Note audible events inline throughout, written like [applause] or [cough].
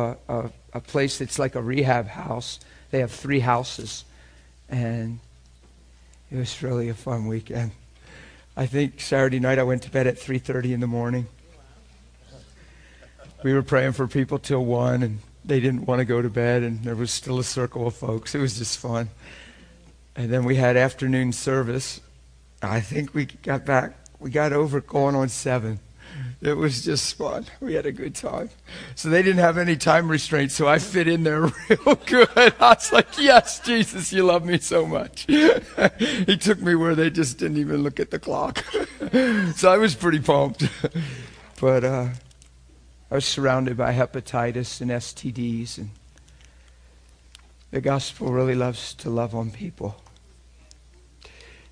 a, a, a place that's like a rehab house. They have three houses. And it was really a fun weekend. I think Saturday night I went to bed at 3:30 in the morning. We were praying for people till 1 and they didn't want to go to bed and there was still a circle of folks. It was just fun. And then we had afternoon service. I think we got back we got over going on 7. It was just fun. We had a good time. So they didn't have any time restraints, so I fit in there [laughs] real good. I was like, yes, Jesus, you love me so much. [laughs] he took me where they just didn't even look at the clock. [laughs] so I was pretty pumped. but uh, I was surrounded by hepatitis and STDs, and the gospel really loves to love on people.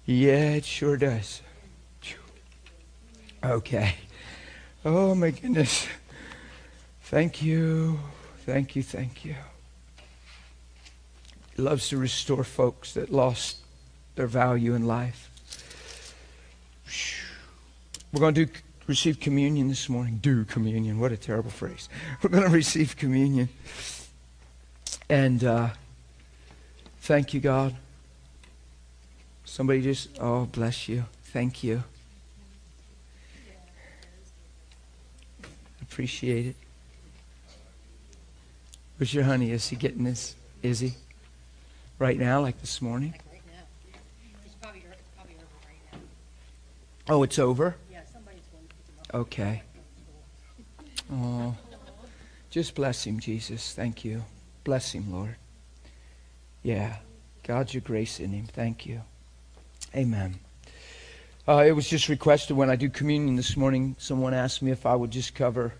Yeah, it sure does. Okay. Oh my goodness. Thank you. Thank you. Thank you. He loves to restore folks that lost their value in life. We're going to do receive communion this morning. Do communion. What a terrible phrase. [laughs] We're going to receive communion. And uh, thank you, God. Somebody just, oh, bless you. Thank you. Appreciate it. Where's your honey? Is he getting this? Is he? Right now, like this morning? Like right now. It's probably, probably over right now. Oh, it's over? Yeah, somebody's going to pick him up. Okay. Oh, just bless him, Jesus. Thank you. Bless him, Lord. Yeah. God's your grace in him. Thank you. Amen. Uh, it was just requested when I do communion this morning. Someone asked me if I would just cover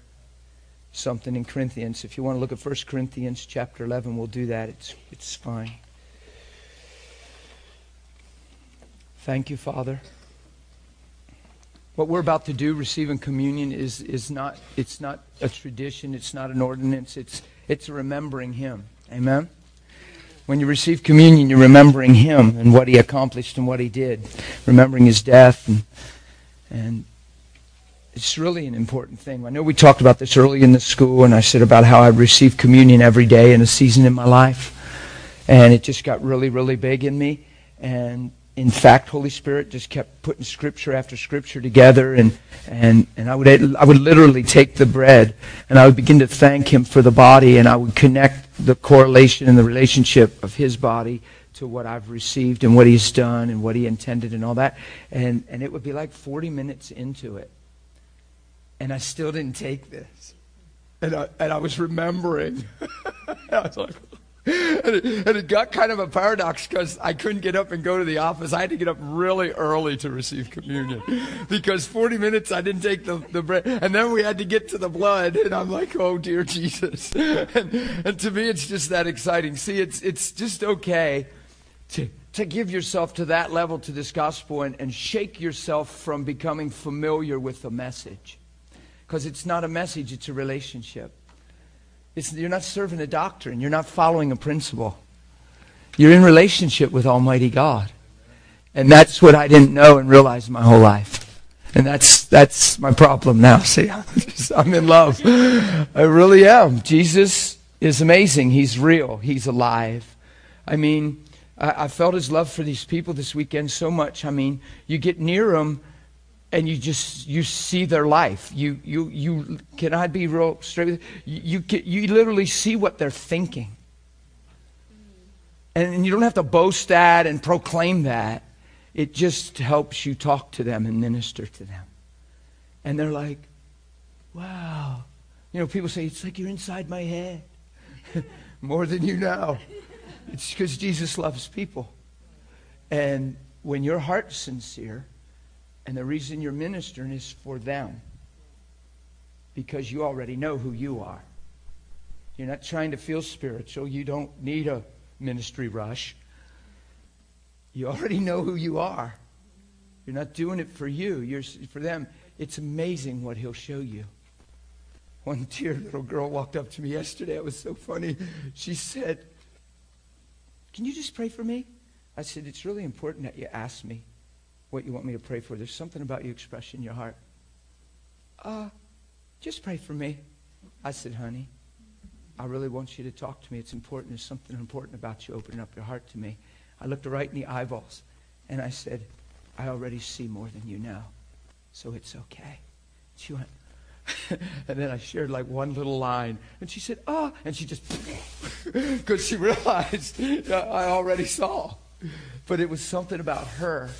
something in Corinthians. If you want to look at 1 Corinthians chapter 11, we'll do that. It's, it's fine. Thank you, Father. What we're about to do, receiving communion, is, is not, it's not a tradition, it's not an ordinance, it's, it's remembering Him. Amen? When you receive communion, you're remembering Him and what He accomplished and what He did, remembering His death. And, and it's really an important thing. I know we talked about this early in the school, and I said about how I receive communion every day in a season in my life. And it just got really, really big in me. And in fact, Holy Spirit just kept putting scripture after scripture together, and, and, and I, would, I would literally take the bread and I would begin to thank Him for the body, and I would connect the correlation and the relationship of His body to what I've received and what He's done and what He intended and all that. And, and it would be like 40 minutes into it, and I still didn't take this. And I, and I was remembering. [laughs] I was like, and it, and it got kind of a paradox because I couldn't get up and go to the office. I had to get up really early to receive communion [laughs] because 40 minutes I didn't take the, the bread. And then we had to get to the blood. And I'm like, oh, dear Jesus. [laughs] And, and to me, it's just that exciting. See, it's, it's just okay to, to give yourself to that level to this gospel and, and shake yourself from becoming familiar with the message. Because it's not a message, it's a relationship. It's, you're not serving a doctrine. You're not following a principle. You're in relationship with Almighty God. And that's what I didn't know and realize my whole life. And that's, that's my problem now. See, [laughs] I'm, in love. I really am. Jesus is amazing. He's real. He's alive. I mean, I, I felt his love for these people this weekend so much. I mean, you get near them and you just you see their life. You you you can i be real straight with you? You, you literally see what they're thinking. And you don't have to boast that and proclaim that. It just helps you talk to them and minister to them. And they're like wow. You know people say it's like you're inside my head. [laughs] More than you know. It's because jesus loves people. And when your heart's sincere and the reason you're ministering is for them. Because you already know who you are. You're not trying to feel spiritual. You don't need a ministry rush. You already know who you are. You're not doing it for you, you're for them. It's amazing what he'll show you. One dear little girl walked up to me yesterday. It was so funny. She said, Can you just pray for me? I said, It's really important that you ask me what you want me to pray for. There's something about you express in your heart. Uh, just pray for me. I said, honey, I really want you to talk to me. It's important. There's something important about you opening up your heart to me. I looked right in the eyeballs and I said, I already see more than you know, so it's okay. She went, [laughs] and then I shared like one little line, and she said, "Oh," and she just [laughs] because she realized [laughs] I already saw, but it was something about her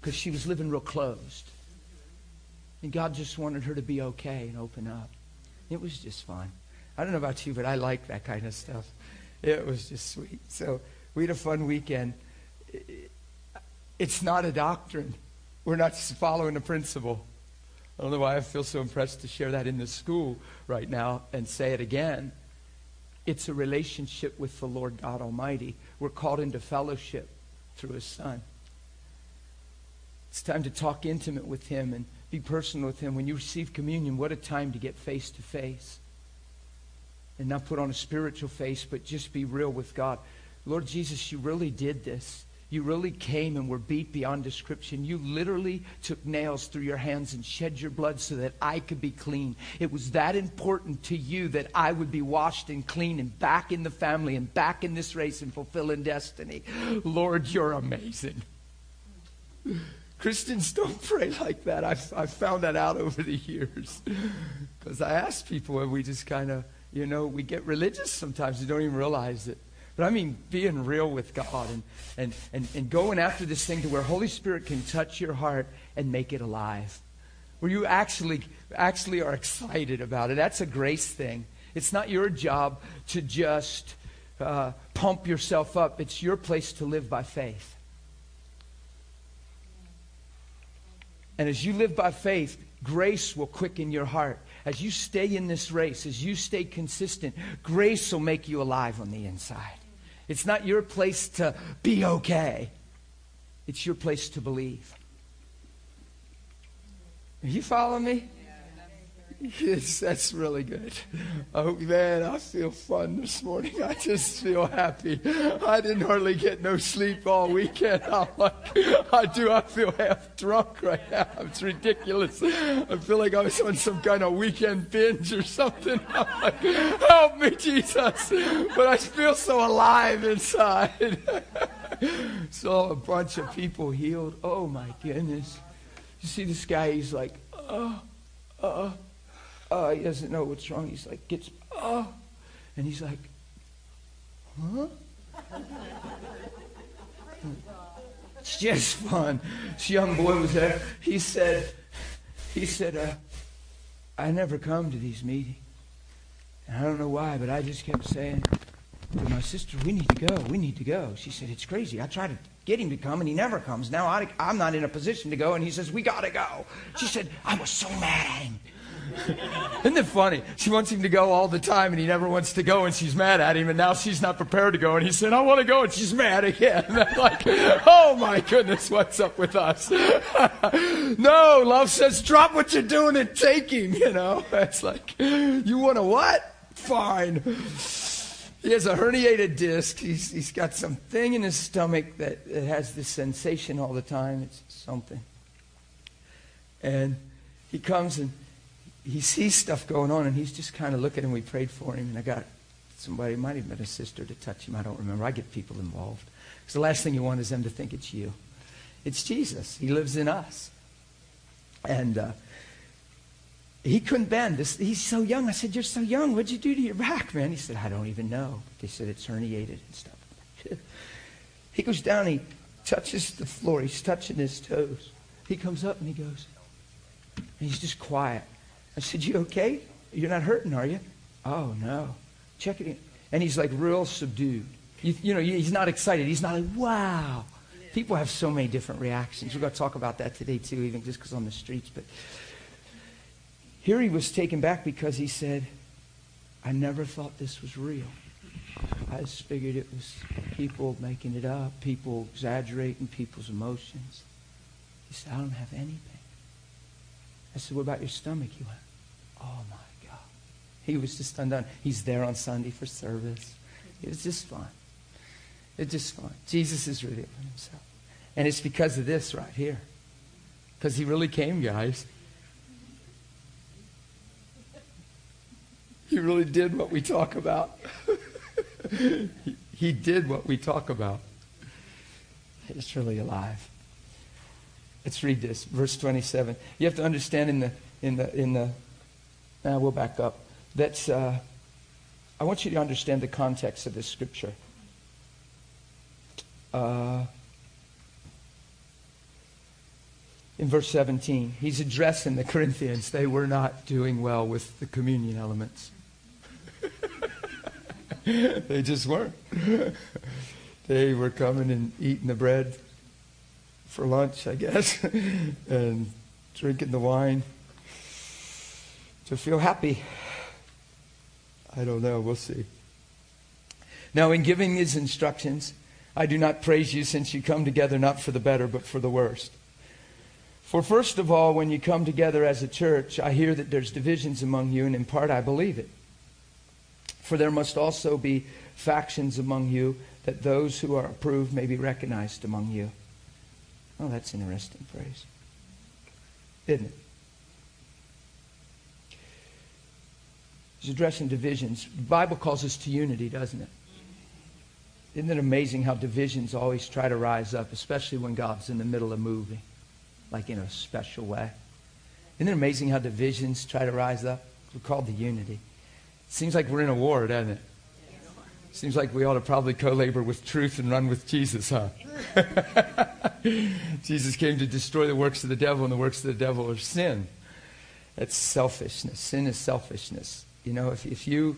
because she was living real closed, and God just wanted her to be okay and open up. It was just fun. I don't know about you, but I like that kind of stuff. It was just sweet. So we had a fun weekend. It's not a doctrine. We're not following a principle. I don't know why I feel so impressed to share that in the school right now and say it again. It's a relationship with the Lord God Almighty. We're called into fellowship through His Son. It's time to talk intimate with Him and be personal with Him. When you receive communion, what a time to get face to face. And not put on a spiritual face, but just be real with God. Lord Jesus, you really did this. You really came and were beat beyond description. You literally took nails through your hands and shed your blood so that I could be clean. It was that important to you that I would be washed and clean and back in the family and back in this race and fulfilling destiny. Lord, you're amazing. Christians don't [laughs] pray like that. I've, I've found that out [laughs] over the years. Because I ask people and we just kind of, you know, we get religious sometimes. We don't even realize it. But I mean being real with God and, and, and, and going after this thing to where Holy Spirit can touch your heart and make it alive. Where you actually actually are excited about it. That's a grace thing. It's not your job to just uh, pump yourself up. It's your place to live by faith. And as you live by faith, grace will quicken your heart. As you stay in this race, as you stay consistent, grace will make you alive on the inside. It's not your place to be okay. It's your place to believe. Are you following me? [laughs] Yes, that's really good. Oh man, I feel fun this morning. [laughs] I just feel happy. I didn't hardly get no sleep all weekend. [laughs] I'm like, I do. I feel half drunk right now. It's ridiculous. I feel like I was on some kind of weekend binge or something. I'm like, help me, Jesus. But I feel so alive inside. Saw a bunch of people healed. Oh my goodness. You see this guy? He's like, oh, oh, oh he doesn't know what's wrong. He's like, gets, oh. And he's like, huh? it's just fun. This young boy was there. He said, he said, uh, I never come to these meetings. And I don't know why, but I just kept saying to my sister, we need to go. We need to go. She said, it's crazy. I try to get him to come, and he never comes. Now I, am not in a position to go, and he says, we got to go. She said, I was so mad at him. [laughs] Isn't it funny? She wants him to go all the time, and he never wants to go, and she's mad at him, and now she's not prepared to go, and he said, I want to go, and she's mad again. [laughs] Like, oh my goodness, what's up with us? [laughs] no, love says, drop what you're doing and take him, you know? It's like, you want to what? Fine. He has a herniated disc. He's, he's got something in his stomach that, that has this sensation all the time. It's something. And he comes and he sees stuff going on, and he's just kind of looking, and we prayed for him, and I got somebody, might have been a sister, to touch him. I don't remember. I get people involved. Because the last thing you want is them to think it's you. It's Jesus. He lives in us. And uh, he couldn't bend. This, he's so young. I said, You're so young. What'd you do to your back, man? He said, I don't even know. They said it's herniated and stuff. [laughs] he goes down, he touches the floor. He's touching his toes. He comes up and he goes, and he's just quiet. I said, You okay? You're not hurting, are you? Oh, no. Check it in. And he's like real subdued. You, you know, he's not excited. He's not like, wow. People have so many different reactions. We're going to talk about that today, too, even just because on the streets. But here he was taken back because he said, I never thought this was real. I just figured it was people making it up, people exaggerating people's emotions. He said, I don't have anything. I said, What about your stomach? He went, Oh my God. He was just undone. He's there on Sunday for service. It was just fun. It's just fun. Jesus is revealing himself. And it's because of this right here. Because he really came, guys. He really did what we talk about. [laughs] he, did what we talk about. It's really alive. Let's read this, verse 27. You have to understand in the in the in the. Now we'll back up. That's. Uh, I want you to understand the context of this scripture. Uh, in verse 17, he's addressing the Corinthians. They were not doing well with the communion elements. [laughs] they just weren't. [laughs] they were coming and eating the bread for lunch, I guess, [laughs] and drinking the wine to feel happy. I don't know. We'll see. Now, in giving these instructions, I do not praise you since you come together not for the better, but for the worst. For first of all, when you come together as a church, I hear that there's divisions among you, and in part I believe it. For there must also be factions among you, that those who are approved may be recognized among you. Oh, that's interesting phrase. Isn't it? He's addressing divisions. The Bible calls us to unity, doesn't it? Isn't it amazing how divisions always try to rise up, especially when God's in the middle of moving, like in a special way? Isn't it amazing how divisions try to rise up? We're called to unity. It Seems like we're in a war, doesn't it? Seems like we ought to probably co labor with truth and run with Jesus, huh? [laughs] Jesus came to destroy the works of the devil, and the works of the devil are sin. That's selfishness. Sin is selfishness. You know, if, if you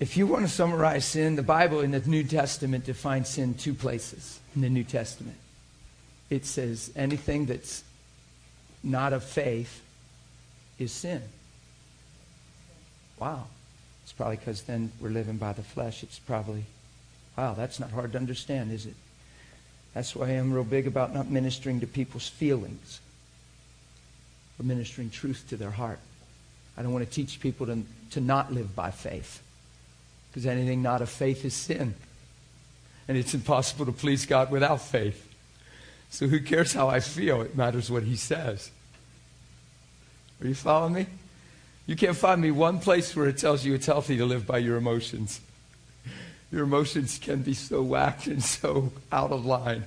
if you want to summarize sin, the Bible in the New Testament defines sin two places in the New Testament. It says anything that's not of faith is sin. Wow. It's probably because then we're living by the flesh. It's probably, wow, that's not hard to understand, is it? That's why I'm real big about not ministering to people's feelings, but ministering truth to their heart. I don't want to teach people to, to not live by faith. Because anything not of faith is sin. And it's impossible to please God without faith. So who cares how I feel? It matters what He says. Are you following me? You can't find me one place where it tells you it's healthy to live by your emotions. Your emotions can be so whacked and so out of line.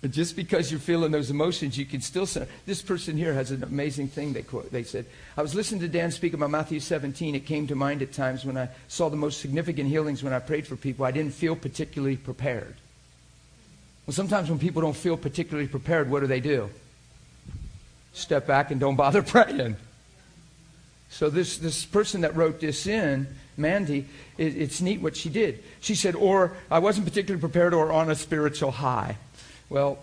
But just because you're feeling those emotions, you can still say, this person here has an amazing thing they quote. They said, I was listening to Dan speak about Matthew 17. It came to mind at times when I saw the most significant healings when I prayed for people. I didn't feel particularly prepared. Well, sometimes when people don't feel particularly prepared, what do they do? Step back and don't bother [laughs] praying. So this, this person that wrote this in, Mandy, it, it's neat what she did. She said, or I wasn't particularly prepared or on a spiritual high. Well,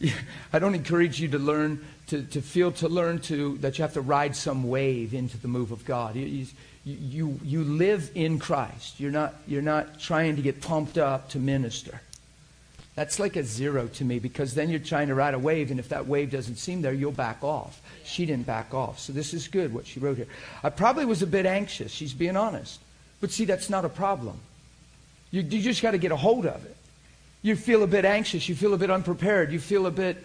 [laughs] I don't encourage you to learn to, to feel to learn to that you have to ride some wave into the move of God. You, you, you live in Christ. You're not, you're not trying to get pumped up to minister. That's like a zero to me because then you're trying to ride a wave, and if that wave doesn't seem there, you'll back off. She didn't back off. So this is good what she wrote here. I probably was a bit anxious. She's being honest. But see, that's not a problem. You, you just got to get a hold of it you feel a bit anxious, you feel a bit unprepared, you feel a bit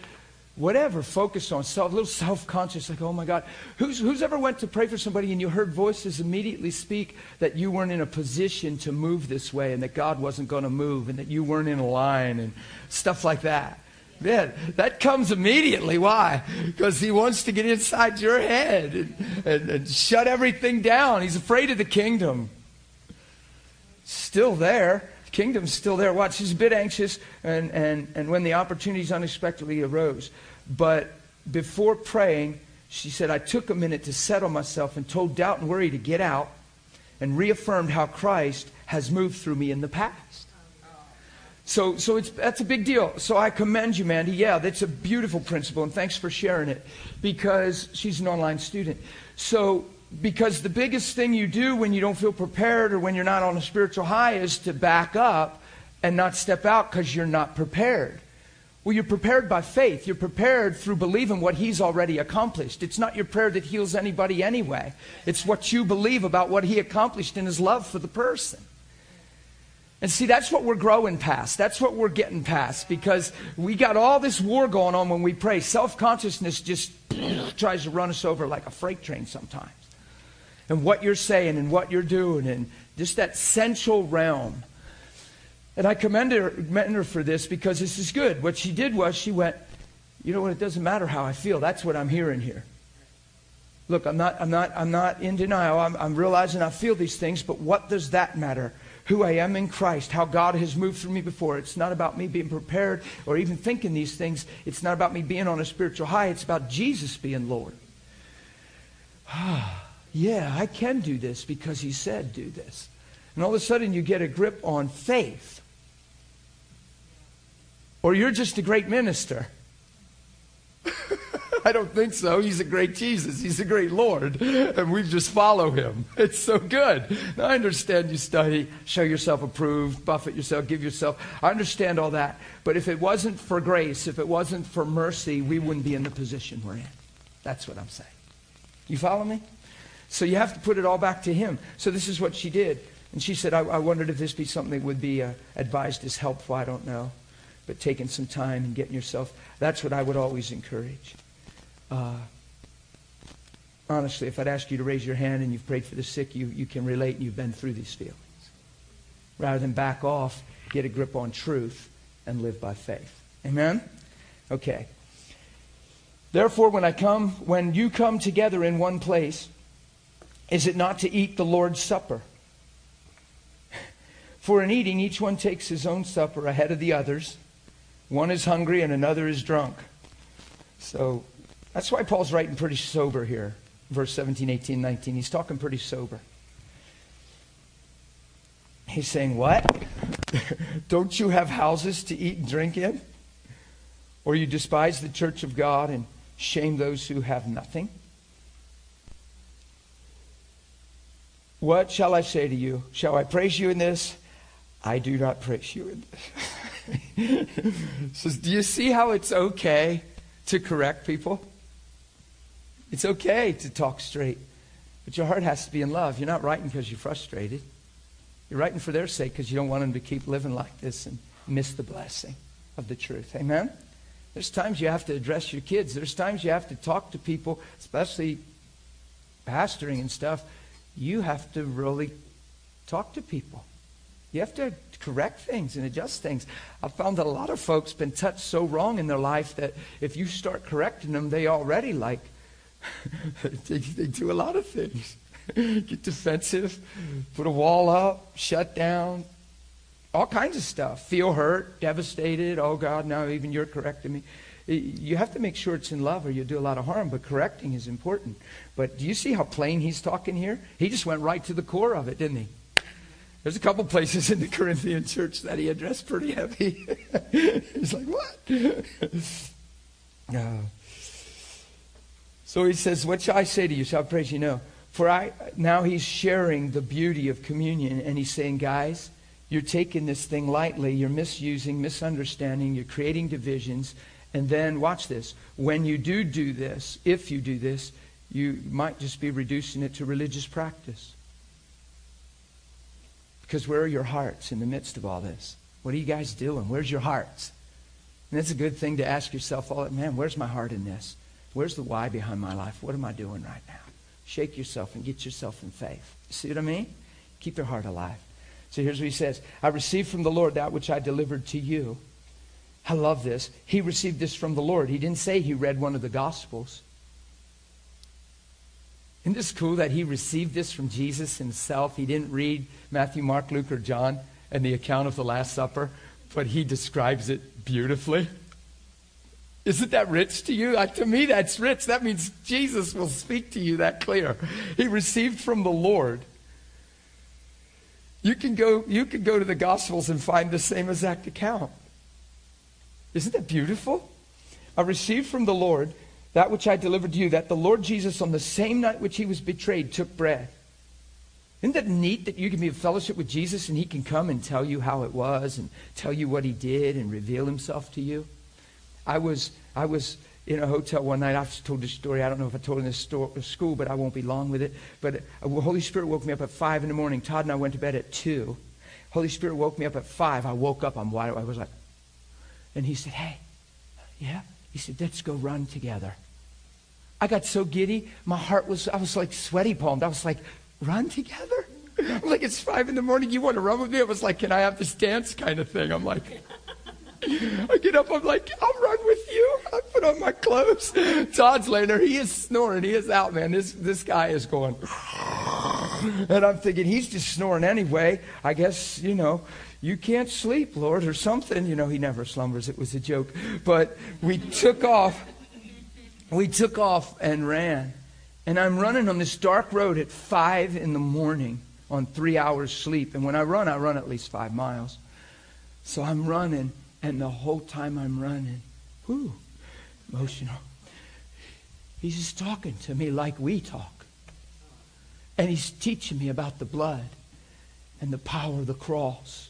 whatever, focused on self, a little self-conscious, like, oh my God. Who's, who's ever went to pray for somebody and you heard voices immediately speak that you weren't in a position to move this way and that God wasn't going to move and that you weren't in a line and stuff like that? Man, that comes immediately. Why? Because he wants to get inside your head and, and, and shut everything down. He's afraid of the kingdom. Still there kingdom's still there. Watch, she's a bit anxious, and, and, and when the opportunities unexpectedly arose. But before praying, she said, I took a minute to settle myself and told doubt and worry to get out and reaffirmed how Christ has moved through me in the past. So, so it's, that's a big deal. So I commend you, Mandy. Yeah, that's a beautiful principle, and thanks for sharing it because she's an online student. So because the biggest thing you do when you don't feel prepared or when you're not on a spiritual high is to back up and not step out because you're not prepared. Well, you're prepared by faith. You're prepared through believing what He's already accomplished. It's not your prayer that heals anybody anyway. It's what you believe about what He accomplished in His love for the person. And see, that's what we're growing past. That's what we're getting past because we got all this war going on when we pray. Self consciousness just [clears throat] tries to run us over like a freight train sometimes. And what you're saying and what you're doing and just that central realm. And I commend her, commend her for this because this is good. What she did was she went, you know what, it doesn't matter how I feel. That's what I'm hearing here. Look, I'm not, I'm not, I'm not in denial. I'm, I'm realizing I feel these things, but what does that matter? Who I am in Christ, how God has moved for me before. It's not about me being prepared or even thinking these things. It's not about me being on a spiritual high. It's about Jesus being Lord. [sighs] Ah. Yeah, I can do this because he said do this. And all of a sudden you get a grip on faith. Or you're just a great minister. [laughs] I don't think so. He's a great Jesus. He's a great Lord. And we just follow him. [laughs] It's so good. Now, I understand you study, show yourself approved, buffet yourself, give yourself. I understand all that. But if it wasn't for grace, if it wasn't for mercy, we wouldn't be in the position we're in. That's what I'm saying. You follow me? So you have to put it all back to him. So this is what she did. And she said, I, I wondered if this be something that would be uh, advised as helpful. I don't know. But taking some time and getting yourself, that's what I would always encourage. Uh, honestly, if I'd ask you to raise your hand and you've prayed for the sick, you, you can relate and you've been through these feelings. Rather than back off, get a grip on truth and live by faith. Amen? Okay. Therefore, when I come, when you come together in one place, is it not to eat the Lord's Supper? For in eating, each one takes his own supper ahead of the others. One is hungry and another is drunk. So that's why Paul's writing pretty sober here, verse 17, 18, 19. He's talking pretty sober. He's saying, What? [laughs] Don't you have houses to eat and drink in? Or you despise the church of God and shame those who have nothing? What shall I say to you? Shall I praise you in this? I do not praise you in this. [laughs] Says, do you see how it's okay to correct people? It's okay to talk straight, but your heart has to be in love. You're not writing because you're frustrated. You're writing for their sake because you don't want them to keep living like this and miss the blessing of the truth. Amen? There's times you have to address your kids. There's times you have to talk to people, especially pastoring and stuff. You have to really talk to people. You have to correct things and adjust things. I've found that a lot of folks been touched so wrong in their life that if you start correcting them, they already like [laughs] they, do a lot of things. [laughs] Get defensive, put a wall up, shut down, all kinds of stuff. Feel hurt, devastated. Oh, God, now even you're correcting me. You have to make sure it's in love or you'll do a lot of harm, but correcting is important. But do you see how plain he's talking here? He just went right to the core of it, didn't he? There's a couple places in the Corinthian church that he addressed pretty heavy. [laughs] he's like, what? no. [laughs] Uh, so he says, What shall I say to you? Shall I praise you? No. For I now he's sharing the beauty of communion, and he's saying, Guys, you're taking this thing lightly, you're misusing, misunderstanding, you're creating divisions. And then, watch this. When you do do this, if you do this, you might just be reducing it to religious practice. Because where are your hearts in the midst of all this? What are you guys doing? Where's your hearts? And it's a good thing to ask yourself, all man, where's my heart in this? Where's the why behind my life? What am I doing right now? Shake yourself and get yourself in faith. See what I mean? Keep your heart alive. So here's what he says I received from the Lord that which I delivered to you. I love this. He received this from the Lord. He didn't say he read one of the Gospels. Isn't this cool that he received this from Jesus himself? He didn't read Matthew, Mark, Luke, or John and the account of the Last Supper, but he describes it beautifully. Isn't that rich to you? Uh, to me, that's rich. That means Jesus will speak to you that clear. He received from the Lord. You can go, you can go to the Gospels and find the same exact account. Isn't that beautiful? I received from the Lord that which I delivered to you, that the Lord Jesus, on the same night which he was betrayed, took bread. Isn't that neat that you can be in fellowship with Jesus and he can come and tell you how it was and tell you what he did and reveal himself to you? I was, I was in a hotel one night. I've told this story. I don't know if I told it in this store, school, but I won't be long with it. But uh, the Holy Spirit woke me up at 5 in the morning. Todd and I went to bed at 2. Holy Spirit woke me up at 5. I woke up. I'm wide. I was like, and he said, hey, yeah? He said, let's go run together. I got so giddy, my heart was, I was like sweaty palmed. I was like, run together? I'm like, it's five in the morning. You want to run with me? I was like, can I have this dance kind of thing? I'm like, [laughs] I get up, I'm like, I'll run with you. I put on my clothes. Todd's laying there. He is snoring. He is out, man. This, this guy is going. [laughs] And I'm thinking, he's just snoring anyway. I guess, you know, you can't sleep, Lord, or something. You know, he never slumbers. It was a joke. But we took off. We took off and ran. And I'm running on this dark road at five in the morning on three hours sleep. And when I run, I run at least five miles. So I'm running, and the whole time I'm running, whoo, emotional. He's just talking to me like we talk. And he's teaching me about the blood and the power of the cross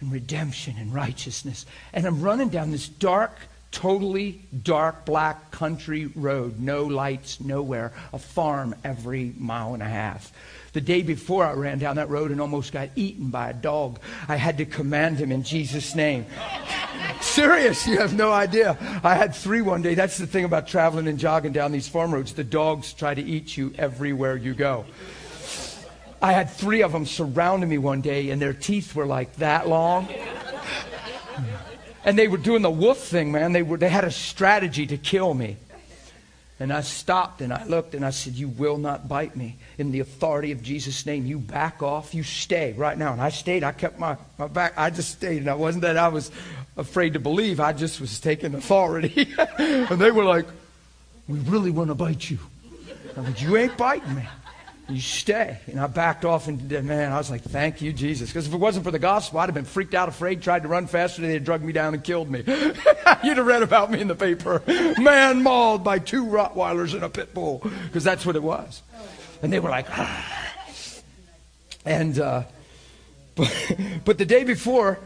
and redemption and righteousness. And I'm running down this dark, totally dark black country road, no lights nowhere, a farm every mile and a half. The day before I ran down that road and almost got eaten by a dog, I had to command him in Jesus' name. [laughs] Serious, you have no idea. I had three one day. That's the thing about traveling and jogging down these farm roads. The dogs try to eat you everywhere you go. I had three of them surrounding me one day, and their teeth were like that long. And they were doing the wolf thing, man. They, were, they had a strategy to kill me. And I stopped and I looked and I said, You will not bite me. In the authority of Jesus' name, you back off. You stay right now. And I stayed. I kept my, my back. I just stayed. And it wasn't that I was afraid to believe. I just was taking authority. [laughs] and they were like, We really want to bite you. I said, You ain't biting me. You stay. And I backed off and man, I was like, thank you, Jesus. Because if it wasn't for the gospel, I'd have been freaked out, afraid, tried to run faster, they'd have drugged me down and killed me. [laughs] You'd have read about me in the paper. Man mauled by two Rottweilers and a pit bull. Because that's what it was. And they were like, ah. And, uh, but, [laughs] but the day before,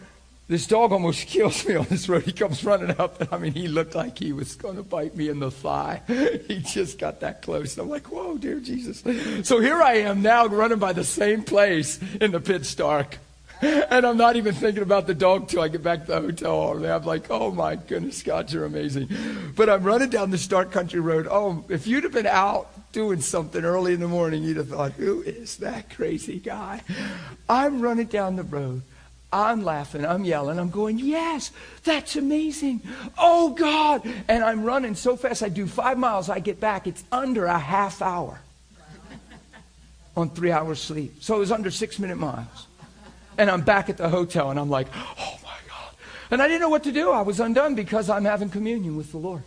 this dog almost [laughs] kills me on this road. He comes running up, and I mean, he looked like he was going to bite me in the thigh. [laughs] He just got that close. And I'm like, whoa, dear Jesus. So here I am now running by the same place in the pitch dark. And I'm not even thinking about the dog till I get back to the hotel. And I'm like, oh my goodness, God, you're amazing. But I'm running down this dark country road. Oh, if you'd have been out doing something early in the morning, you'd have thought, who is that crazy guy? I'm running down the road I'm laughing, I'm yelling, I'm going, Yes, that's amazing. Oh God. And I'm running so fast, I do five miles, I get back, it's under a half hour [laughs] on three hours sleep. So it was under six minute miles. And I'm back at the hotel and I'm like, Oh my God. And I didn't know what to do. I was undone because I'm having communion with the Lord.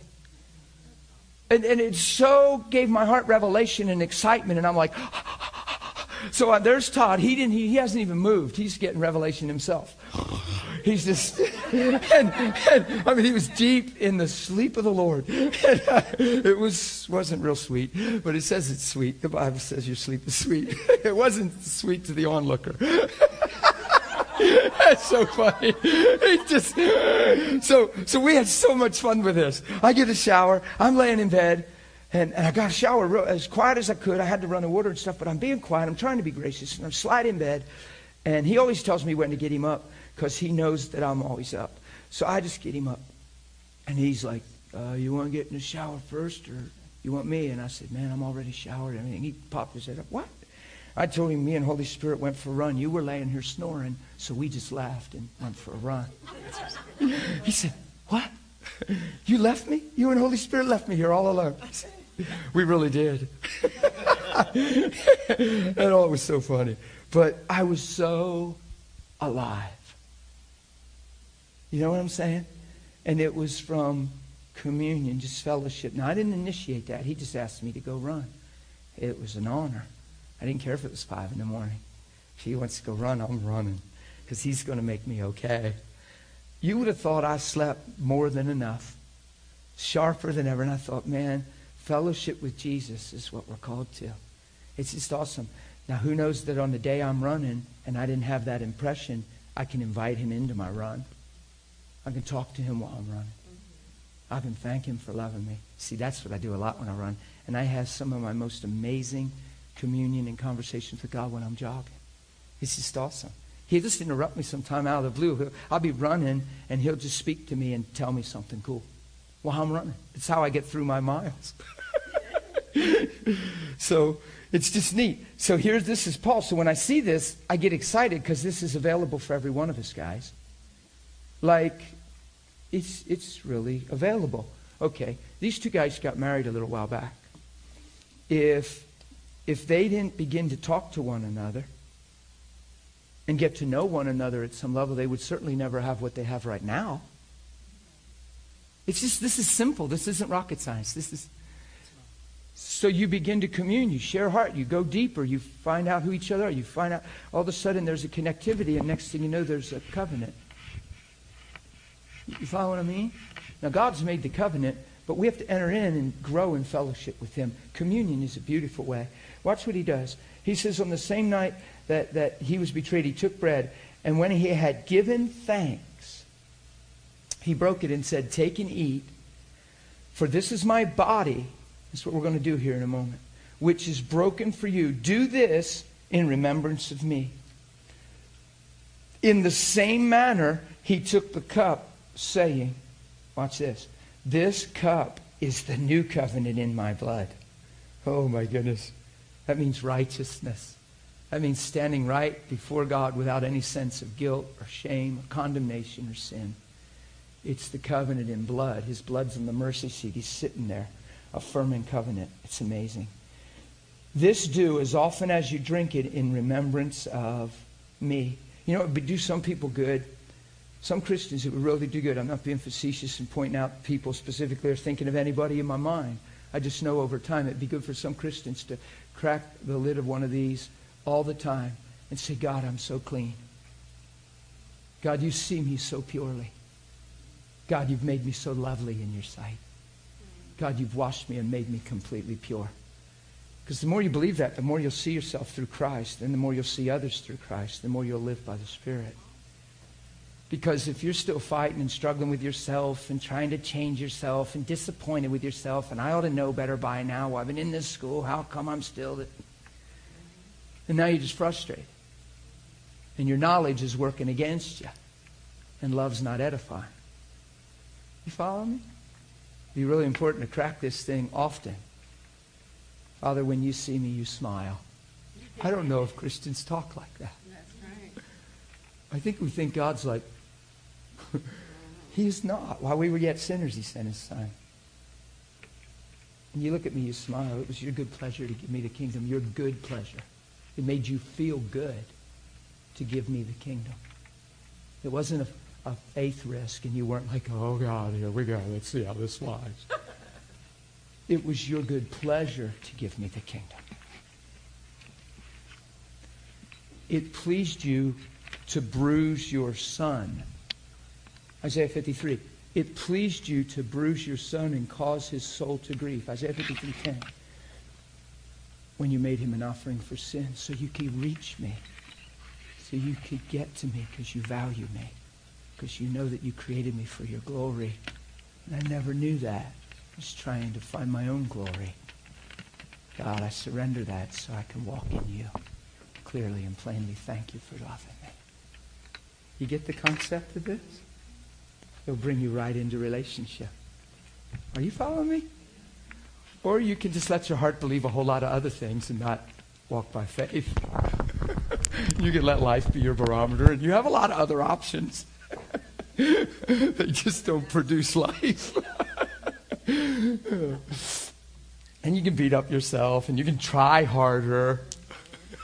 And, and it so gave my heart revelation and excitement. And I'm like, so uh, there's Todd. He didn't. He, he, hasn't even moved. He's getting revelation himself. He's just, [laughs] and, and, I mean, he was deep in the sleep of the Lord. [laughs] And, uh, it was wasn't real sweet, but it says it's sweet. The Bible says your sleep is sweet. [laughs] it wasn't sweet to the onlooker. That's so funny. He just so so we had so much fun with this. I get a shower. I'm laying in bed. And, and I got a shower real, as quiet as I could. I had to run the water and stuff, but I'm being quiet. I'm trying to be gracious. And I'm sliding in bed. And he always tells me when to get him up because he knows that I'm always up. So I just get him up. And he's like, uh, You want to get in the shower first or you want me? And I said, Man, I'm already showered. Mean, he popped his head up. What? I told him me and Holy Spirit went for a run. You were laying here snoring, so we just laughed and went for a run. [laughs] he said, What? You left me? You and Holy Spirit left me here all alone. I said, [laughs] we really did. [laughs] and all it was so funny. But I was so alive. You know what I'm saying? And it was from communion, just fellowship. Now, I didn't initiate that. He just asked me to go run. It was an honor. I didn't care if it was five in the morning. If he wants to go run, I'm running because he's going to make me okay. You would have thought I slept more than enough, sharper than ever. And I thought, man, Fellowship with Jesus is what we're called to. It's just awesome. Now, who knows that on the day I'm running and I didn't have that impression, I can invite him into my run. I can talk to him while I'm running. I can thank him for loving me. See, that's what I do a lot when I run. And I have some of my most amazing communion and conversations with God when I'm jogging. It's just awesome. He'll just interrupt me sometime out of the blue. I'll be running, and he'll just speak to me and tell me something cool while I'm running. It's how I get through my miles. [laughs] [laughs] so it's just neat. So here's this is Paul. So when I see this, I get excited because this is available for every one of us, guys. Like, it's it's really available. Okay, these two guys got married a little while back. If if they didn't begin to talk to one another and get to know one another at some level, they would certainly never have what they have right now. It's just, this is simple. This isn't rocket science. This is. So you begin to commune, you share heart, you go deeper, you find out who each other are, you find out, all of a sudden there's a connectivity, and next thing you know, there's a covenant. You follow what I mean? Now, God's made the covenant, but we have to enter in and grow in fellowship with Him. Communion is a beautiful way. Watch what He does. He says, on the same night that, that He was betrayed, He took bread, and when He had given thanks, He broke it and said, Take and eat, for this is my body. That's what we're going to do here in a moment, which is broken for you. Do this in remembrance of me. In the same manner, He took the cup, saying, Watch this. This cup is the new covenant in my blood. Oh my goodness. That means righteousness. That means standing right before God without any sense of guilt or shame or condemnation or sin. It's the covenant in blood. His blood's in the mercy seat. He's sitting there, affirming covenant. It's amazing. This do as often as you drink it in remembrance of me. You know, it would do some people good some Christians, it would really do good. I'm not being facetious and pointing out people specifically or thinking of anybody in my mind. I just know over time it'd be good for some Christians to crack the lid of one of these all the time and say, God, I'm so clean. God, you see me so purely. God, you've made me so lovely in your sight. God, you've washed me and made me completely pure. Because the more you believe that, the more you'll see yourself through Christ, and the more you'll see others through Christ, the more you'll live by the Spirit. Because if you're still fighting and struggling with yourself and trying to change yourself and disappointed with yourself, and I ought to know better by now, I've been in this school, how come I'm still. That... And now you're just frustrated. And your knowledge is working against you. And love's not edifying. You follow me? Be really important to crack this thing often. Father, when you see me, you smile. I don't know if Christians talk like that. I think we think God's like, [laughs] he is not. While we were yet sinners, he sent his son. And you look at me, you smile. It was your good pleasure to give me the kingdom. Your good pleasure. It made you feel good to give me the kingdom. It wasn't a, a faith risk, and you weren't like, oh, God, here we go. Let's see how this flies. [laughs] it was your good pleasure to give me the kingdom. It pleased you to bruise your son Isaiah 53. It pleased you to bruise your son and cause his soul to grieve. Isaiah 53 10. When you made him an offering for sin, so you could reach me, so you could get to me because you value me, because you know that you created me for your glory. And I never knew that. I was trying to find my own glory. God, I surrender that so I can walk in you clearly and plainly. Thank you for loving me. You get the concept of this? It'll bring you right into relationship. Are you following me? Or you can just let your heart believe a whole lot of other things and not walk by faith. [laughs] you can let life be your barometer, and you have a lot of other options. [laughs] they just don't produce life. [laughs] and you can beat up yourself, and you can try harder.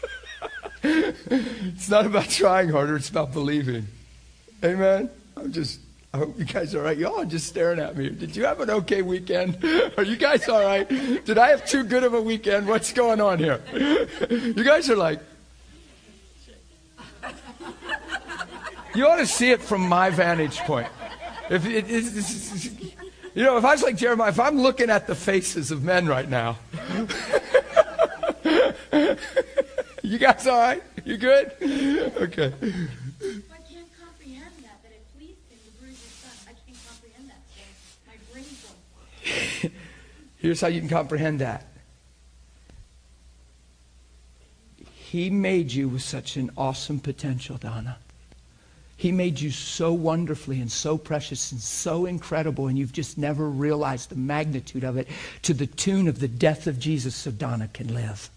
[laughs] it's not about trying harder, it's about believing. Amen? I'm just I hope you guys are all right. Y'all are just staring at me. Did you have an okay weekend? Are you guys all right? Did I have too good of a weekend? What's going on here? You guys are like, you ought to see it from my vantage point. If it, you know, if I was like Jeremiah, if I'm looking at the faces of men right now, [laughs] you guys all right? You good? Okay. [laughs] Here's how you can comprehend that. He made you with such an awesome potential, Donna. He made you so wonderfully and so precious and so incredible, and you've just never realized the magnitude of it to the tune of the death of Jesus so Donna can live.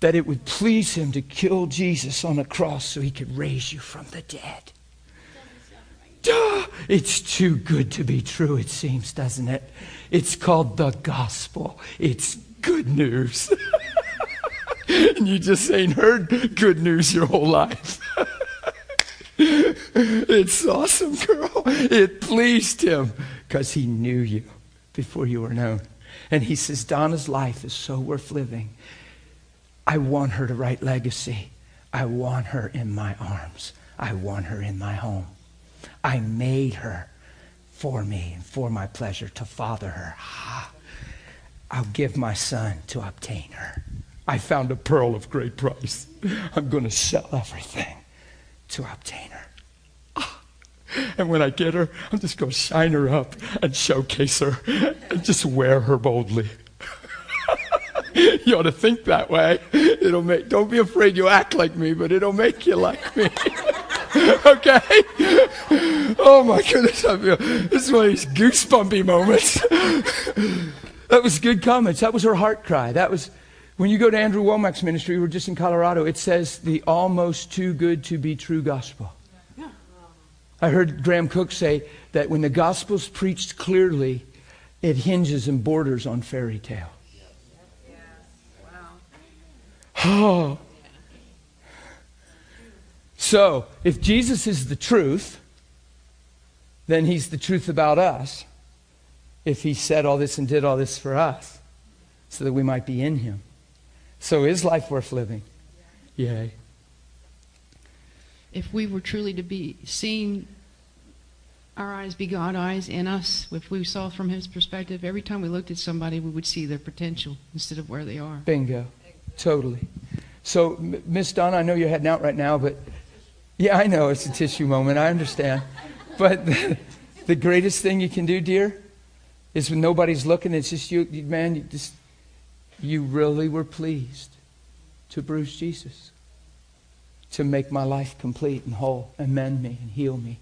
That it would please him to kill Jesus on a cross so he could raise you from the dead. Duh! It's too good to be true, it seems, doesn't it? It's called the gospel. It's good news. [laughs] [laughs] and you just ain't heard good news your whole life. [laughs] it's awesome, girl. It pleased him because he knew you before you were known. And he says, Donna's life is so worth living. I want her to write legacy. I want her in my arms. I want her in my home. I made her for me and for my pleasure to father her. I'll give my son to obtain her. I found a pearl of great price. I'm going to sell everything to obtain her. Ah, and when I get her, I'm just going to shine her up and showcase her and just wear her boldly. [laughs] you ought to think that way. It'll make, don't be afraid you act like me, but it'll make you like me. [laughs] okay? Oh my goodness, I feel this is one of these goosebumpy moments. [laughs] that was good comments. That was her heart cry. That was when you go to Andrew Wommack's ministry, we are just in Colorado, it says the almost too good to be true gospel. I heard Graham Cooke say that when the gospel's preached clearly, it hinges and borders on fairy tale. Oh. So, if Jesus is the truth, then he's the truth about us. If he said all this and did all this for us, so that we might be in him. So, is life worth living? Yay. If we were truly to be seen, our eyes be God eyes in us, if we saw from his perspective, every time we looked at somebody, we would see their potential instead of where they are. Bingo. Totally. So, Miss Donna, I know you're heading out right now, but yeah, I know it's a tissue moment. I understand. But the, [laughs] the greatest thing you can do, dear, is when nobody's looking, it's just you, man, you, just, you really were pleased to bruise Jesus, to make my life complete and whole, and mend me and heal me.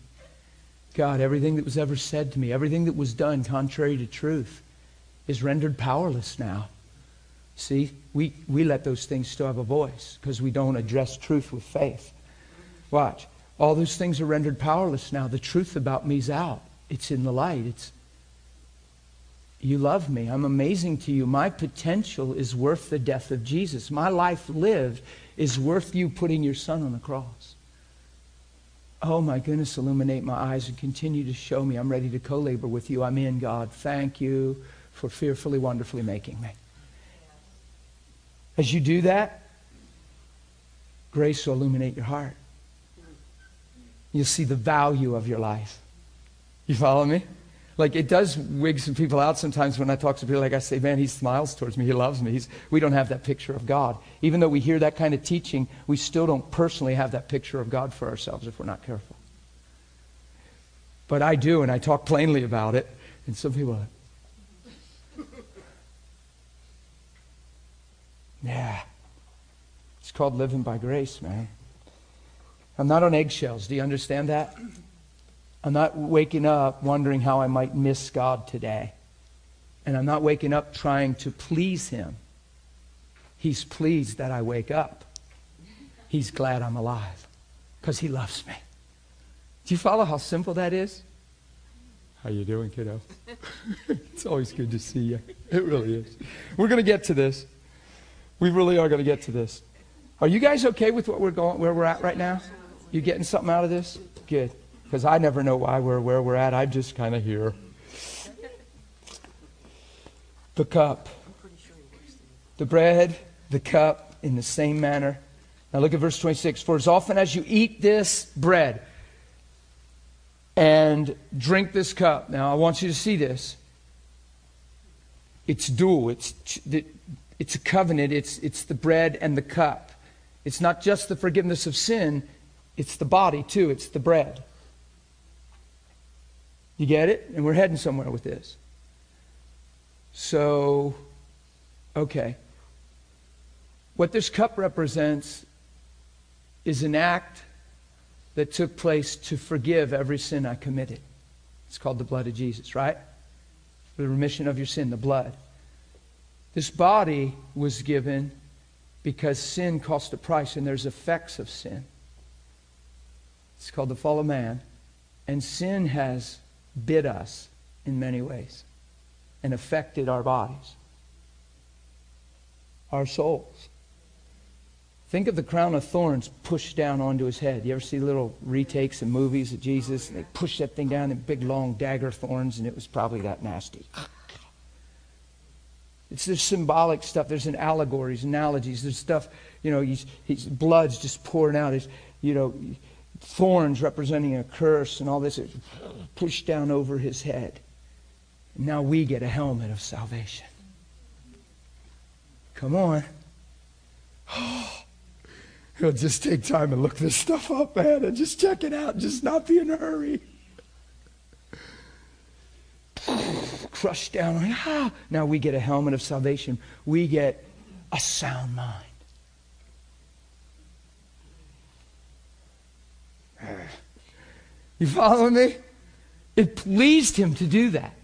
God, everything that was ever said to me, everything that was done contrary to truth, is rendered powerless now. See, we, we let those things still have a voice because we don't address truth with faith. Watch. All those things are rendered powerless now. The truth about me's out. It's in the light. It's you love me. I'm amazing to you. My potential is worth the death of Jesus. My life lived is worth you putting your son on the cross. Oh my goodness, illuminate my eyes and continue to show me I'm ready to co labor with you. I'm in, God. Thank you for fearfully, wonderfully making me. As you do that, grace will illuminate your heart. You'll see the value of your life. You follow me? Like it does wig some people out sometimes when I talk to people. Like I say, man, he smiles towards me. He loves me. He's, we don't have that picture of God. Even though we hear that kind of teaching, we still don't personally have that picture of God for ourselves if we're not careful. But I do, and I talk plainly about it. And some people are, [laughs] yeah. It's called living by grace, man. I'm not on eggshells. Do you understand that? I'm not waking up wondering how I might miss God today. And I'm not waking up trying to please Him. He's pleased that I wake up. He's glad I'm alive because He loves me. Do you follow how simple that is? How you doing, kiddo? [laughs] it's always good to see you. It really is. We're going to get to this. We really are going to get to this. Are you guys okay with what we're going, where we're at right now? You getting something out of this? Good. Because I never know why we're where we're at. I'm just kind of here. The cup. The bread, the cup, in the same manner. Now look at verse 26. For as often as you eat this bread and drink this cup. Now I want you to see this. It's dual. It's, it's a covenant. It's, it's the bread and the cup. It's not just the forgiveness of sin, it's the body, too. It's the bread. You get it? And we're heading somewhere with this. So, okay. What this cup represents is an act that took place to forgive every sin I committed. It's called the blood of Jesus, right? For the remission of your sin, the blood. This body was given because sin cost a price, and there's effects of sin. It's called the fall of man. And sin has bit us in many ways and affected our bodies, our souls. Think of the crown of thorns pushed down onto his head. You ever see little retakes in movies of Jesus? And they push that thing down in big, long dagger thorns, and it was probably that nasty. It's there's symbolic stuff. There's an allegories, analogies. There's stuff, you know, he's blood's just pouring out. His, you know, thorns representing a curse and all this pushed down over his head. Now we get a helmet of salvation. Come on. [gasps] He'll just take time and look this stuff up, man, and just check it out. Just not be in a hurry. [sighs] Crushed down. ah. Now we get a helmet of salvation. We get a sound mind. You follow me? It pleased him to do that.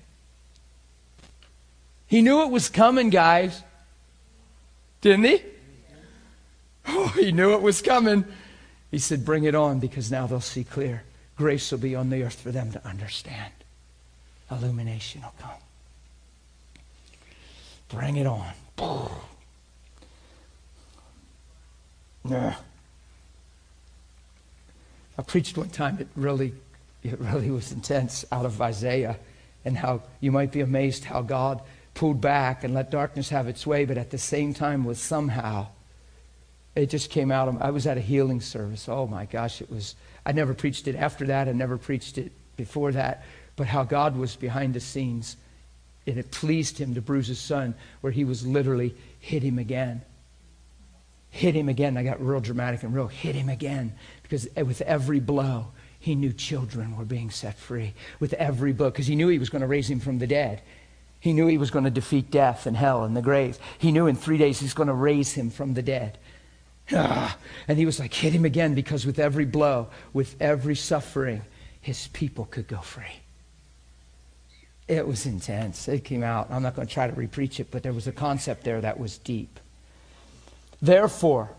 He knew it was coming, guys. Didn't he? Oh, he knew it was coming. He said, Bring it on because now they'll see clear. Grace will be on the earth for them to understand. Illumination will come. Bring it on. [sighs] Yeah. I preached one time, it really, it really was intense out of Isaiah and how you might be amazed how God pulled back and let darkness have its way, but at the same time was somehow, it just came out. Of, I was at a healing service. Oh my gosh, it was, I never preached it after that. I never preached it before that. But how God was behind the scenes. And it pleased him to bruise his son, where he was literally hit him again hit him again. I got real dramatic and real hit him again because with every blow, he knew children were being set free. With every book because he knew he was going to raise him from the dead. He knew he was going to defeat death and hell and the grave. He knew in three days he's going to raise him from the dead. Ah, and he was like, hit him again because with every blow, with every suffering, his people could go free. It was intense. It came out. I'm not going to try to repreach it, but there was a concept there that was deep. Therefore,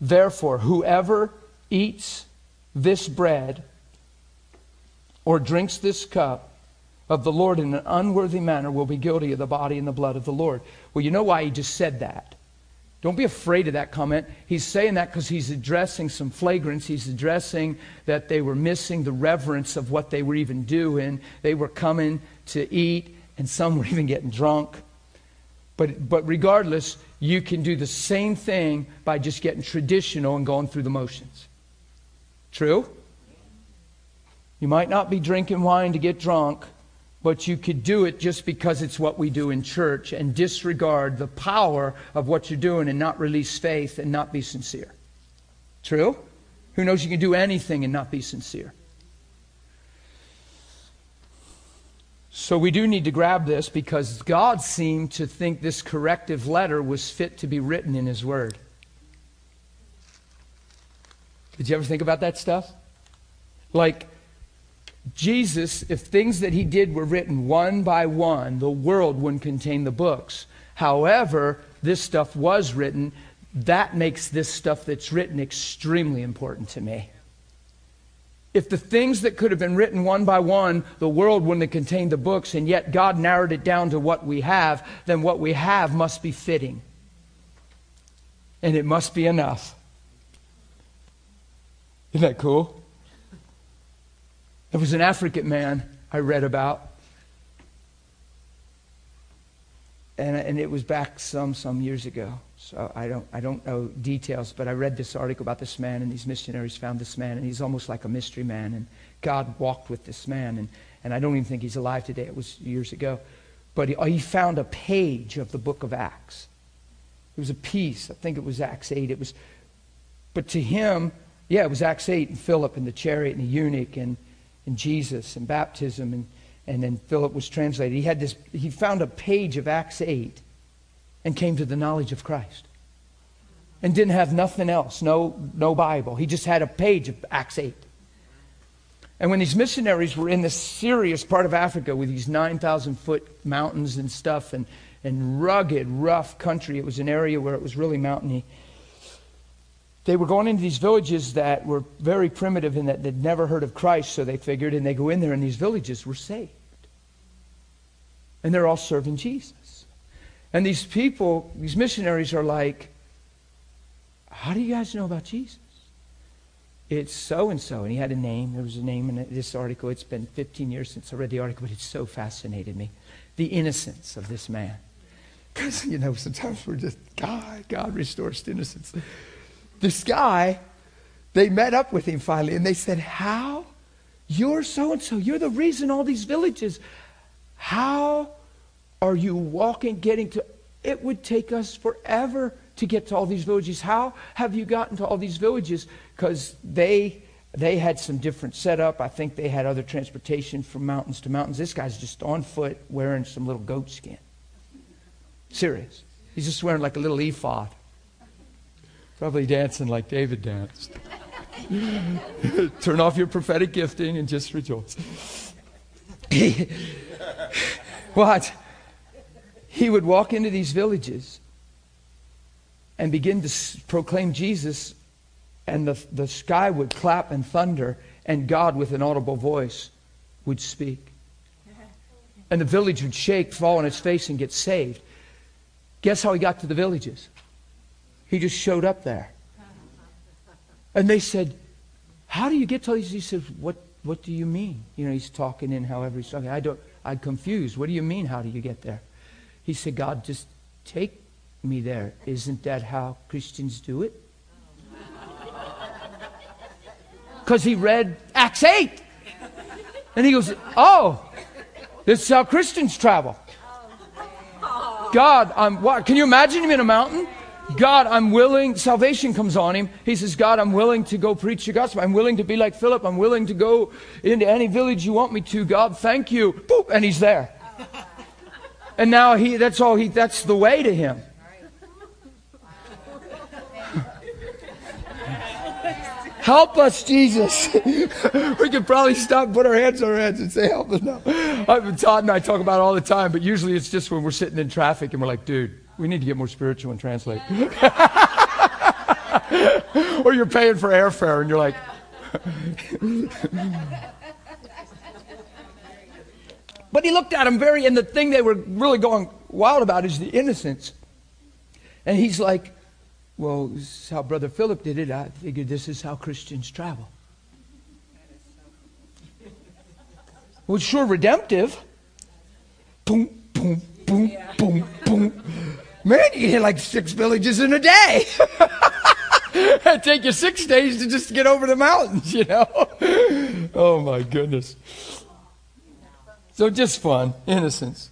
therefore, whoever eats this bread or drinks this cup of the Lord in an unworthy manner will be guilty of the body and the blood of the Lord. Well, you know why he just said that. Don't be afraid of that comment. He's saying that because he's addressing some flagrants. He's addressing that they were missing the reverence of what they were even doing. They were coming to eat, and some were [laughs] even getting drunk. But, but regardless, you can do the same thing by just getting traditional and going through the motions. True? You might not be drinking wine to get drunk, but you could do it just because it's what we do in church and disregard the power of what you're doing and not release faith and not be sincere. True? Who knows you can do anything and not be sincere? So we do need to grab this because God seemed to think this corrective letter was fit to be written in His Word. Did you ever think about that stuff? Like, Jesus, if things that he did were written one by one, the world wouldn't contain the books. However, this stuff was written. That makes this stuff that's written extremely important to me. If the things that could have been written one by one, the world wouldn't have contained the books, and yet God narrowed it down to what we have, then what we have must be fitting. And it must be enough. Isn't that cool? There was an African man I read about. And, and it was back some, some years ago. So I don't, I don't know details, but I read this article about this man, and these missionaries found this man, and he's almost like a mystery man. And God walked with this man, and, and I don't even think he's alive today. It was years ago. But he, he found a page of the book of Acts. It was a piece. I think it was Acts 8. It was, but to him, yeah, it was Acts 8 and Philip and the chariot and the eunuch and, and Jesus and baptism and, and then Philip was translated. He had this, he found a page of Acts 8 and came to the knowledge of Christ. And didn't have nothing else, no, no Bible. He just had a page of Acts 8. And when these missionaries were in this serious part of Africa with these 9,000 foot mountains and stuff and, and rugged, rough country, it was an area where it was really mountainy. They were going into these villages that were very primitive in that they'd never heard of Christ, so they figured, and they go in there, and these villages were saved. And they're all serving Jesus. And these people, these missionaries are like, How do you guys know about Jesus? It's so and so. And he had a name. There was a name in this article. It's been 15 years since I read the article, but it so fascinated me. The innocence of this man. Because, you know, sometimes we're just, God, God restores innocence. This guy, they met up with him finally and they said, How? You're so and so. You're the reason all these villages. How are you walking, getting to? It would take us forever to get to all these villages. How have you gotten to all these villages? Because they they had some different setup. I think they had other transportation from mountains to mountains. This guy's just on foot wearing some little goat skin. Serious. He's just wearing like a little ephod. Probably dancing like David danced. [laughs] Turn off your prophetic gifting and just rejoice. [laughs] what? He would walk into these villages and begin to s- proclaim Jesus, and the, the sky would clap and thunder, and God, with an audible voice, would speak. And the village would shake, fall on its face, and get saved. Guess how he got to the villages? He just showed up there. And they said, How do you get to all these? He said, What, what do you mean? You know, he's talking in however he's talking. I don't, I'm confused. What do you mean, how do you get there? He said, God, just take me there. Isn't that how Christians do it? [laughs] Because he read Acts 8. And he goes, Oh, this is how Christians travel. Oh, God, I'm what? Can you imagine him in a mountain? God, I'm willing. Salvation comes on him. He says, God, I'm willing to go preach the gospel. I'm willing to be like Philip. I'm willing to go into any village you want me to. God, thank you. Boop, and he's there. And now he, that's all he, that's the way to him. Help us, Jesus. [laughs] we could probably stop, put our hands on our heads, and say, Help us now. Todd and I talk about it all the time, but usually it's just when we're sitting in traffic and we're like, dude, we need to get more spiritual and translate. [laughs] or you're paying for airfare and you're like, [laughs] but he looked at him very, and the thing they were really going wild about is the innocence. And he's like, well, this is how Brother Philip did it. I figured this is how Christians travel. Well, sure redemptive. Boom, boom, boom, boom, boom. Man, you hit like six villages in a day. [laughs] It'd take you six days to just get over the mountains, you know? [laughs] oh, my goodness. So just fun, innocence.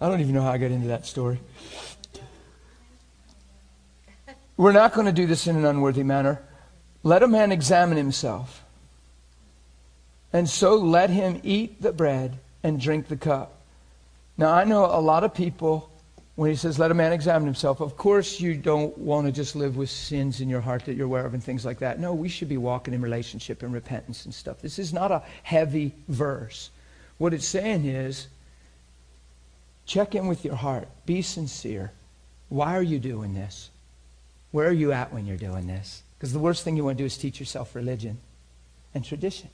I don't even know how I got into that story. We're not going to do this in an unworthy manner. Let a man examine himself. And so let him eat the bread and drink the cup. Now, I know a lot of people, when he says, let a man examine himself, of course you don't want to just live with sins in your heart that you're aware of and things like that. No, we should be walking in relationship and repentance and stuff. This is not a heavy verse. What it's saying is, check in with your heart. Be sincere. Why are you doing this? Where are you at when you're doing this? Because the worst thing you want to do is teach yourself religion and tradition.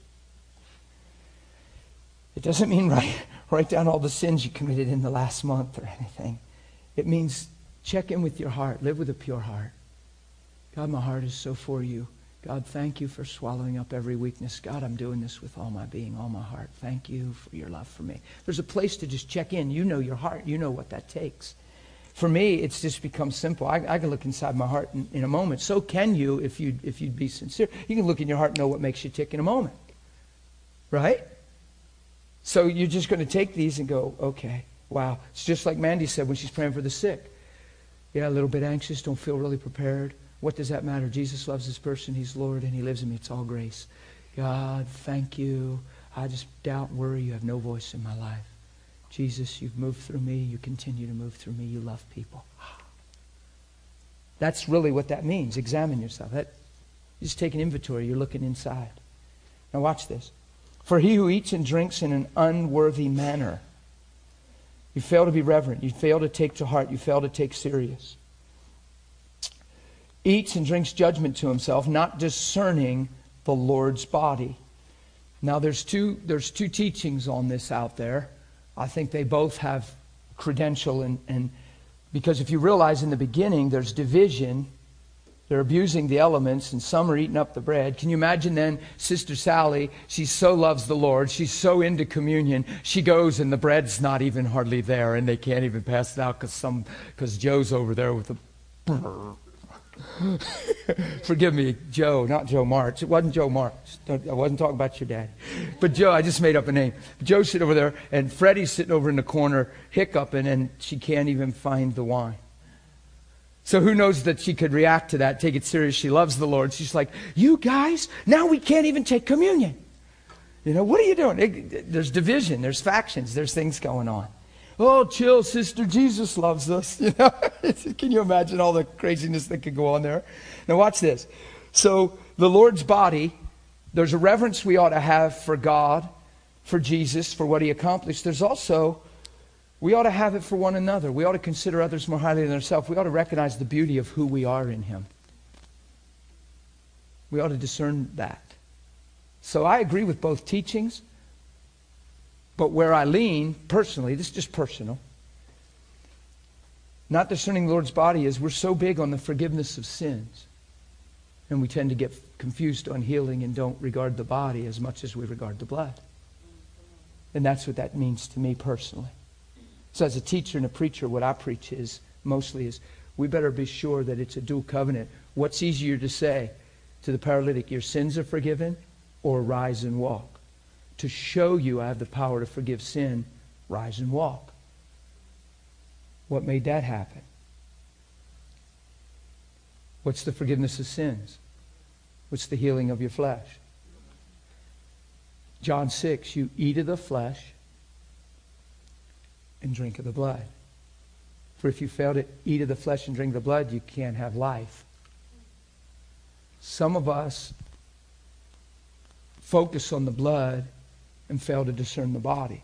It doesn't mean [laughs] write, write down all the sins you committed in the last month or anything. It means check in with your heart. Live with a pure heart. God, my heart is so for you. God, thank you for swallowing up every weakness. God, I'm doing this with all my being, all my heart. Thank you for your love for me. There's a place to just check in. You know your heart. You know what that takes. For me, it's just become simple. I, I can look inside my heart in, in, a moment. So can you if, you if you'd be sincere. You can look in your heart and know what makes you tick in a moment. Right? So you're just going to take these and go, okay, wow. It's just like Mandy said when she's praying for the sick. Yeah, a little bit anxious, don't feel really prepared. What does that matter? Jesus loves this person. He's Lord and he lives in me. It's all grace. God, thank you. I just doubt and worry. You have no voice in my life. Jesus, you've moved through me. You continue to move through me. You love people. That's really what that means. Examine yourself. That, you just take an inventory. You're looking inside. Now watch this. For he who eats and drinks in an unworthy manner, you fail to be reverent, you fail to take to heart, you fail to take serious. Eats and drinks judgment to himself, not discerning the Lord's body. Now there's two there's two teachings on this out there. I think they both have credential and, and because if you realize in the beginning there's division they're abusing the elements, and some are eating up the bread. Can you imagine then Sister Sally? She so loves the Lord. She's so into communion. She goes, and the bread's not even hardly there, and they can't even pass it out because some because Joe's over there with the. [laughs] Forgive me, Joe, not Joe March. It wasn't Joe March. I wasn't talking about your dad. But Joe, I just made up a name. Joe's sitting over there, and Freddie's sitting over in the corner hiccuping, and she can't even find the wine. So who knows that she could react to that, take it serious. She loves the Lord. She's like, You guys, now we can't even take communion. You know, what are you doing? It, there's division, there's factions, there's things going on. Oh, chill, sister. Jesus loves us. [laughs] You know, [laughs] can you imagine all the craziness that could go on there? Now, watch this. So, the Lord's body, there's a reverence we ought to have for God, for Jesus, for what he accomplished. There's also we ought to have it for one another. We ought to consider others more highly than ourselves. We ought to recognize the beauty of who we are in Him. We ought to discern that. So I agree with both teachings, but where I lean personally, this is just personal, not discerning the Lord's body is we're so big on the forgiveness of sins. And we tend to get confused on healing and don't regard the body as much as we regard the blood. And that's what that means to me personally. So, as a teacher and a preacher, what I preach is mostly is we better be sure that it's a dual covenant. What's easier to say to the paralytic, your sins are forgiven, or rise and walk? To show you I have the power to forgive sin, rise and walk. What made that happen? What's the forgiveness of sins? What's the healing of your flesh? John 6, you eat of the flesh and drink of the blood. For if you fail to eat of the flesh and drink the blood, you can't have life. Some of us focus on the blood and fail to discern the body.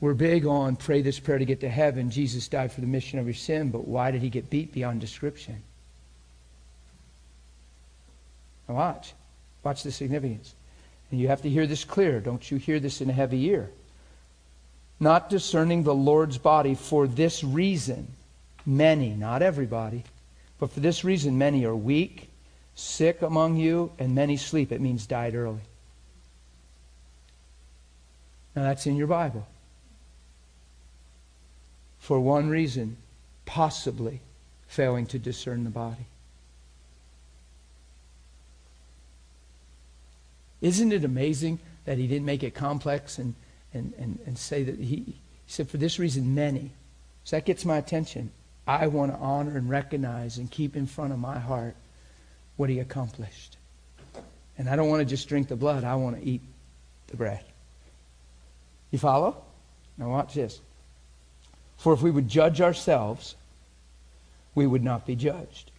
We're big on pray this prayer to get to heaven. Jesus died for the mission of your sin, but why did he get beat beyond description? Now watch. Watch the significance. And you have to hear this clear. Don't you hear this in a heavy ear? Not discerning the Lord's body for this reason. Many, not everybody, but for this reason, many are weak, sick among you, and many sleep. It means died early. Now that's in your Bible. For one reason, possibly failing to discern the body. Isn't it amazing that he didn't make it complex and, and, and, and say that he, he said, for this reason, many. So that gets my attention. I want to honor and recognize and keep in front of my heart what he accomplished. And I don't want to just drink the blood, I want to eat the bread. You follow? Now, watch this. For if we would judge ourselves, we would not be judged.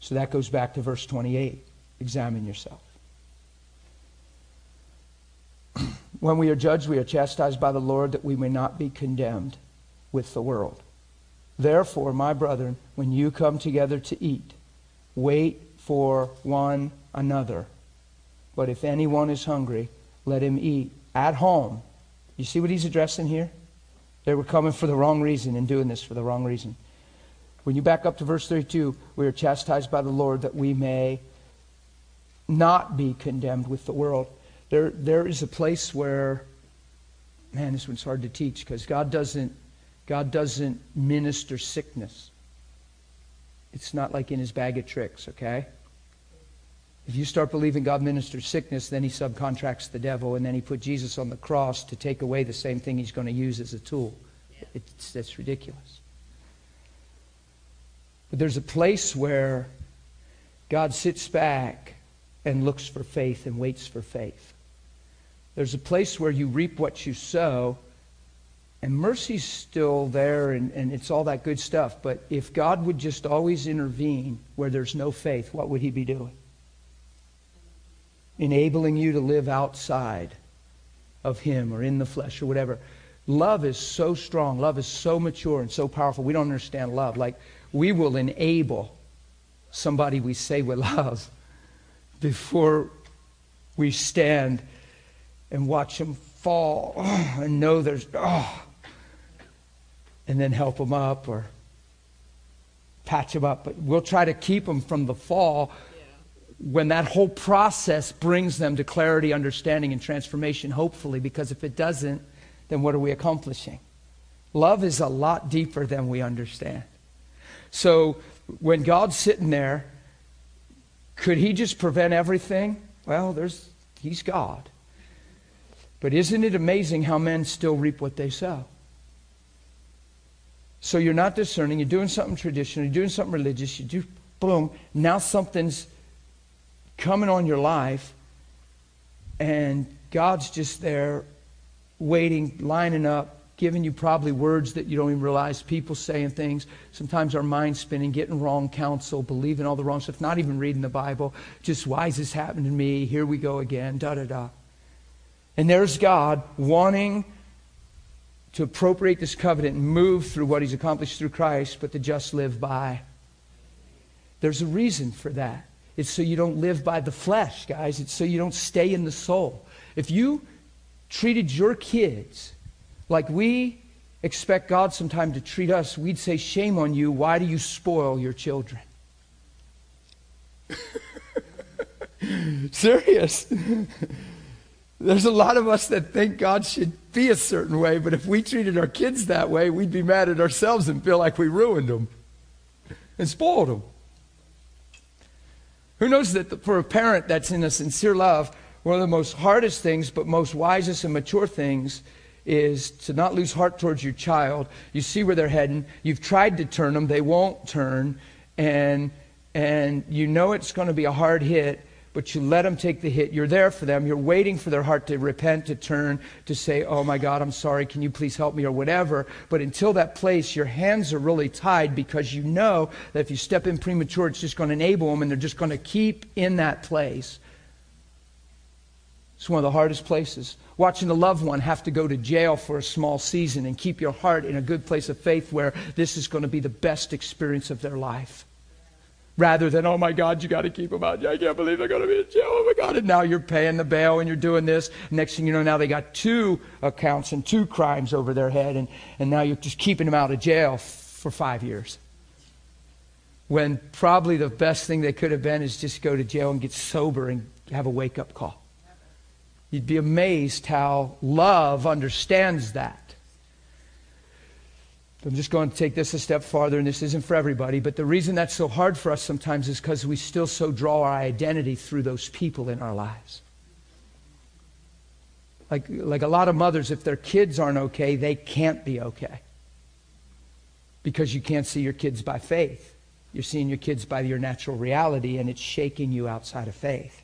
So that goes back to verse 28. Examine yourself. When we are judged, we are chastised by the Lord that we may not be condemned with the world. Therefore, my brethren, when you come together to eat, wait for one another. But if anyone is hungry, let him eat at home. You see what he's addressing here? They were coming for the wrong reason and doing this for the wrong reason. When you back up to verse 32, we are chastised by the Lord that we may not be condemned with the world. There, there is a place where, man, this one's hard to teach because God doesn't, God doesn't minister sickness. It's not like in his bag of tricks, okay? If you start believing God ministers sickness, then he subcontracts the devil, and then he put Jesus on the cross to take away the same thing he's going to use as a tool. It's, that's ridiculous. But there's a place where God sits back and looks for faith and waits for faith. There's a place where you reap what you sow, and mercy's still there, and, and it's all that good stuff. But if God would just always intervene where there's no faith, what would he be doing? enabling you to live outside of Him or in the flesh or whatever. Love is so strong. Love is so mature and so powerful. We don't understand love. Like, we will enable somebody we say we love [laughs] before we stand and watch them fall oh, and know there's, oh, and then help them up or patch them up. But we'll try to keep them from the fall when that whole process brings them to clarity, understanding, and transformation, hopefully, because if it doesn't, then what are we accomplishing? Love is a lot deeper than we understand. So when God's sitting there, could he just prevent everything? Well, there's he's God. But isn't it amazing how men still reap what they sow? So you're not discerning, you're doing something traditional, you're doing something religious, you do boom, now something's coming on your life, and God's just there waiting, lining up, giving you probably words that you don't even realize, people saying things, sometimes our mind spinning, getting wrong counsel, believing all the wrong stuff, not even reading the Bible, just why is this happening to me? Here we go again, da da da. And there's God wanting to appropriate this covenant and move through what he's accomplished through Christ, but to just live by. There's a reason for that. It's so you don't live by the flesh, guys. It's so you don't stay in the soul. If you treated your kids like we expect God sometime to treat us, we'd say, Shame on you. Why do you spoil your children? [laughs] Serious. There's a lot of us that think God should be a certain way, but if we treated our kids that way, we'd be mad at ourselves and feel like we ruined them and spoiled them. Who knows that for a parent that's in a sincere love, one of the most hardest things, but most wisest and mature things is to not lose heart towards your child. You see where they're heading. You've tried to turn them, they won't turn, and and you know it's going to be a hard hit, but you let them take the hit. You're there for them. You're waiting for their heart to repent, to turn, to say, "Oh my God, I'm sorry. Can you please help me?" or whatever. But until that place, your hands are really tied because you know that if you step in premature, it's just going to enable them, and they're just going to keep in that place. It's one of the hardest places. Watching a loved one have to go to jail for a small season and keep your heart in a good place of faith where this is going to be the best experience of their life. Rather than, oh my God, you got to keep them out. I can't believe they're going to be in jail. Oh my God. And now you're paying the bail and you're doing this. Next thing you know, now they got two accounts and two crimes over their head. And, and now you're just keeping them out of jail for five years. When probably the best thing they could have been is just go to jail and get sober and have a wake up call. You'd be amazed how love understands that. I'm just going to take this a step farther, and this isn't for everybody, but the reason that's so hard for us sometimes is because we still so draw our identity through those people in our lives. Like, like a lot of mothers, if their kids aren't okay, they can't be okay. Because you can't see your kids by faith. You're seeing your kids by your natural reality, and it's shaking you outside of faith.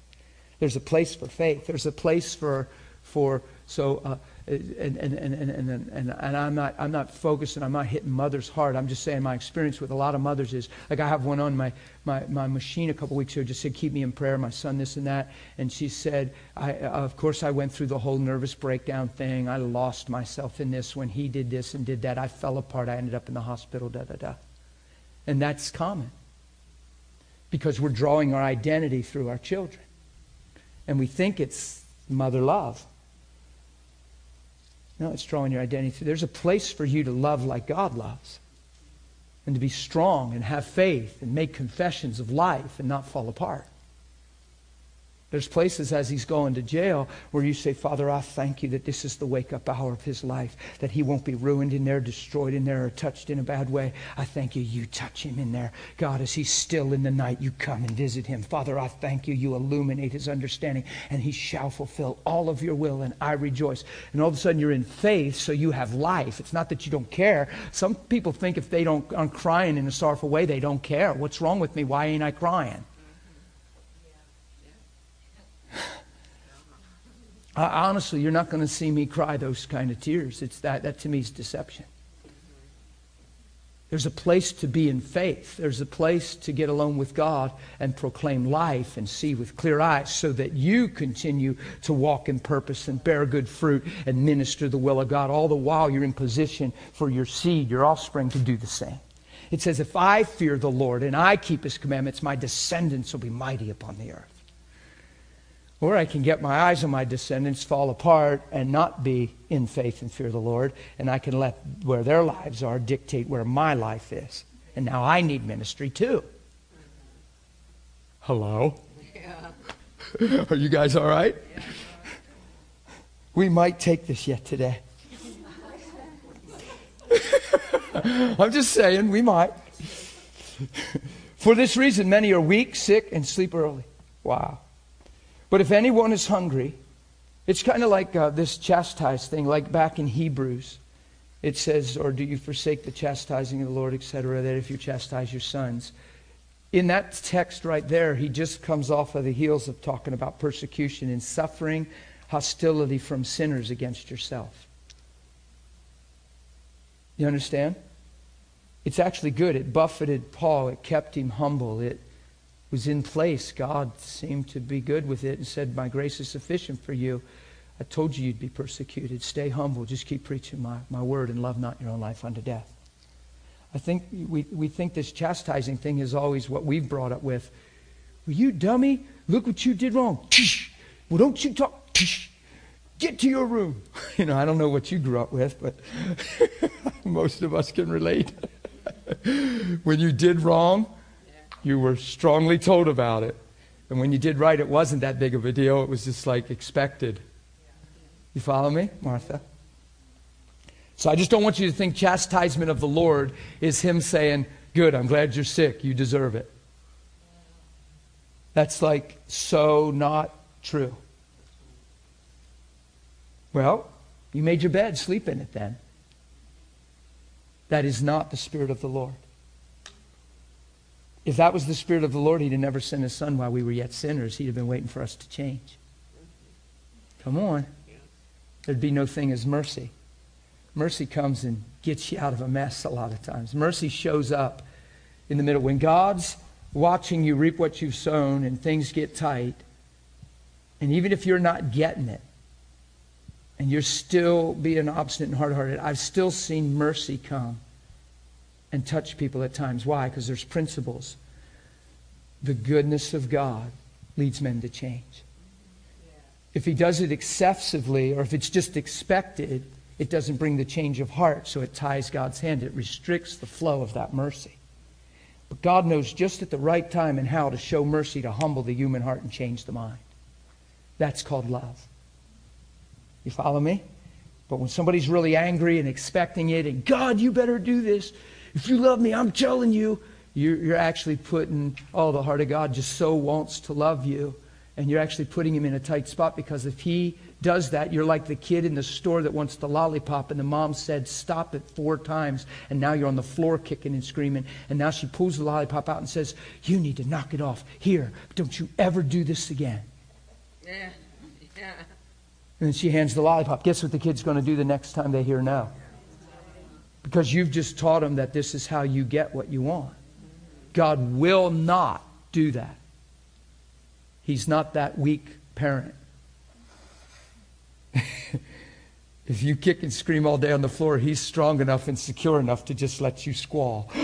There's a place for faith. There's a place for, for so, uh, and, and, and, and, and, and, I'm, not, I'm not focused and I'm not hitting mothers hard. I'm just saying my experience with a lot of mothers is, like I have one on my, my, my machine a couple weeks ago, just said, keep me in prayer, my son, this and that. And she said, I, uh, of course I went through the whole nervous breakdown thing. I lost myself in this when he did this and did that. I fell apart. I ended up in the hospital, da, da, da. And that's common because we're drawing our identity through our children and we think it's mother love. No, it's drawing your identity. There's a place for you to love like God loves and to be strong and have faith and make confessions of life and not fall apart. There's places as he's going to jail where you say, Father, I thank you that this is the wake up hour of his life, that he won't be ruined in there, destroyed in there, or touched in a bad way. I thank you, you touch him in there. God, as he's still in the night, you come and visit him. Father, I thank you, you illuminate his understanding, and he shall fulfill all of your will, and I rejoice. And all of a sudden you're in faith, so you have life. It's not that you don't care. Some people think if they don't aren't crying in a sorrowful way, they don't care. What's wrong with me? Why ain't I crying? Honestly, you're not going to see me cry those kind of tears. It's that, that to me is deception. There's a place to be in faith. There's a place to get alone with God and proclaim life and see with clear eyes so that you continue to walk in purpose and bear good fruit and minister the will of God. All the while you're in position for your seed, your offspring, to do the same. It says, If I fear the Lord and I keep his commandments, my descendants will be mighty upon the earth. Or I can get my eyes on my descendants, fall apart, and not be in faith and fear the Lord. And I can let where their lives are dictate where my life is. And now I need ministry too. Hello? Yeah. [laughs] are you guys all right? Yeah. We might take this yet today. [laughs] I'm just saying, we might. [laughs] For this reason, many are weak, sick, and sleep early. Wow. But if anyone is hungry, it's kind of like uh, this chastise thing, like back in Hebrews. It says, or do you forsake the chastising of the Lord, etc., that if you chastise your sons. In that text right there, he just comes off of the heels of talking about persecution and suffering, hostility from sinners against yourself. You understand? It's actually good. It buffeted Paul, it kept him humble, it was in place. God seemed to be good with it and said, My grace is sufficient for you. I told you you'd be persecuted. Stay humble. Just keep preaching my, my word and love not your own life unto death. I think we, we think this chastising thing is always what we've brought up with. Well, you dummy, look what you did wrong. Well, don't you talk. Get to your room. [laughs] You know, I don't know what you grew up with, but [laughs] most of us can relate. [laughs] when you did wrong, you were strongly told about it. And when you did right, it wasn't that big of a deal. It was just like expected. You follow me, Martha? So I just don't want you to think chastisement of the Lord is Him saying, Good, I'm glad you're sick. You deserve it. That's like so not true. Well, you made your bed, sleep in it then. That is not the Spirit of the Lord. If that was the Spirit of the Lord, He'd have never sent His Son while we were yet sinners. He'd have been waiting for us to change. Come on. There'd be no thing as mercy. Mercy comes and gets you out of a mess a lot of times. Mercy shows up in the middle. When God's watching you reap what you've sown and things get tight, and even if you're not getting it, and you're still being obstinate and hard hearted, I've still seen mercy come and touch people at times. Why? Because there's principles. The goodness of God leads men to change. If he does it excessively or if it's just expected, it doesn't bring the change of heart, so it ties God's hand. It restricts the flow of that mercy. But God knows just at the right time and how to show mercy to humble the human heart and change the mind. That's called love. You follow me? But when somebody's really angry and expecting it, and God, you better do this, if you love me, I'm telling you, you're, you're actually putting, oh, the heart of God just so wants to love you. And you're actually putting him in a tight spot because if he does that, you're like the kid in the store that wants the lollipop, and the mom said, Stop it four times, and now you're on the floor kicking and screaming. And now she pulls the lollipop out and says, You need to knock it off. Here, don't you ever do this again. Yeah. [laughs] Yeah. And then she hands the lollipop. Guess what the kid's going to do the next time they hear no? Because you've just taught them that this is how you get what you want. God will not do that. He's not that weak parent. [laughs] if you kick and scream all day on the floor, he's strong enough and secure enough to just let you squall. [laughs]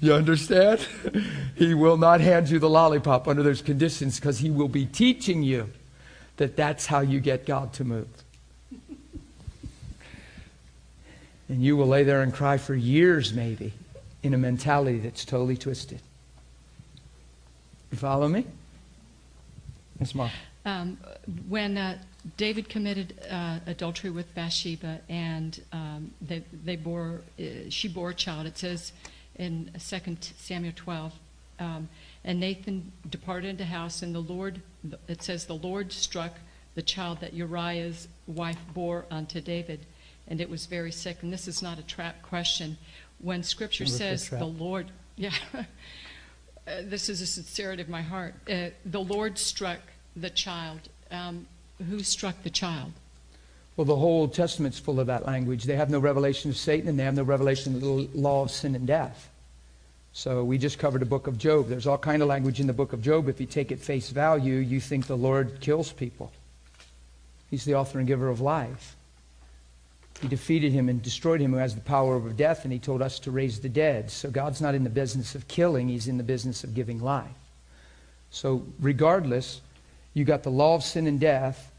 you understand? He will not hand you the lollipop under those conditions because he will be teaching you that that's how you get God to move. And you will lay there and cry for years, maybe, in a mentality that's totally twisted. You follow me? Yes, Mom. Um, when uh, David committed uh, adultery with Bathsheba and um, they, they bore, uh, she bore a child, it says in 2 Samuel 12, um, and Nathan departed into house, and the Lord, it says, the Lord struck the child that Uriah's wife bore unto David and it was very sick. And this is not a trap question. When Scripture says the Lord, [laughs] yeah, uh, this is a sincerity of my heart. Uh, the Lord struck the child. Um, who struck the child? Well, the whole Old Testament's full of that language. They have no revelation of Satan and they have no revelation of the law of sin and death. So we just covered the book of Job. There's all kind of language in the book of Job. If you take it face value, you think the Lord kills people. He's the author and giver of life. He defeated him and destroyed him who has the power over death, and he told us to raise the dead. So God's not in the business of killing, he's in the business of giving life. So regardless, you've got the law of sin and death,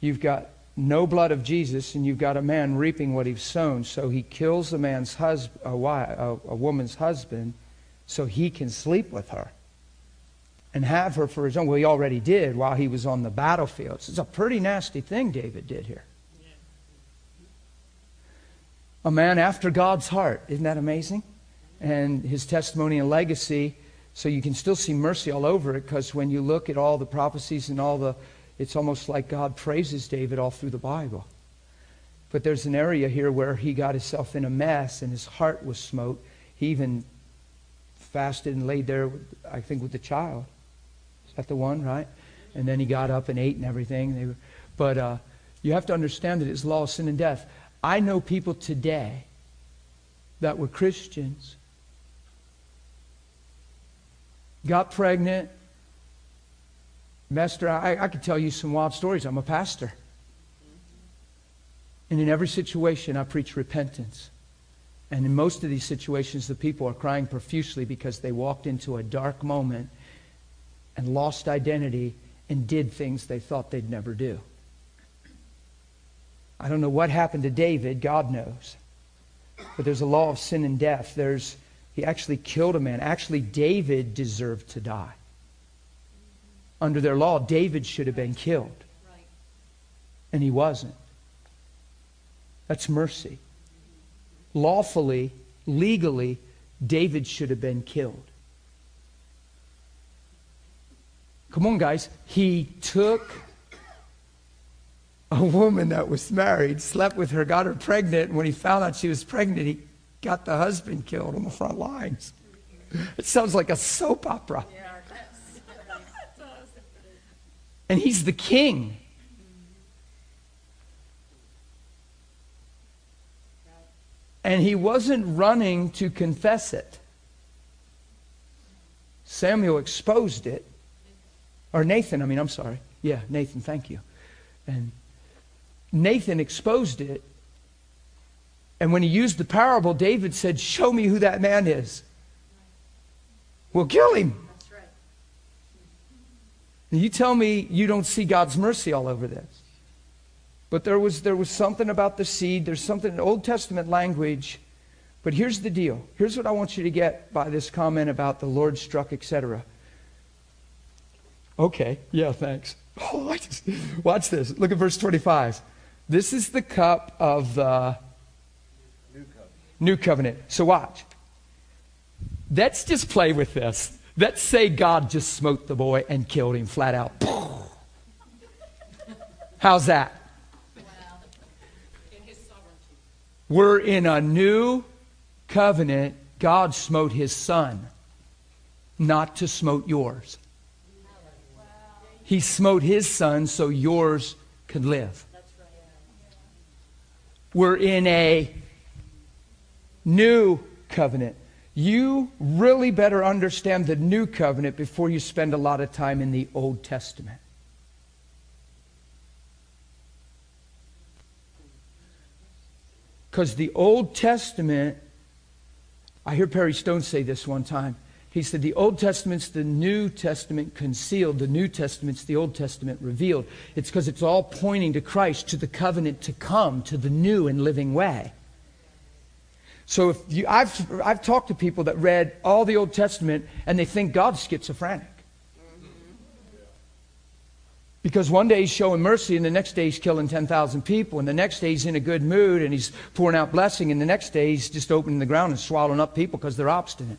you've got no blood of Jesus, and you've got a man reaping what he's sown. So he kills a man's husband, a, wife, a, a woman's husband, so he can sleep with her and have her for his own. Well, he already did while he was on the battlefield. So It's a pretty nasty thing David did here. A man after God's heart. Isn't that amazing? And his testimony and legacy. So you can still see mercy all over it because when you look at all the prophecies and all the it's almost like God praises David all through the Bible. But there's an area here where he got himself in a mess and his heart was smote. He even fasted and laid there, I think, with the child. Is that the one, right? And then he got up and ate and everything. But uh, you have to understand that it's law sin and death. I know people today that were Christians, got pregnant, Master, I, I could tell you some wild stories. I'm a pastor. And in every situation, I preach repentance. And in most of these situations, the people are crying profusely because they walked into a dark moment and lost identity and did things they thought they'd never do. I don't know what happened to David, God knows. But there's a law of sin and death. There's he actually killed a man. Actually, David deserved to die under their law, David should have been killed. And he wasn't. That's mercy. Lawfully, legally, David should have been killed. Come on, guys. He took a woman that was married, slept with her, got her pregnant, and when he found out she was pregnant, he got the husband killed on the front lines. It sounds like a soap opera. And he's the king. And he wasn't running to confess it. Samuel exposed it. Or Nathan, I mean, I'm sorry. Yeah, Nathan, thank you. And Nathan exposed it. And when he used the parable, David said, Show me who that man is. We'll kill him. You tell me you don't see God's mercy all over this. But there was, there was something about the seed. There's something in Old Testament language. But here's the deal. Here's what I want you to get by this comment about the Lord struck, etc. Okay, yeah, thanks. [laughs] Oh, just, watch this. Look at verse 25. This is the cup of the new covenant. new covenant. So watch. Let's just play with this. Let's say God just smote the boy and killed him flat out. [laughs] How's that? We're in a new covenant. God smote his son, not to smote yours. He smote his son so yours could live. We're in a new covenant you really better understand the new covenant before you spend a lot of time in the Old Testament. Because the Old Testament, I hear Perry Stone say this one time. He said, The Old Testament's the New Testament concealed, the New Testament's the Old Testament revealed. It's because it's all pointing to Christ, to the covenant to come, to the new and living way. So if you, I've, I've talked to people that read all the Old Testament and they think God's schizophrenic. Because one day he's showing mercy, and the next day he's killing 10,000 people, and the next day he's in a good mood and he's pouring out blessing, and the next day he's just opening the ground and swallowing up people because they're obstinate.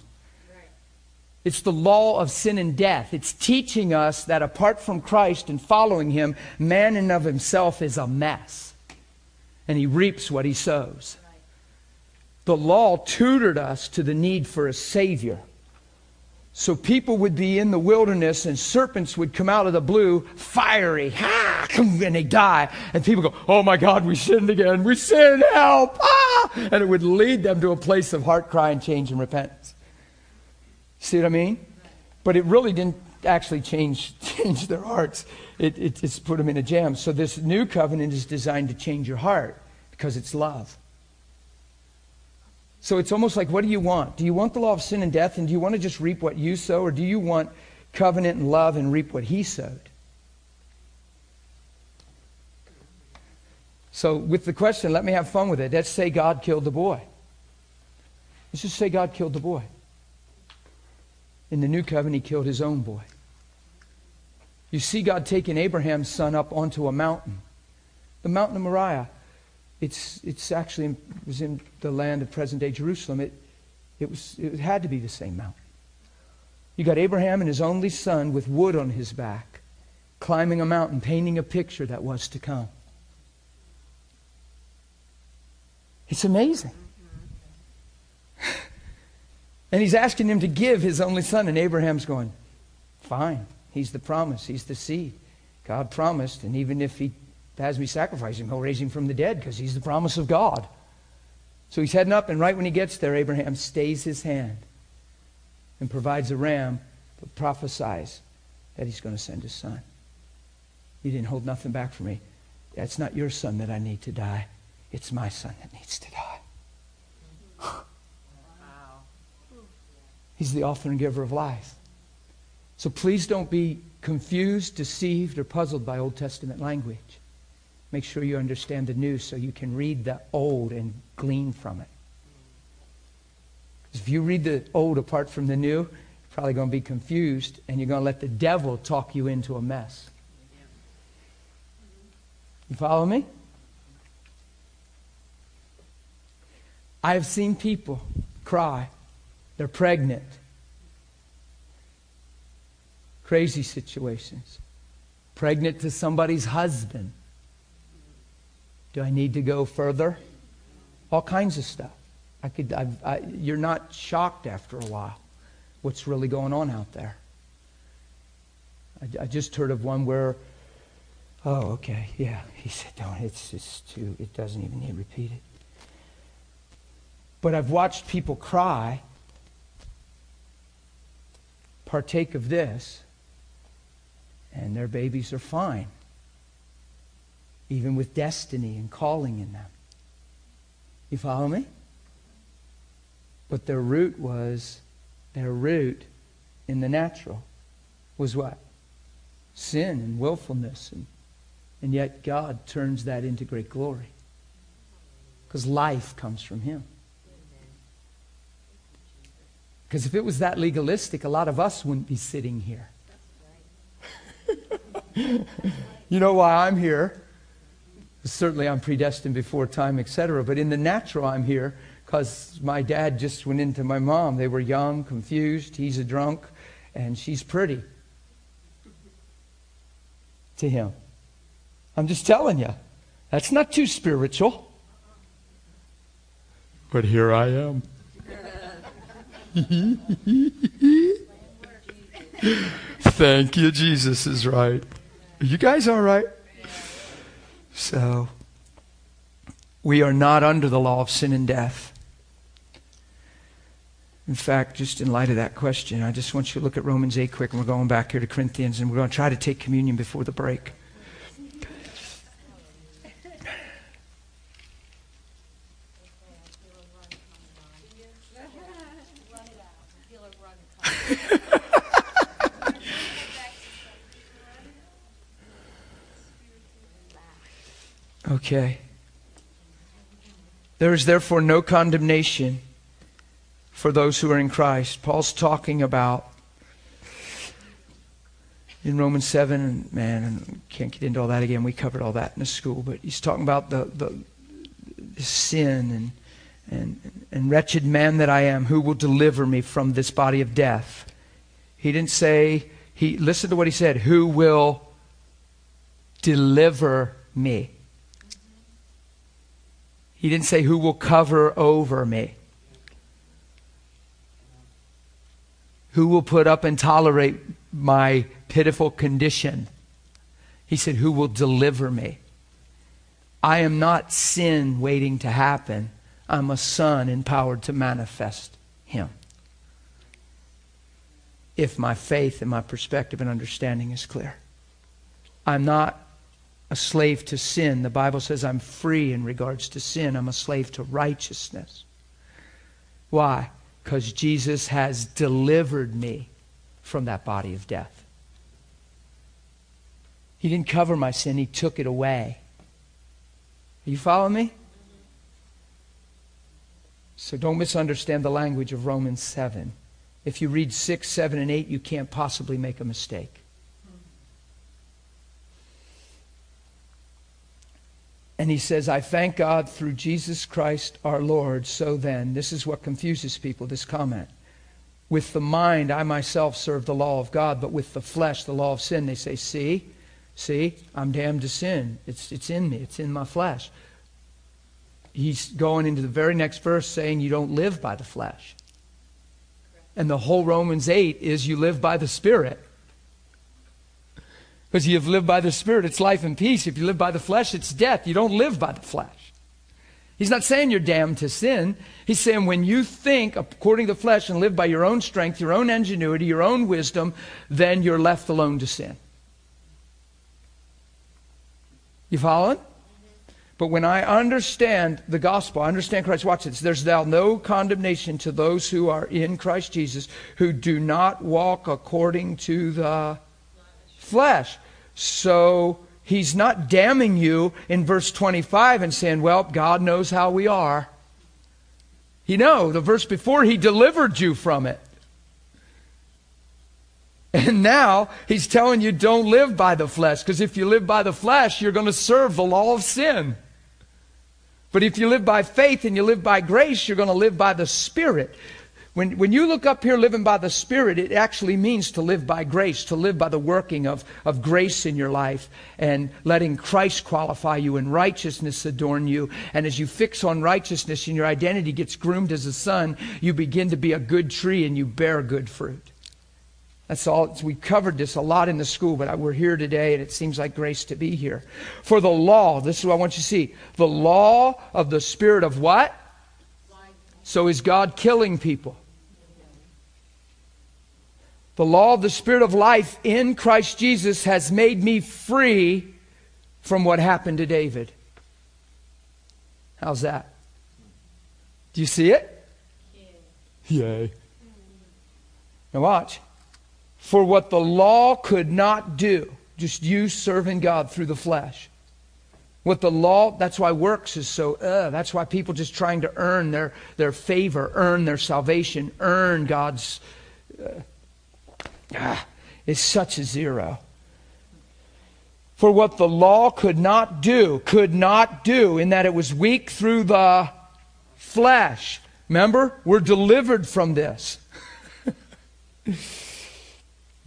It's the law of sin and death. It's teaching us that apart from Christ and following him, man in of himself is a mess. And he reaps what he sows. The law tutored us to the need for a Savior. So people would be in the wilderness and serpents would come out of the blue, fiery, ha, [laughs] and they die. And people go, Oh my God, we sinned again. We sinned, help. Ah! And it would lead them to a place of heart cry and change and repentance. See what I mean? But it really didn't actually change, [laughs] change their hearts. It, it just put them in a jam. So this new covenant is designed to change your heart because it's love. So it's almost like, what do you want? Do you want the law of sin and death, and do you want to just reap what you sow, or do you want covenant and love and reap what he sowed? So, with the question, let me have fun with it. Let's say God killed the boy. Let's just say God killed the boy. In the new covenant, he killed his own boy. You see God taking Abraham's son up onto a mountain, the mountain of Moriah. It's, it's actually in, was in the land of present day Jerusalem. It, it, was, it had to be the same mountain. You got Abraham and his only son with wood on his back, climbing a mountain, painting a picture that was to come. It's amazing. And he's asking him to give his only son, and Abraham's going, Fine. He's the promise, he's the seed. God promised, and even if he has me sacrifice him, he'll raise him from the dead because he's the promise of God. So he's heading up, and right when he gets there, Abraham stays his hand and provides a ram, but prophesies that he's going to send his son. You didn't hold nothing back for me. That's not your son that I need to die. It's my son that needs to die. He's the author and giver of life. So please don't be confused, deceived, or puzzled by Old Testament language. Make sure you understand the new so you can read the old and glean from it. If you read the old apart from the new, you're probably going to be confused and you're going to let the devil talk you into a mess. You follow me? I have seen people cry. They're pregnant. Crazy situations. Pregnant to somebody's husband. Do I need to go further? All kinds of stuff. I could, I've, I, you're not shocked after a while what's really going on out there. I, I just heard of one where, oh, okay, yeah. He said, don't, it's just too, it doesn't even need repeated. But I've watched people cry, partake of this, and their babies are fine even with destiny and calling in them. You follow me? But their root was, their root in the natural was what? Sin and willfulness. And, and yet God turns that into great glory. Because life comes from Him. Because if it was that legalistic, a lot of us wouldn't be sitting here. [laughs] you know why I'm here? Certainly, I'm predestined before time, etc. But in the natural, I'm here because my dad just went into my mom. They were young, confused. He's a drunk, and she's pretty to him. I'm just telling you. That's not too spiritual. But here I am. [laughs] Thank you, Jesus is right. Are you guys all right? So, we are not under the law of sin and death. In fact, just in light of that question, I just want you to look at Romans 8 quick, and we're going back here to Corinthians, and we're going to try to take communion before the break. Okay. There is therefore no condemnation for those who are in Christ. Paul's talking about in Romans 7, and man, I can't get into all that again. We covered all that in the school, but he's talking about the, the, the sin and, and, and wretched man that I am, who will deliver me from this body of death. He didn't say, he listen to what he said, who will deliver me. He didn't say, Who will cover over me? Who will put up and tolerate my pitiful condition? He said, Who will deliver me? I am not sin waiting to happen. I'm a son empowered to manifest him. If my faith and my perspective and understanding is clear, I'm not a slave to sin. The Bible says I'm free in regards to sin. I'm a slave to righteousness. Why? Because Jesus has delivered me from that body of death. He didn't cover my sin, He took it away. Are you following me? So don't misunderstand the language of Romans 7. If you read 6, 7, and 8, you can't possibly make a mistake. And he says, I thank God through Jesus Christ our Lord. So then, this is what confuses people, this comment. With the mind, I myself serve the law of God, but with the flesh, the law of sin. They say, See, see, I'm damned to sin. It's, it's in me, it's in my flesh. He's going into the very next verse saying, You don't live by the flesh. And the whole Romans 8 is you live by the Spirit. Because you have lived by the Spirit, it's life and peace. If you live by the flesh, it's death. You don't live by the flesh. He's not saying you're damned to sin. He's saying when you think according to the flesh and live by your own strength, your own ingenuity, your own wisdom, then you're left alone to sin. You following? But when I understand the gospel, I understand Christ, watch this. There's now no condemnation to those who are in Christ Jesus who do not walk according to the flesh. So he's not damning you in verse 25 and saying, well, God knows how we are. He know the verse before he delivered you from it. And now he's telling you don't live by the flesh because if you live by the flesh, you're going to serve the law of sin. But if you live by faith and you live by grace, you're going to live by the Spirit. When, when you look up here living by the Spirit, it actually means to live by grace, to live by the working of, of grace in your life and letting Christ qualify you and righteousness adorn you. And as you fix on righteousness and your identity gets groomed as a son, you begin to be a good tree and you bear good fruit. That's all. We covered this a lot in the school, but we're here today and it seems like grace to be here. For the law, this is what I want you to see. The law of the Spirit of what? So is God killing people? The law of the Spirit of life in Christ Jesus has made me free from what happened to David. How's that? Do you see it? Yay. Now watch. For what the law could not do, just you serving God through the flesh. What the law, that's why works is so, uh, that's why people just trying to earn their, their favor, earn their salvation, earn God's. Uh, ah, is such a zero. For what the law could not do, could not do, in that it was weak through the flesh. Remember? We're delivered from this. [laughs]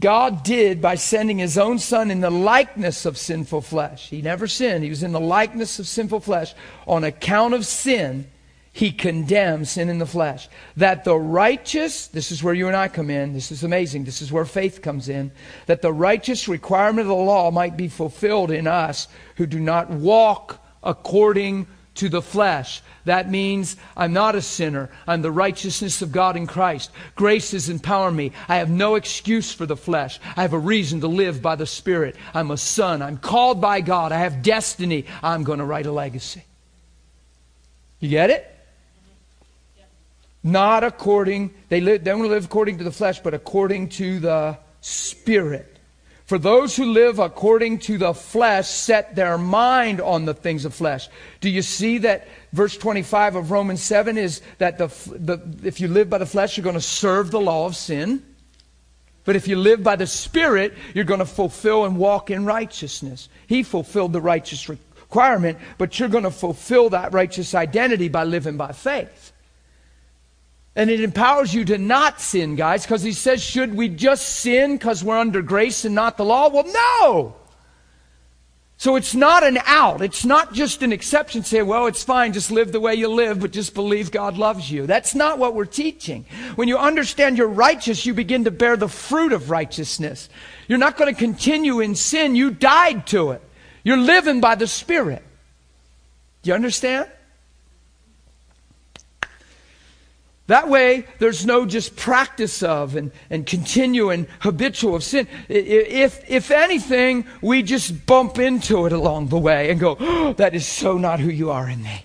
God did by sending his own son in the likeness of sinful flesh. He never sinned. He was in the likeness of sinful flesh on account of sin he condemns sin in the flesh. That the righteous, this is where you and I come in, this is amazing, this is where faith comes in, that the righteous requirement of the law might be fulfilled in us who do not walk according to the flesh. That means I'm not a sinner. I'm the righteousness of God in Christ. Grace has empowered me. I have no excuse for the flesh. I have a reason to live by the Spirit. I'm a son. I'm called by God. I have destiny. I'm going to write a legacy. You get it? Not according, they, live, they don't live according to the flesh, but according to the Spirit. For those who live according to the flesh set their mind on the things of flesh. Do you see that verse 25 of Romans 7 is that the, the, if you live by the flesh, you're going to serve the law of sin? But if you live by the Spirit, you're going to fulfill and walk in righteousness. He fulfilled the righteous requirement, but you're going to fulfill that righteous identity by living by faith. And it empowers you to not sin, guys, because he says, should we just sin because we're under grace and not the law? Well, no! So it's not an out. It's not just an exception. Say, well, it's fine. Just live the way you live, but just believe God loves you. That's not what we're teaching. When you understand you're righteous, you begin to bear the fruit of righteousness. You're not going to continue in sin. You died to it. You're living by the Spirit. Do you understand? That way, there's no just practice of and, and continuing habitual of sin. If, if anything, we just bump into it along the way and go, oh, that is so not who you are in me.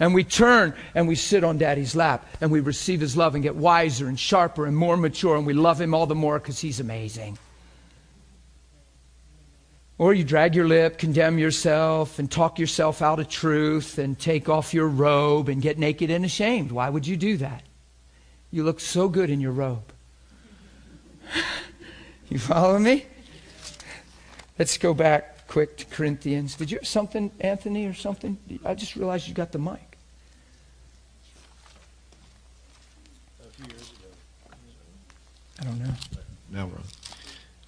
And we turn and we sit on daddy's lap and we receive his love and get wiser and sharper and more mature and we love him all the more because he's amazing. Or you drag your lip, condemn yourself, and talk yourself out of truth, and take off your robe and get naked and ashamed. Why would you do that? You look so good in your robe. [sighs] you follow me? Let's go back quick to Corinthians. Did you have something, Anthony, or something? I just realized you got the mic. A few years ago. I don't know. Now, Ron.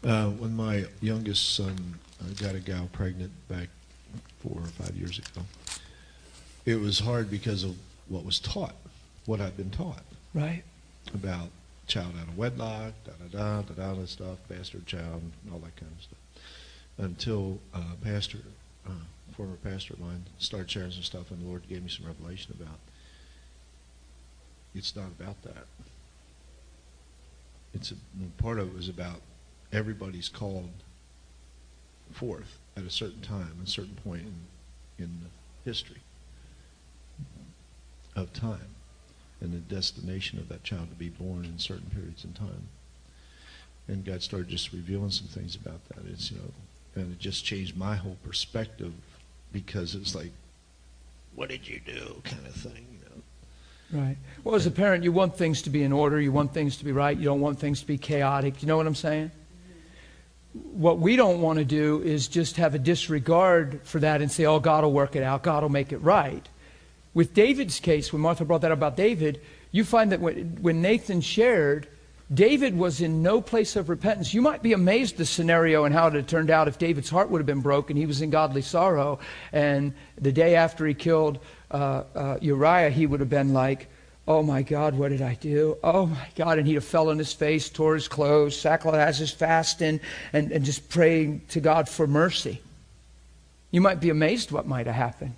Uh, when my youngest son I got a gal pregnant back four or five years ago. It was hard because of what was taught, what I'd been taught. Right. About child out of wedlock, da da da da da stuff, bastard child, all that kind of stuff. Until uh, pastor, uh, former pastor of mine, started sharing some stuff, and the Lord gave me some revelation about. It's not about that. It's a, part of it was about everybody's called forth at a certain time, a certain point in, in history of time, and the destination of that child to be born in certain periods in time. And God started just revealing some things about that. It's you know, and it just changed my whole perspective because it's like, what did you do, kind of thing. Right. Well, as a parent, you want things to be in order. You want things to be right. You don't want things to be chaotic. You know what I'm saying? What we don't want to do is just have a disregard for that and say, oh, God will work it out, God will make it right. With David's case, when Martha brought that up about David, you find that when, Nathan shared, David was in no place of repentance. You might be amazed the scenario and how it had turned out if David's heart would have been broken. He was in godly sorrow. And the day after he killed uh, uh, Uriah, he would have been like, Oh my God, what did I do? Oh my God. And he'd have fell on his face, tore his clothes, sackcloth as his fasting, and, and just praying to God for mercy. You might be amazed what might have happened.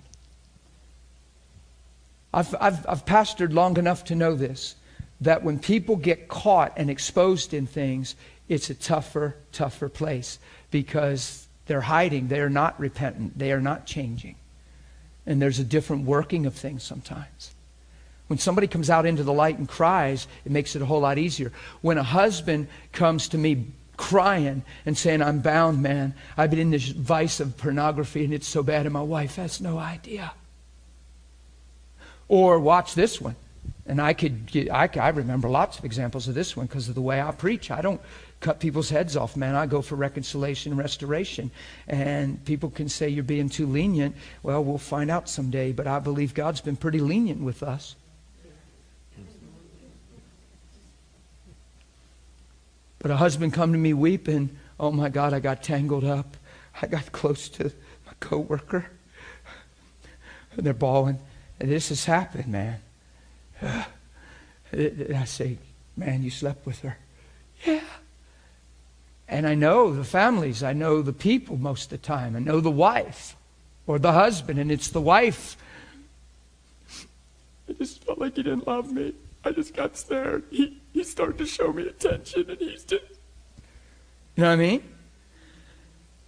I've, I've, I've pastored long enough to know this that when people get caught and exposed in things, it's a tougher, tougher place because they're hiding. They are not repentant. They are not changing. And there's a different working of things sometimes. When somebody comes out into the light and cries, it makes it a whole lot easier. When a husband comes to me crying and saying, I'm bound, man, I've been in this vice of pornography and it's so bad, and my wife has no idea. Or watch this one. And I could get, I, I remember lots of examples of this one because of the way I preach. I don't cut people's heads off, man. I go for reconciliation and restoration. And people can say you're being too lenient. Well, we'll find out someday. But I believe God's been pretty lenient with us. But a husband come to me weeping, oh my God, I got tangled up. I got close to my coworker. And they're bawling. And this has happened, man. [sighs] And I say, man, you slept with her. Yeah. And I know the families. I know the people most of the time. I know the wife or the husband, and it's the wife. [laughs] I just felt like he didn't love me. I just got scared. He, he started to show me attention, and he's just. You know what I mean?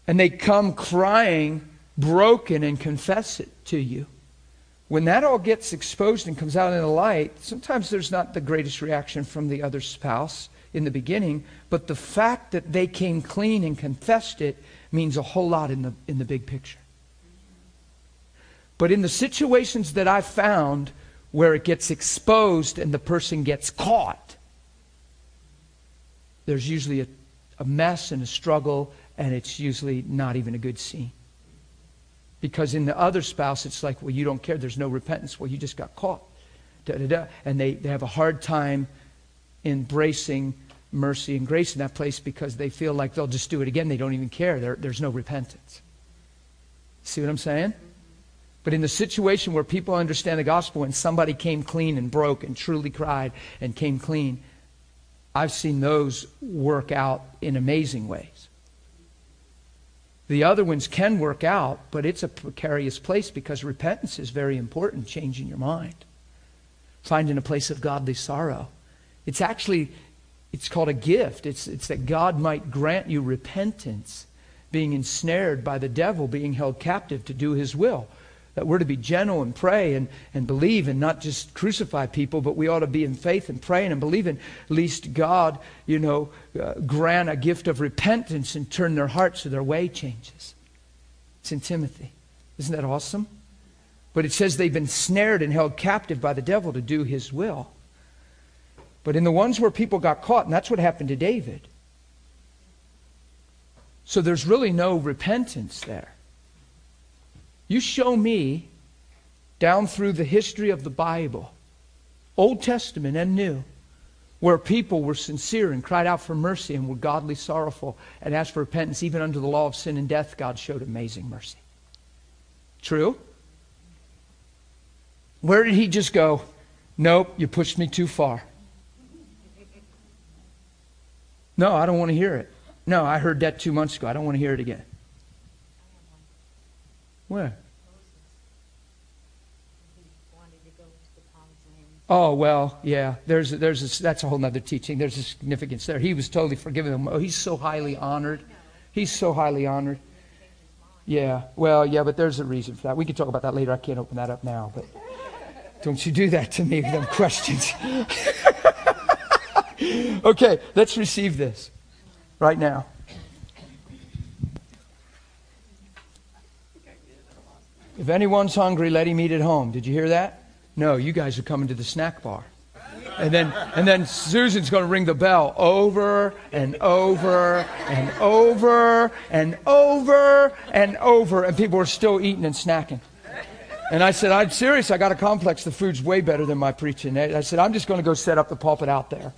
And they come crying, broken, and confess it to you. When that all gets exposed and comes out in the light, sometimes there's not the greatest reaction from the other spouse in the beginning, but the fact that they came clean and confessed it means a whole lot in the, in the big picture. But in the situations that I've found where it gets exposed and the person gets caught, there's usually a, a mess and a struggle, and it's usually not even a good scene. Because in the other spouse, it's like, well, you don't care. There's no repentance. Well, you just got caught. Da, da, da. And they, they have a hard time embracing mercy and grace in that place because they feel like they'll just do it again. They don't even care. There, there's no repentance. See what I'm saying? But in the situation where people understand the gospel and somebody came clean and broke and truly cried and came clean, I've seen those work out in amazing ways. The other ones can work out, but it's a precarious place because repentance is very important, changing your mind. Finding a place of godly sorrow. It's actually it's called a gift. It's, it's that God might grant you repentance, being ensnared by the devil, being held captive to do his will. That we're to be gentle and pray and, and believe and not just crucify people, but we ought to be in faith and praying and believing. Least God, you know, uh, grant a gift of repentance and turn their hearts so their way changes. It's in Timothy. Isn't that awesome? But it says they've been snared and held captive by the devil to do his will. But in the ones where people got caught, and that's what happened to David. So there's really no repentance there. You show me down through the history of the Bible, Old Testament and New, where people were sincere and cried out for mercy and were godly sorrowful and asked for repentance, even under the law of sin and death, God showed amazing mercy. True? Where did he just go? Nope, you pushed me too far. No, I don't want to hear it. No, I heard that two months ago. I don't want to hear it again. Where? Oh well, yeah. There's there's a, that's a whole other teaching. There's a significance there. He was totally forgiven. Him. Oh, he's so highly honored. He's so highly honored. Yeah. Well, yeah, but there's a reason for that. We can talk about that later. I can't open that up now, but don't you do that to me with them questions. [laughs] okay, let's receive this right now. If anyone's hungry, let him eat at home. Did you hear that? No, you guys are coming to the snack bar. And then, and then Susan's going to ring the bell over and over and over and over and over, and people are still eating and snacking. And I said, I'm serious. I got a complex. The food's way better than my preaching. I said, I'm just going to go set up the pulpit out there.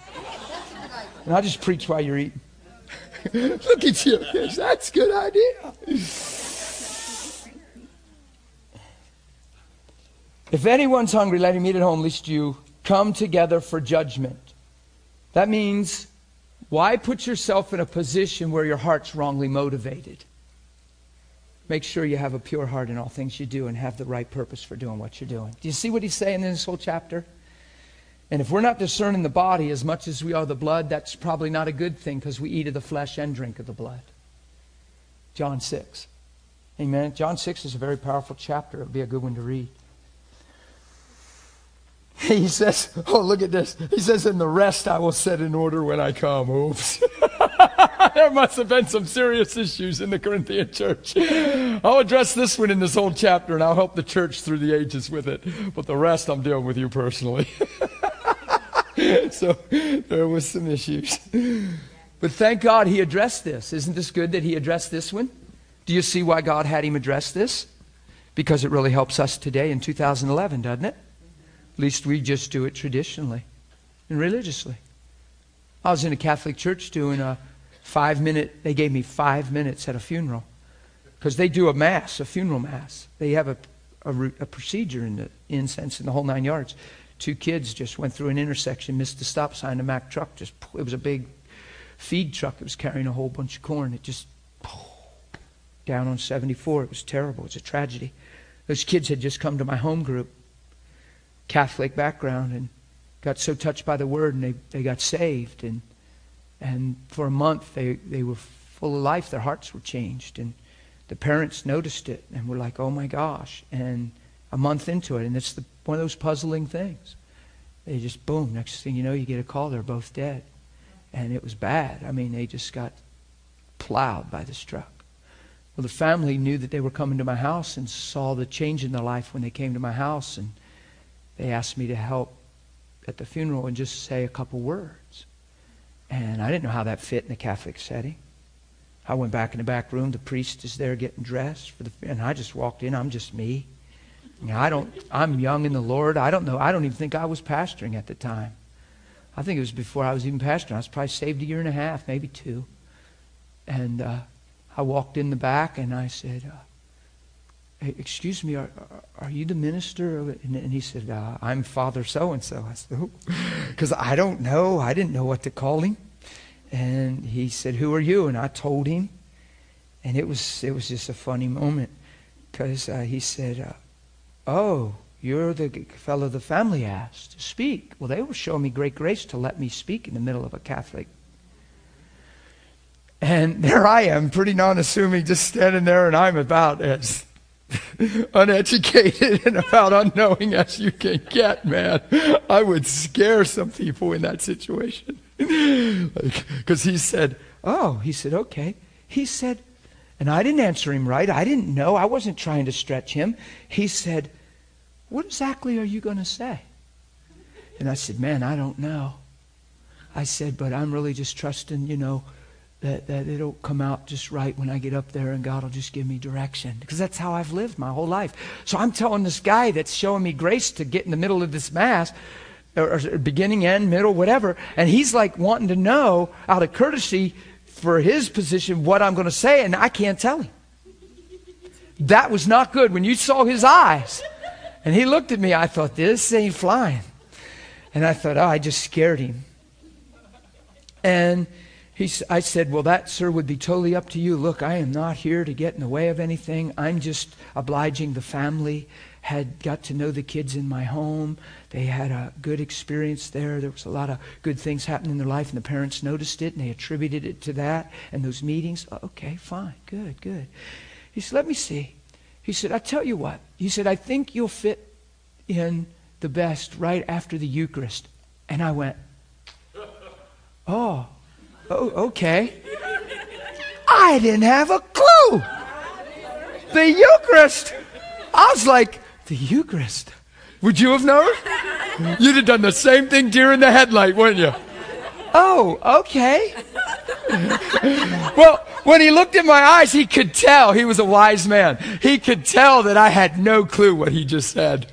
And I'll just preach while you're eating. [laughs] Look at you. That's a good idea. If anyone's hungry, let him eat at home, lest you come together for judgment. That means, why put yourself in a position where your heart's wrongly motivated? Make sure you have a pure heart in all things you do and have the right purpose for doing what you're doing. Do you see what he's saying in this whole chapter? And if we're not discerning the body as much as we are the blood, that's probably not a good thing because we eat of the flesh and drink of the blood. John 6. Amen. John 6 is a very powerful chapter. It would be a good one to read. [laughs] He says, Oh, look at this. He says, And the rest I will set in order when I come. Oops. [laughs] there must have been some serious issues in the Corinthian church. I'll address this one in this whole chapter, and I'll help the church through the ages with it. But the rest I'm dealing with you personally. [laughs] so there was some issues. But thank God he addressed this. Isn't this good that he addressed this one? Do you see why God had him address this? Because it really helps us today in 2011, doesn't it? At least we just do it traditionally and religiously. I was in a Catholic church doing a five minute, they gave me five minutes at a funeral. Because they do a mass, a funeral mass. They have a, a, a procedure in the incense and the whole nine yards. Two kids just went through an intersection, missed the stop sign. A Mack truck just, it was a big feed truck that was carrying a whole bunch of corn. It just, down on 74. It was terrible. It was a tragedy. Those kids had just come to my home group, Catholic background, and got so touched by the word and they, they got saved. And, and for a month, they, they were full of life. Their hearts were changed. And the parents noticed it and were like, oh my gosh. And a month into it, and it's the one of those puzzling things. They just, boom, next thing you know, you get a call, they're both dead. And it was bad. I mean, they just got plowed by this truck. Well, the family knew that they were coming to my house and saw the change in their life when they came to my house. And they asked me to help at the funeral and just say a couple words. And I didn't know how that fit in the Catholic setting. I went back in the back room. The priest is there getting dressed for the, and I just walked in. I'm just me. I don't, I'm young in the Lord. I don't know. I don't even think I was pastoring at the time. I think it was before I was even pastoring. I was probably saved a year and a half, maybe two. And uh, I walked in the back and I said, uh, excuse me, are, are you the minister? And, he said, uh, I'm Father so and so. I said, because I don't know. I didn't know what to call him. And he said, Who are you? And I told him. And it was, it was just a funny moment because uh, he said, uh, Oh, you're the fellow the family asked to speak. Well, they were showing me great grace to let me speak in the middle of a Catholic. And [laughs] there I am, pretty non assuming, just standing there, and I'm about as [laughs] uneducated and about unknowing as you can get, man. I would scare some people in that situation. Because like, he said, Oh, he said, okay. He said, and I didn't answer him right. I didn't know. I wasn't trying to stretch him. He said, What exactly are you going to say? And I said, Man, I don't know. I said, But I'm really just trusting, you know, that, that it'll come out just right when I get up there and God will just give me direction. Because that's how I've lived my whole life. So I'm telling this guy that's showing me grace to get in the middle of this Mass, or, or beginning, end, middle, whatever, and he's like wanting to know out of courtesy for his position what I'm going to say, and I can't tell him. That was not good. When you saw his eyes, and he looked at me, I thought, this ain't flying. And I thought, oh, I just scared him. And he, I said, Well, that, sir, would be totally up to you. Look, I am not here to get in the way of anything. I'm just obliging the family. Had got to know the kids in my home. They had a good experience there. There was a lot of good things happening in their life, and the parents noticed it, and they attributed it to that and those meetings. Okay, fine, good, good. He said, Let me see. He said, I tell you what. He said, I think you'll fit in the best right after the Eucharist. And I went, Oh, Oh, okay. I didn't have a clue. The Eucharist. I was like, the Eucharist. Would you have known? You'd have done the same thing deer in the headlight, wouldn't you? Oh, okay. well, when he looked in my eyes, he could tell he was a wise man. He could tell that I had no clue what he just said.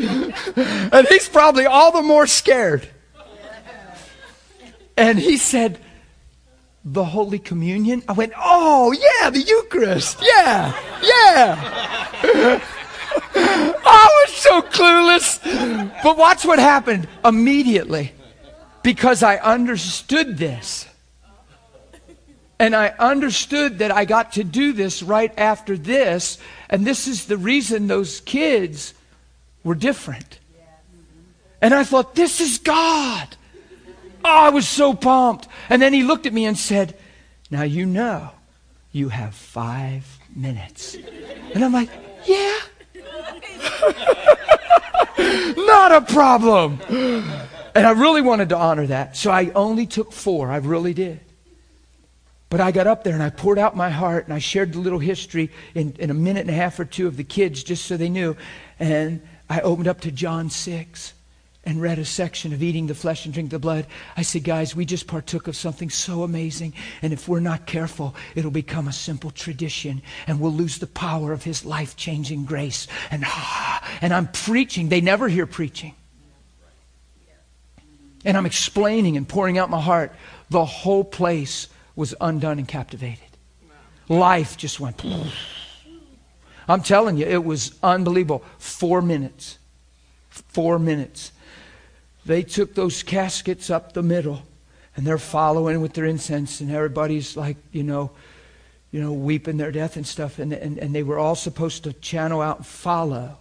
and he's probably all the more scared. And he said, The Holy Communion? I went, Oh, yeah, the Eucharist. Yeah, yeah. [laughs] I was so clueless. But watch what happened immediately because I understood this. And I understood that I got to do this right after this. And this is the reason those kids were different. And I thought, this is God. Oh, I was so pumped. And then he looked at me and said, Now you know you have five minutes. And I'm like, Yeah. [laughs] Not a problem. And I really wanted to honor that. So I only took four. I really did. But I got up there and I poured out my heart and I shared the little history in, in a minute and a half or two of the kids just so they knew. And I opened up to John 6 and read a section of eating the flesh and drink the blood. I said, guys, we just partook of something so amazing. And if we're not careful, it'll become a simple tradition and we'll lose the power of his life changing grace. And, ah, and I'm preaching. They never hear preaching. And I'm explaining and pouring out my heart. The whole place was undone and captivated. Life just went. I'm telling you, it was unbelievable. Four minutes. Four minutes they took those caskets up the middle and they're following with their incense and everybody's like you know you know weeping their death and stuff and, and, and they were all supposed to channel out and follow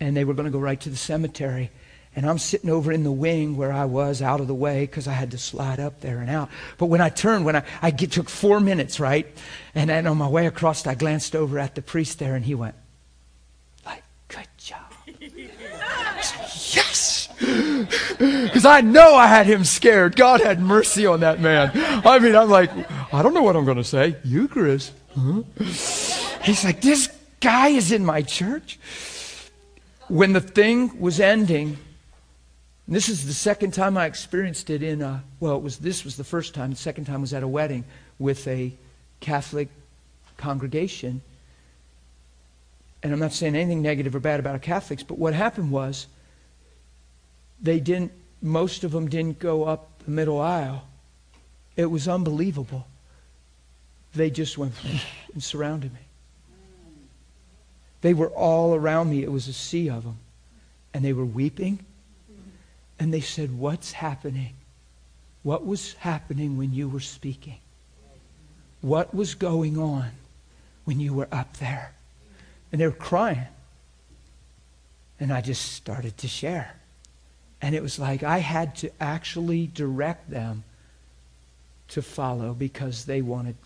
and they were going to go right to the cemetery. And i'm sitting over in the wing where i was out of the way because i had to slide up there and out. But when i turned when i, I get, took four minutes right? And then on my way across i glanced over at the priest there and he went like good job. [laughs] Yes because I know I had him scared. God had mercy on that man. I mean, I'm like, I don't know what I'm going to say. Eucharist. Huh? He's like, this guy is in my church. When the thing was ending, this is the second time I experienced it in a, well, it was, this was the first time. The second time was at a wedding with a Catholic congregation. And I'm not saying anything negative or bad about Catholics, but what happened was, they didn't, most of them didn't go up the middle aisle. It was unbelievable. They just went [laughs] and surrounded me. They were all around me. It was a sea of them. And they were weeping. And they said, What's happening? What was happening when you were speaking? What was going on when you were up there? And they were crying. And I just started to share. And it was like I had to actually direct them to follow because they wanted,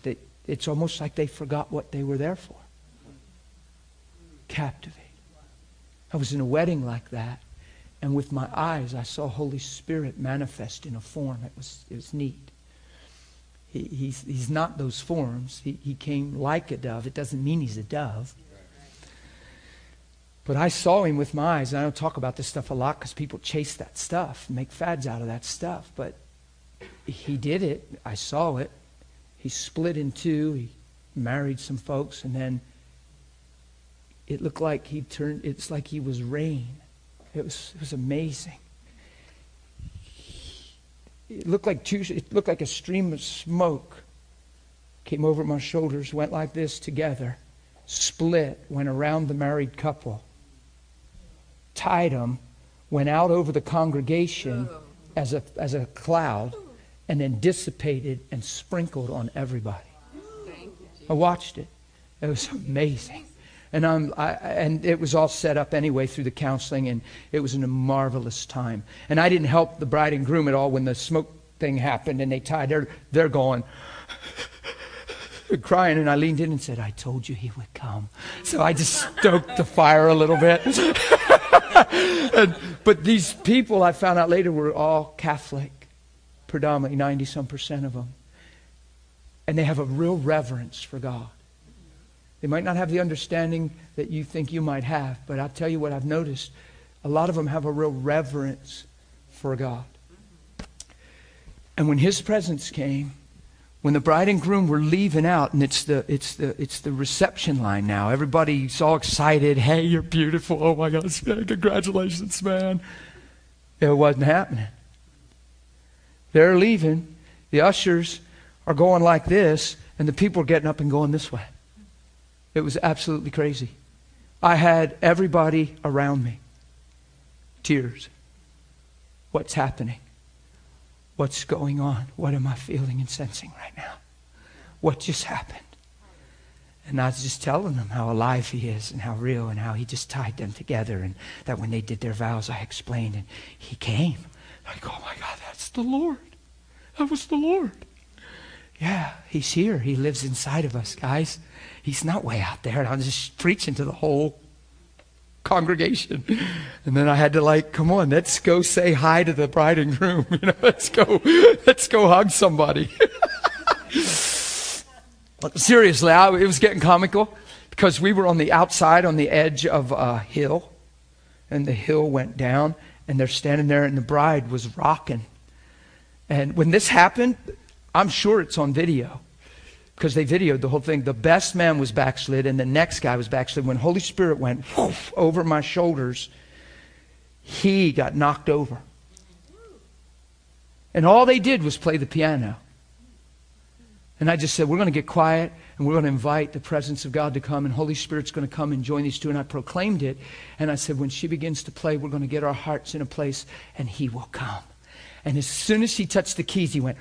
it's almost like they forgot what they were there for. Captivate. I was in a wedding like that, and with my eyes, I saw Holy Spirit manifest in a form. It was, it was neat. He, he's, he's not those forms. He, he came like a dove. It doesn't mean he's a dove. But I saw him with my eyes, and I don't talk about this stuff a lot because people chase that stuff, make fads out of that stuff. But he did it. I saw it. He split in two. He married some folks, and then it looked like he turned. It's like he was rain. It was it was amazing. It looked like two. It looked like a stream of smoke came over my shoulders, went like this together, split, went around the married couple tied them, went out over the congregation as a, as a cloud, and then dissipated and sprinkled on everybody. I watched it. It was amazing. And, I'm, I, and it was all set up anyway through the counseling, and it was a marvelous time. And I didn't help the bride and groom at all when the smoke thing happened and they tied. They're, they're going, [laughs] crying, and I leaned in and said, I told you he would come. So I just stoked the fire a little bit. [laughs] [laughs] and, but these people I found out later were all Catholic, predominantly 90 some percent of them. And they have a real reverence for God. They might not have the understanding that you think you might have, but I'll tell you what I've noticed. A lot of them have a real reverence for God. And when His presence came, when the bride and groom were leaving out and it's the it's the it's the reception line now. Everybody's all excited. Hey you're beautiful. Oh my gosh [laughs] congratulations man. It wasn't happening. They're leaving. The ushers are going like this and the people are getting up and going this way. It was absolutely crazy. I had everybody around me. Tears. What's happening What's going on? What am I feeling and sensing right now? What just happened? And I was just telling them how alive he is and how real and how he just tied them together. And that when they did their vows, I explained, and he came. Like, oh my God, that's the Lord. That was the Lord. Yeah, he's here. He lives inside of us, guys. He's not way out there. And I'm just preaching to the whole congregation. And then I had to like, come on, let's go say hi to the bride and groom. [laughs] You know, let's go, let's go hug somebody. [laughs] Seriously, I, it was getting comical because we were on the outside, on the edge of a hill, and the hill went down, and they're standing there, and the bride was rocking. And when this happened, I'm sure it's on video because they videoed the whole thing. The best man was backslid, and the next guy was backslid. When Holy Spirit went over my shoulders, he got knocked over. And all they did was play the piano. And I just said, We're going to get quiet and we're going to invite the presence of God to come, and Holy Spirit's going to come and join these two. And I proclaimed it. And I said, When she begins to play, we're going to get our hearts in a place and He will come. And as soon as she touched the keys, He went,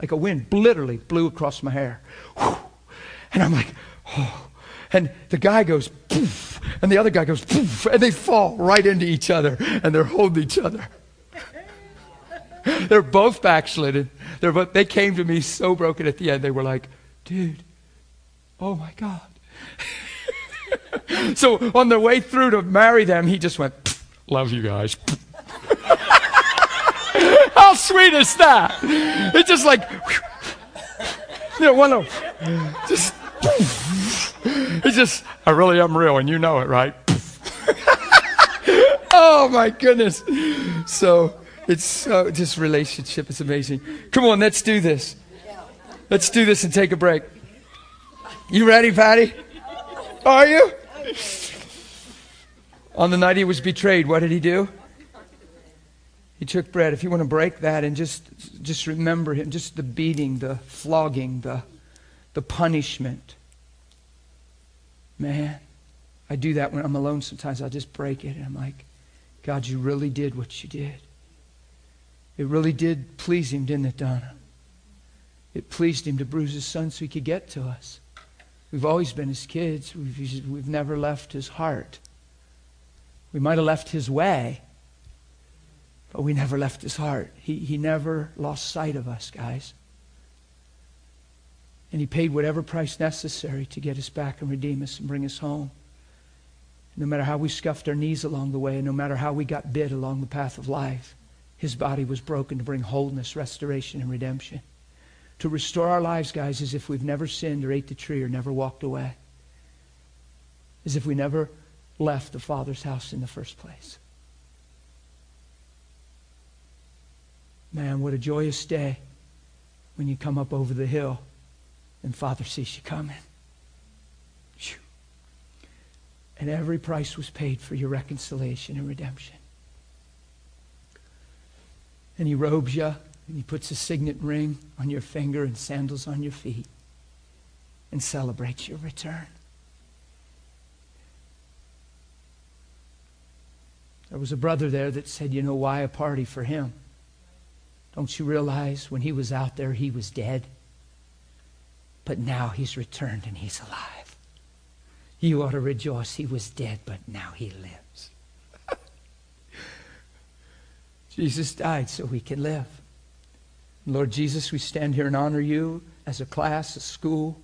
like a wind literally blew across my hair. And I'm like, oh. And the guy goes, poof, and the other guy goes, poof, and they fall right into each other, and they're holding each other. [laughs] they're both backslidden. They're both, they came to me so broken at the end. They were like, dude, oh my God. [laughs] so on the way through to marry them, he just went, love you guys. [laughs] [laughs] How sweet is that? It's just like, [laughs] you know, one of just, [laughs] it's just, I really am real, and you know it, right? oh my goodness. So it's uh, just relationship is amazing. Come on, let's do this. Let's do this and take a break. You ready, Patty? Are you? On the night he was betrayed, what did he do? He took bread. If you want to break that and just, just remember him, just the beating, the flogging, the, the punishment. Man, I do that when I'm alone sometimes. I just break it. And I'm like, God, you really did what you did. It really did please him, didn't it, Donna? It pleased him to bruise his son so he could get to us. We've always been his kids. We've, we've never left his heart. We might have left his way, but we never left his heart. He, he never lost sight of us, guys. And he paid whatever price necessary to get us back and redeem us and bring us home. No matter how we scuffed our knees along the way, and no matter how we got bit along the path of life, his body was broken to bring wholeness, restoration, and redemption. To restore our lives, guys, as if we've never sinned or ate the tree or never walked away. As if we never left the Father's house in the first place. Man, what a joyous day when you come up over the hill and Father sees you coming. And every price was paid for your reconciliation and redemption. And he robes you, and he puts a signet ring on your finger and sandals on your feet and celebrates your return. There was a brother there that said, You know, why a party for him? Don't you realize when he was out there, he was dead? But now he's returned and he's alive. You ought to rejoice. He was dead, but now he lives. [laughs] Jesus died so we can live. Lord Jesus, we stand here and honor you as a class, a school,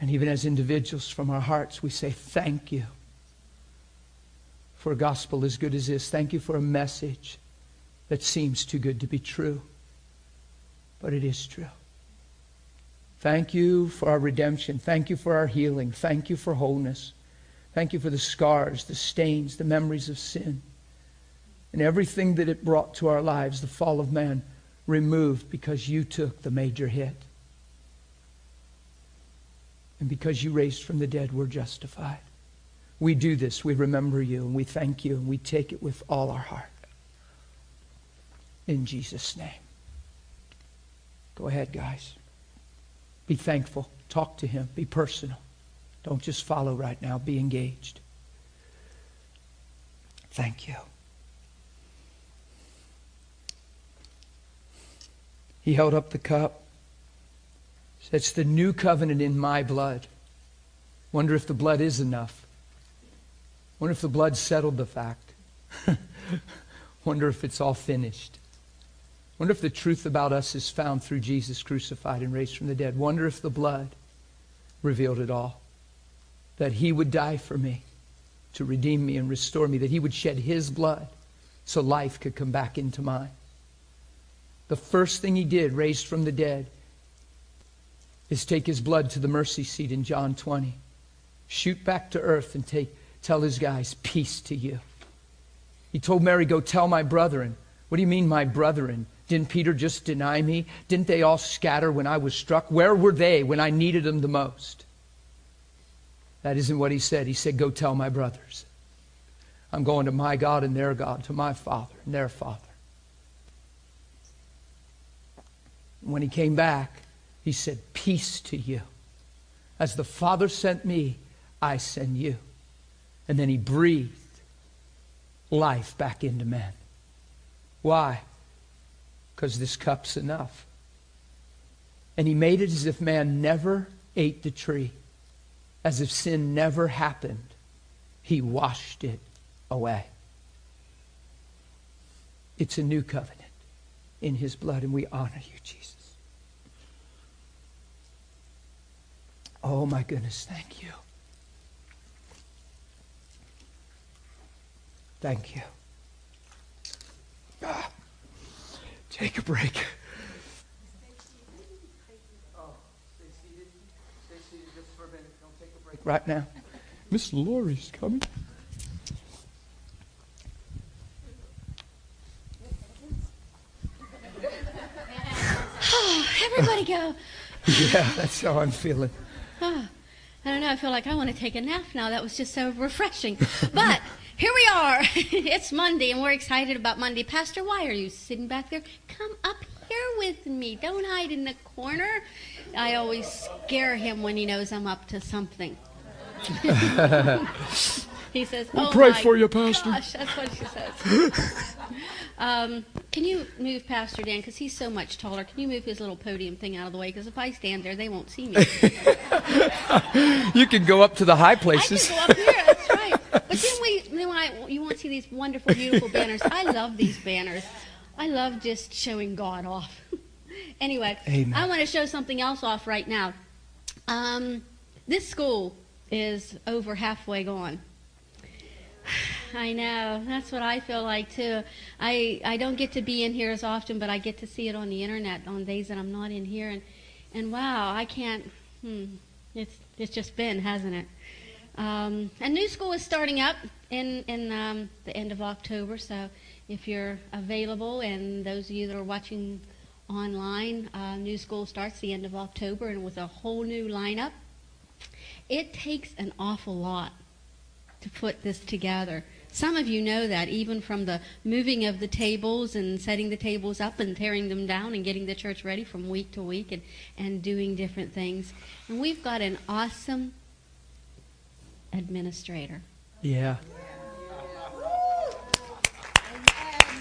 and even as individuals from our hearts. We say thank you for a gospel as good as this. Thank you for a message that seems too good to be true, but it is true. Thank you for our redemption. Thank you for our healing. Thank you for wholeness. Thank you for the scars, the stains, the memories of sin, and everything that it brought to our lives, the fall of man, removed because you took the major hit. And because you raised from the dead, we're justified. We do this. We remember you and we thank you and we take it with all our heart. In Jesus' name. Go ahead, guys. Be thankful. Talk to him. Be personal. Don't just follow right now. Be engaged. Thank you. He held up the cup. It's the new covenant in my blood. Wonder if the blood is enough. Wonder if the blood settled the fact. [laughs] Wonder if it's all finished. Wonder if the truth about us is found through Jesus crucified and raised from the dead. Wonder if the blood revealed it all. That he would die for me to redeem me and restore me, that he would shed his blood so life could come back into mine. The first thing he did, raised from the dead, is take his blood to the mercy seat in John 20. Shoot back to earth and take, tell his guys, peace to you. He told Mary, go tell my brethren. What do you mean, my brethren? Didn't Peter just deny me? Didn't they all scatter when I was struck? Where were they when I needed them the most? That isn't what he said. He said, Go tell my brothers. I'm going to my God and their God, to my Father and their Father. When he came back, he said, Peace to you. As the Father sent me, I send you. And then he breathed life back into men. Why? Because this cup's enough. And he made it as if man never ate the tree, as if sin never happened. He washed it away. It's a new covenant in his blood, and we honor you, Jesus. Oh, my goodness, thank you. Thank you. Ah, take a break. Oh, stay seated. Stay seated just for a minute. Don't take a break right now. Miss Laurie's coming. [sighs] Everybody go. [laughs] Yeah, that's how I'm feeling. [sighs] I don't know. I feel like I want to take a nap now. That was just so refreshing. But here we are. [laughs] it's Monday, and we're excited about Monday. Pastor, why are you sitting back there? Come up here with me. Don't hide in the corner. I always scare him when he knows I'm up to something. [laughs] he says, We'll "Oh pray my for you, Pastor." Gosh, that's what he says. [laughs] um, can you move Pastor Dan because he's so much taller? Can you move his little podium thing out of the way? Because if I stand there, they won't see me. You can go up to the high I places. can go up here. That's right. But then we, then I, you want to see these wonderful, beautiful banners. I love these banners. I love just showing God off. [laughs] anyway, Amen. I want to show something else off right now. Um, this school is over halfway gone. [sighs] I know. That's what I feel like too. I I don't get to be in here as often, but I get to see it on the internet on days that I'm not in here, and and wow, I can't. Hmm, it's it's just been, hasn't it? Um, a new school is starting up in in um, the end of October. So if you're available, and those of you that are watching online, uh, new school starts the end of October, and with a whole new lineup. It takes an awful lot to put this together. Some of you know that, even from the moving of the tables and setting the tables up and tearing them down and getting the church ready from week to week and, and doing different things. And we've got an awesome administrator. Yeah.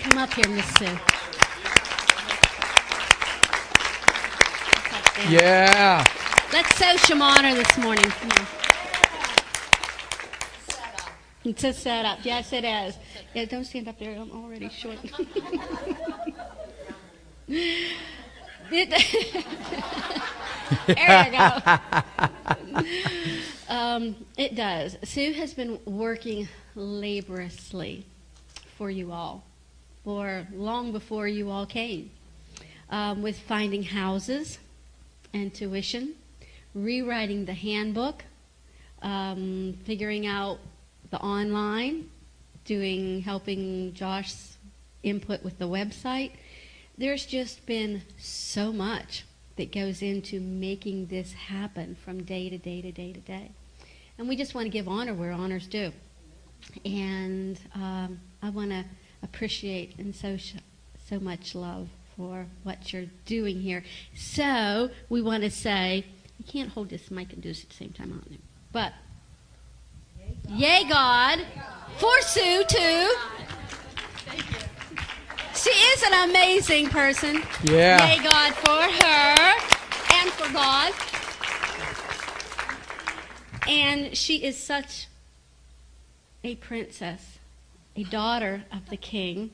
Come up here, Miss Sue. Yeah. Let's show some honor this morning. Come on. It says set up. Yes, it is. Yeah, don't stand up there. I'm already short. [laughs] There you go. [laughs] Um, it does. Sue has been working laboriously for you all, for long before you all came, um, with finding houses and tuition, rewriting the handbook, um, figuring out the online, doing helping Josh input with the website. There's just been so much that goes into making this happen from day to day to day to day. And we just want to give honor where honor's due. And um, I want to appreciate and so so much love for what you're doing here. So we want to say, you can't hold this mic and do this at the same time, I don't know. But yay God for Sue too. She is an amazing person. Yeah. Yay God for her and for God. And she is such a princess, a daughter of the king.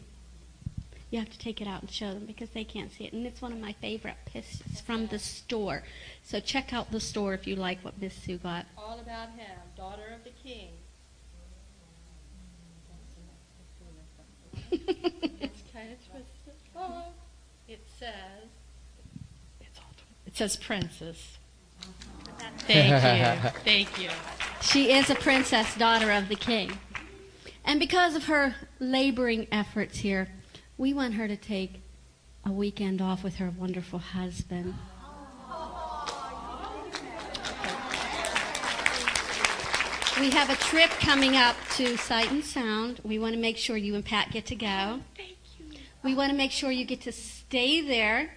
You have to take it out and show them because they can't see it. And it's one of my favorite pieces from the store. So check out the store if you like what Miss Sue got. all about him, daughter of the king. [laughs] it's kind of twisted. Oh, it says. It says princess. [laughs] Thank you. Thank you. She is a princess, daughter of the king. And because of her laboring efforts here, we want her to take a weekend off with her wonderful husband. We have a trip coming up to Sight and Sound. We want to make sure you and Pat get to go. Thank you. We want to make sure you get to stay there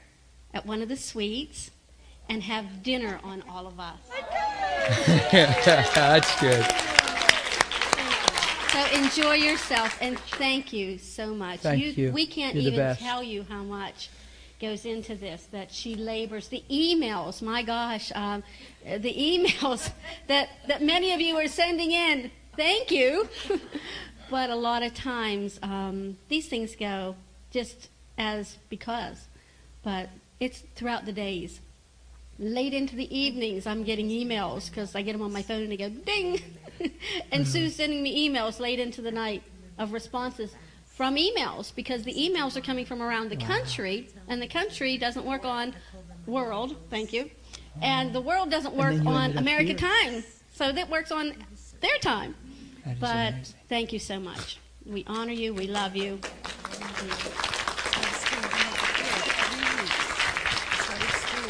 at one of the suites and have dinner on all of us. [laughs] That's good. So enjoy yourself and thank you so much. Thank you. We can't You're even tell you how much goes into this. That she labors. The emails, my gosh, um, the emails [laughs] that that many of you are sending in. Thank you. [laughs] but a lot of times um, these things go just as because. But it's throughout the days. Late into the evenings, I'm getting emails because I get them on my phone and they go ding. [laughs] and Sue's sending me emails late into the night of responses from emails because the emails are coming from around the country, and the country doesn't work on world. Thank you. And the world doesn't work on America here. time, so that works on their time. But amazing. thank you so much. We honor you. We love you.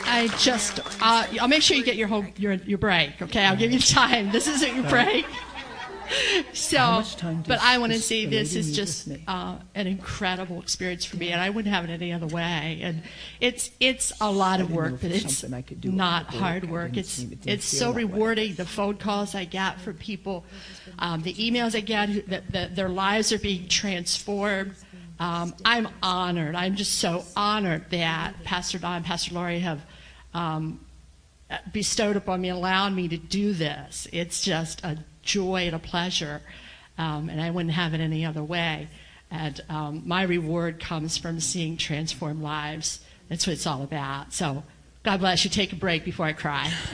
I just, uh, I'll make sure you get your whole your your break. Okay, I'll give you time. This isn't your break. so, How much time but I want to say this is just uh, an incredible experience for me, and I wouldn't have it any other way. And it's it's a lot of work, but it's it's something I could do not hard work. It's seem- it didn't it's so rewarding. The phone calls I get from people, um, the emails I get, that, that their lives are being transformed. Um, I'm honored. I'm just so honored that Pastor Don and Pastor Laurie have um, bestowed upon me, allowed me to do this. It's just a joy and a pleasure, um, and I wouldn't have it any other way. And um, my reward comes from seeing transformed lives. That's what it's all about. So, God bless you. Take a break before I cry. [laughs]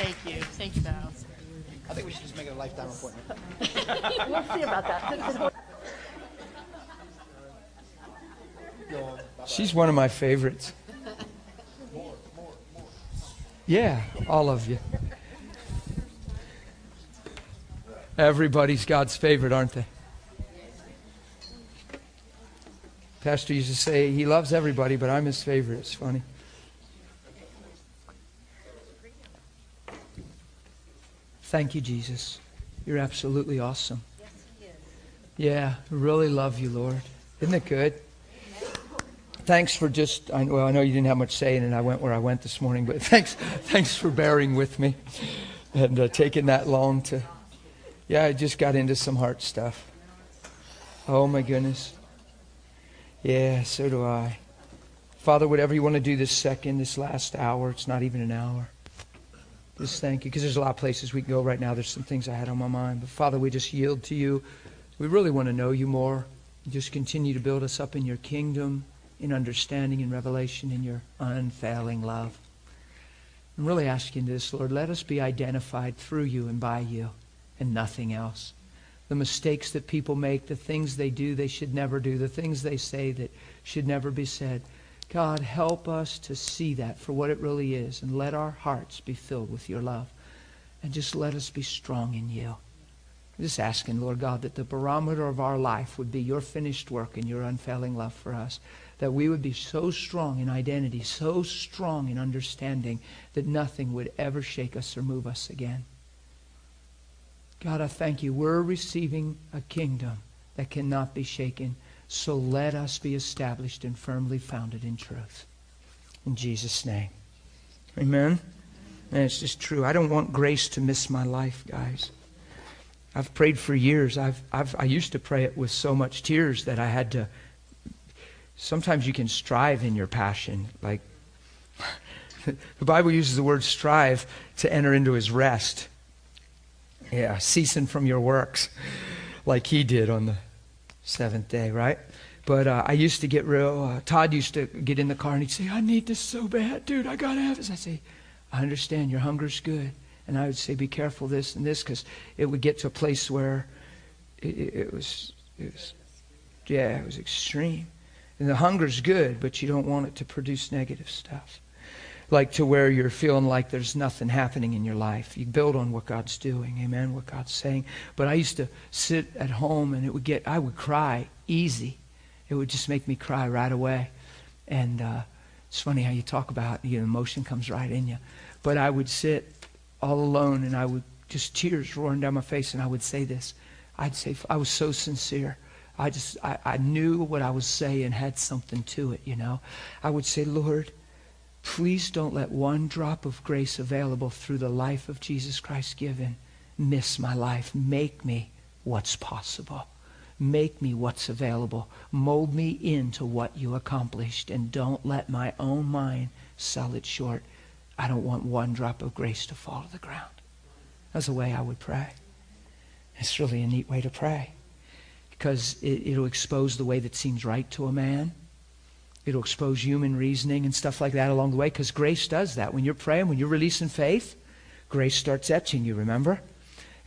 Thank you. Thank you, Val. I think we should just make it a lifetime appointment. [laughs] We'll see about that. [laughs] She's one of my favorites. Yeah, all of you. Everybody's God's favorite, aren't they? Pastor used to say he loves everybody, but I'm his favorite. It's funny. Thank you, Jesus. You're absolutely awesome. Yeah, really love you, Lord. Isn't it good? Thanks for just, I, well, I know you didn't have much say in it. I went where I went this morning, but [laughs] thanks, thanks for bearing with me and uh, taking that long to, yeah, I just got into some heart stuff. Oh, my goodness. Yeah, so do I. Father, whatever you want to do this second, this last hour, it's not even an hour. Just thank you, because there's a lot of places we can go right now. There's some things I had on my mind. But Father, we just yield to you. We really want to know you more. Just continue to build us up in your kingdom, in understanding and revelation, in your unfailing love. I'm really asking this, Lord, let us be identified through you and by you and nothing else. The mistakes that people make, the things they do they should never do, the things they say that should never be said. God, help us to see that for what it really is and let our hearts be filled with your love. And just let us be strong in you. I'm just asking, Lord God, that the barometer of our life would be your finished work and your unfailing love for us. That we would be so strong in identity, so strong in understanding that nothing would ever shake us or move us again. God, I thank you. We're receiving a kingdom that cannot be shaken. So let us be established and firmly founded in truth. In Jesus' name. Amen. And it's just true. I don't want grace to miss my life, guys. I've prayed for years. I've, I've, I used to pray it with so much tears that I had to. Sometimes you can strive in your passion. Like, [laughs] the Bible uses the word strive to enter into his rest. Yeah, ceasing from your works, like he did on the seventh day, right? But uh, I used to get real. Uh, Todd used to get in the car and he'd say, I need this so bad, dude. I got to have this. I'd say, I understand. Your hunger's good. And I would say, be careful this and this because it would get to a place where it, it, it, was, it was, yeah, it was extreme. And the hunger's good, but you don't want it to produce negative stuff. Like to where you're feeling like there's nothing happening in your life. You build on what God's doing, amen, what God's saying. But I used to sit at home and it would get, I would cry easy. It would just make me cry right away. And uh, it's funny how you talk about, you know, emotion comes right in you. But I would sit all alone and I would just tears roaring down my face and I would say this. I'd say, I was so sincere. I just, I, I knew what I was saying had something to it, you know. I would say, Lord, please don't let one drop of grace available through the life of Jesus Christ given miss my life. Make me what's possible. Make me what's available. Mold me into what you accomplished. And don't let my own mind sell it short. I don't want one drop of grace to fall to the ground. That's the way I would pray. It's really a neat way to pray because it, it'll expose the way that seems right to a man. It'll expose human reasoning and stuff like that along the way because grace does that. When you're praying, when you're releasing faith, grace starts etching you, remember?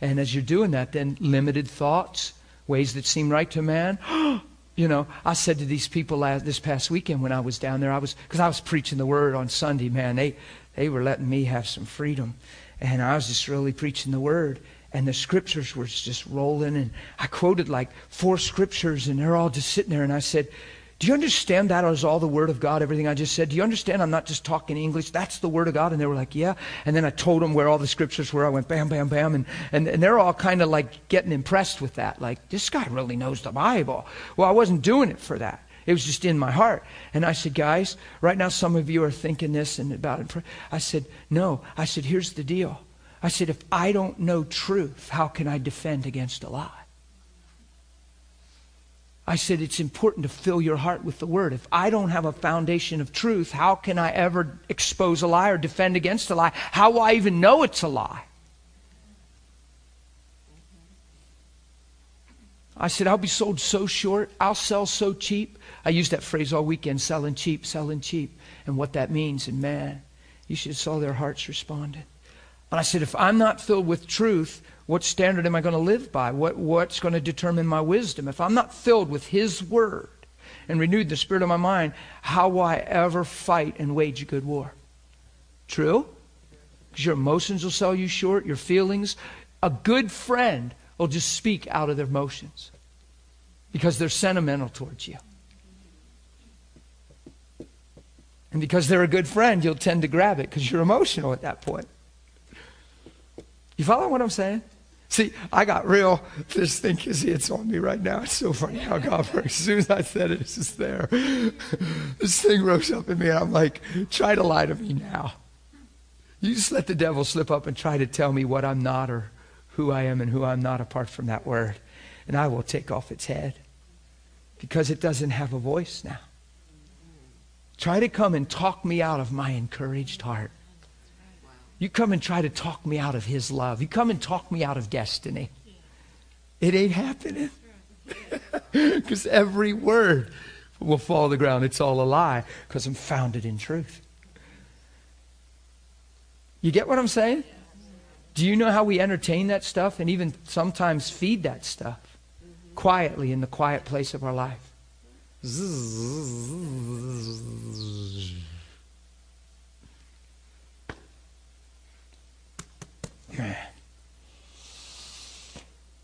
And as you're doing that, then limited thoughts, ways that seem right to man. [gasps] you know, I said to these people last, this past weekend when I was down there, I was, because I was preaching the word on Sunday, man, they, they were letting me have some freedom. And I was just really preaching the word. And the scriptures were just rolling. And I quoted like four scriptures, and they're all just sitting there. And I said, Do you understand that is all the Word of God, everything I just said? Do you understand I'm not just talking English? That's the Word of God. And they were like, Yeah. And then I told them where all the scriptures were. I went bam, bam, bam. And, and, and they're all kind of like getting impressed with that. Like, this guy really knows the Bible. Well, I wasn't doing it for that. It was just in my heart. And I said, Guys, right now some of you are thinking this and about it. I said, No. I said, Here's the deal. I said, If I don't know truth, how can I defend against a lie? I said, it's important to fill your heart with the Word. If I don't have a foundation of truth, how can I ever expose a lie or defend against a lie? How will I even know it's a lie? I said, I'll be sold so short. I'll sell so cheap. I used that phrase all weekend selling cheap, selling cheap, and what that means. And man, you should have saw their hearts responded. And I said, if I'm not filled with truth, what standard am I going to live by? What, what's going to determine my wisdom? If I'm not filled with His Word and renewed the spirit of my mind, how will I ever fight and wage a good war? True? Because your emotions will sell you short, your feelings. A good friend will just speak out of their emotions because they're sentimental towards you. And because they're a good friend, you'll tend to grab it because you're emotional at that point. You follow what I'm saying? See, I got real. This thing, see, it's on me right now. It's so funny how God works. As soon as I said it, it's just there. This thing rose up in me, and I'm like, try to lie to me now. You just let the devil slip up and try to tell me what I'm not or who I am and who I'm not apart from that word. And I will take off its head because it doesn't have a voice now. Try to come and talk me out of my encouraged heart. You come and try to talk me out of his love. You come and talk me out of destiny. It ain't happening. [laughs] Because every word will fall to the ground. It's all a lie because I'm founded in truth. You get what I'm saying? Do you know how we entertain that stuff and even sometimes feed that stuff quietly in the quiet place of our life?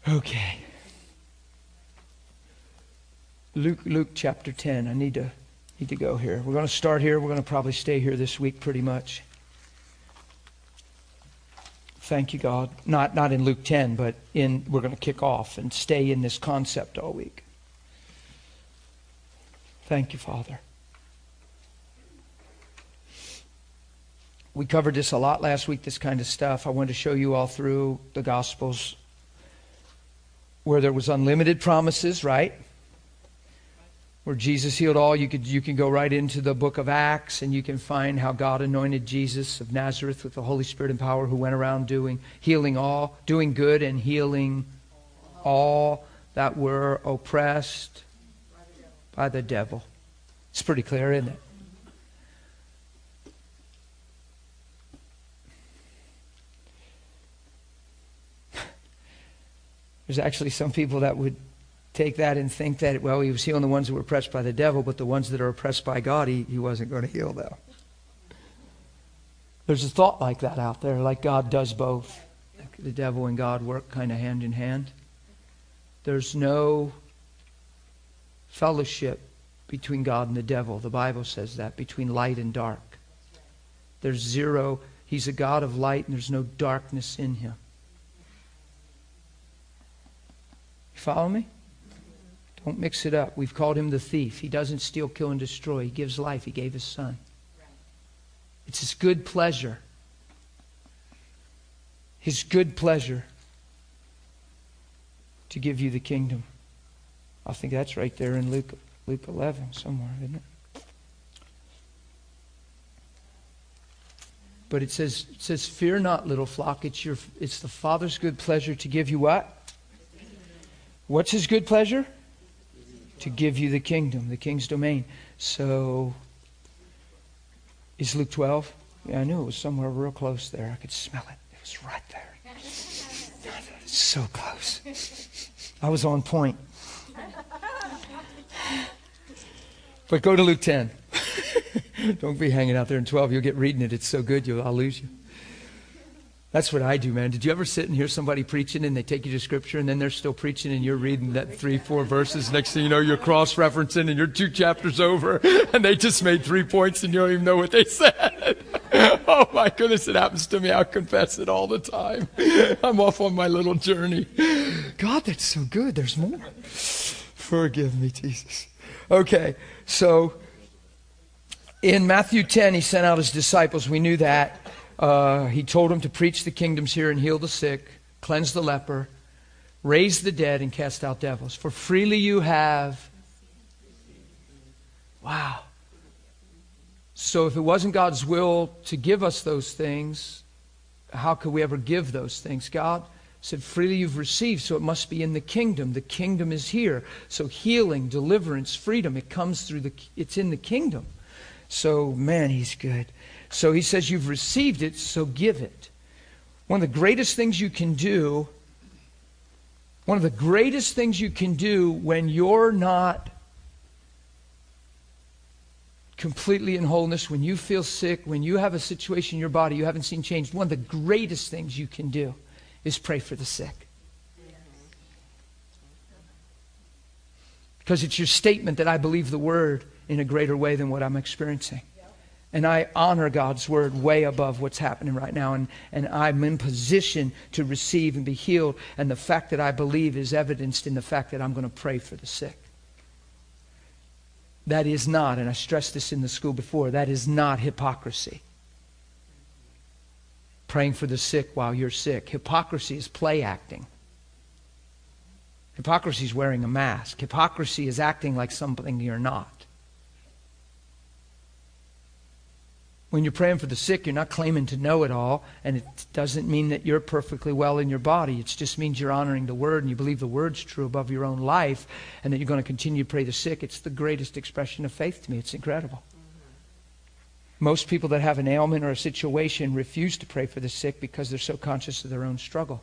Okay. Luke, Luke chapter 10. I need to, need to go here. We're going to start here. We're going to probably stay here this week pretty much. Thank you, God. Not, not in Luke 10, but in, we're going to kick off and stay in this concept all week. Thank you, Father. We covered this a lot last week, this kind of stuff. I wanted to show you all through the Gospels where there was unlimited promises, right? Where Jesus healed all, you could you can go right into the book of Acts and you can find how God anointed Jesus of Nazareth with the Holy Spirit and power who went around doing healing all, doing good and healing all that were oppressed by the devil. It's pretty clear, isn't it? There's actually some people that would take that and think that, well, he was healing the ones that were oppressed by the devil, but the ones that are oppressed by God, he, he wasn't going to heal them. There's a thought like that out there, like God does both. Like the devil and God work kind of hand in hand. There's no fellowship between God and the devil. The Bible says that, between light and dark. There's zero. He's a God of light, and there's no darkness in him. Follow me? Don't mix it up. We've called him the thief. He doesn't steal, kill, and destroy. He gives life. He gave his son. It's his good pleasure. His good pleasure to give you the kingdom. I think that's right there in Luke, Luke 11 somewhere, isn't it? But it says, it says, Fear not, little flock. It's, your, it's the Father's good pleasure to give you what? What's his good pleasure? To give you the kingdom, the king's domain. So, is Luke 12? Yeah, I knew it was somewhere real close there. I could smell it. It was right there. So close. I was on point. But go to Luke 10. [laughs] Don't be hanging out there in 12. You'll get reading it. It's so good, you'll, I'll lose you. That's what I do, man. Did you ever sit and hear somebody preaching and they take you to scripture and then they're still preaching and you're reading that three, four verses? Next thing you know, you're cross referencing and you're two chapters over and they just made three points and you don't even know what they said. [laughs] oh my goodness, it happens to me. I confess it all the time. I'm off on my little journey. God, that's so good. There's more. Forgive me, Jesus. Okay, so in Matthew 10, he sent out his disciples. We knew that. Uh, he told them to preach the kingdoms here and heal the sick, cleanse the leper, raise the dead, and cast out devils. For freely you have. Wow. So if it wasn't God's will to give us those things, how could we ever give those things? God said, freely you've received, so it must be in the kingdom. The kingdom is here. So healing, deliverance, freedom, it comes through the, it's in the kingdom. So, man, he's good. So he says, You've received it, so give it. One of the greatest things you can do, one of the greatest things you can do when you're not completely in wholeness, when you feel sick, when you have a situation in your body you haven't seen changed, one of the greatest things you can do is pray for the sick. Because it's your statement that I believe the word in a greater way than what I'm experiencing. And I honor God's word way above what's happening right now. And, and I'm in position to receive and be healed. And the fact that I believe is evidenced in the fact that I'm going to pray for the sick. That is not, and I stressed this in the school before, that is not hypocrisy. Praying for the sick while you're sick. Hypocrisy is play acting. Hypocrisy is wearing a mask. Hypocrisy is acting like something you're not. When you're praying for the sick, you're not claiming to know it all, and it doesn't mean that you're perfectly well in your body. It just means you're honoring the Word and you believe the Word's true above your own life, and that you're going to continue to pray the sick. It's the greatest expression of faith to me. It's incredible. Mm-hmm. Most people that have an ailment or a situation refuse to pray for the sick because they're so conscious of their own struggle.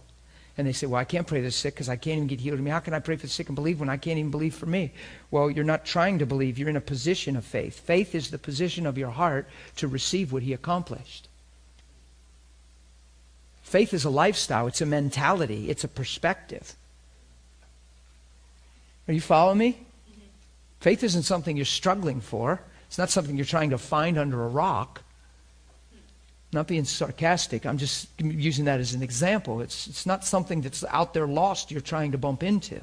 And they say, Well, I can't pray for the sick because I can't even get healed. I mean, how can I pray for the sick and believe when I can't even believe for me? Well, you're not trying to believe. You're in a position of faith. Faith is the position of your heart to receive what He accomplished. Faith is a lifestyle, it's a mentality, it's a perspective. Are you following me? Mm-hmm. Faith isn't something you're struggling for. It's not something you're trying to find under a rock not being sarcastic. I'm just using that as an example. It's, it's not something that's out there lost you're trying to bump into.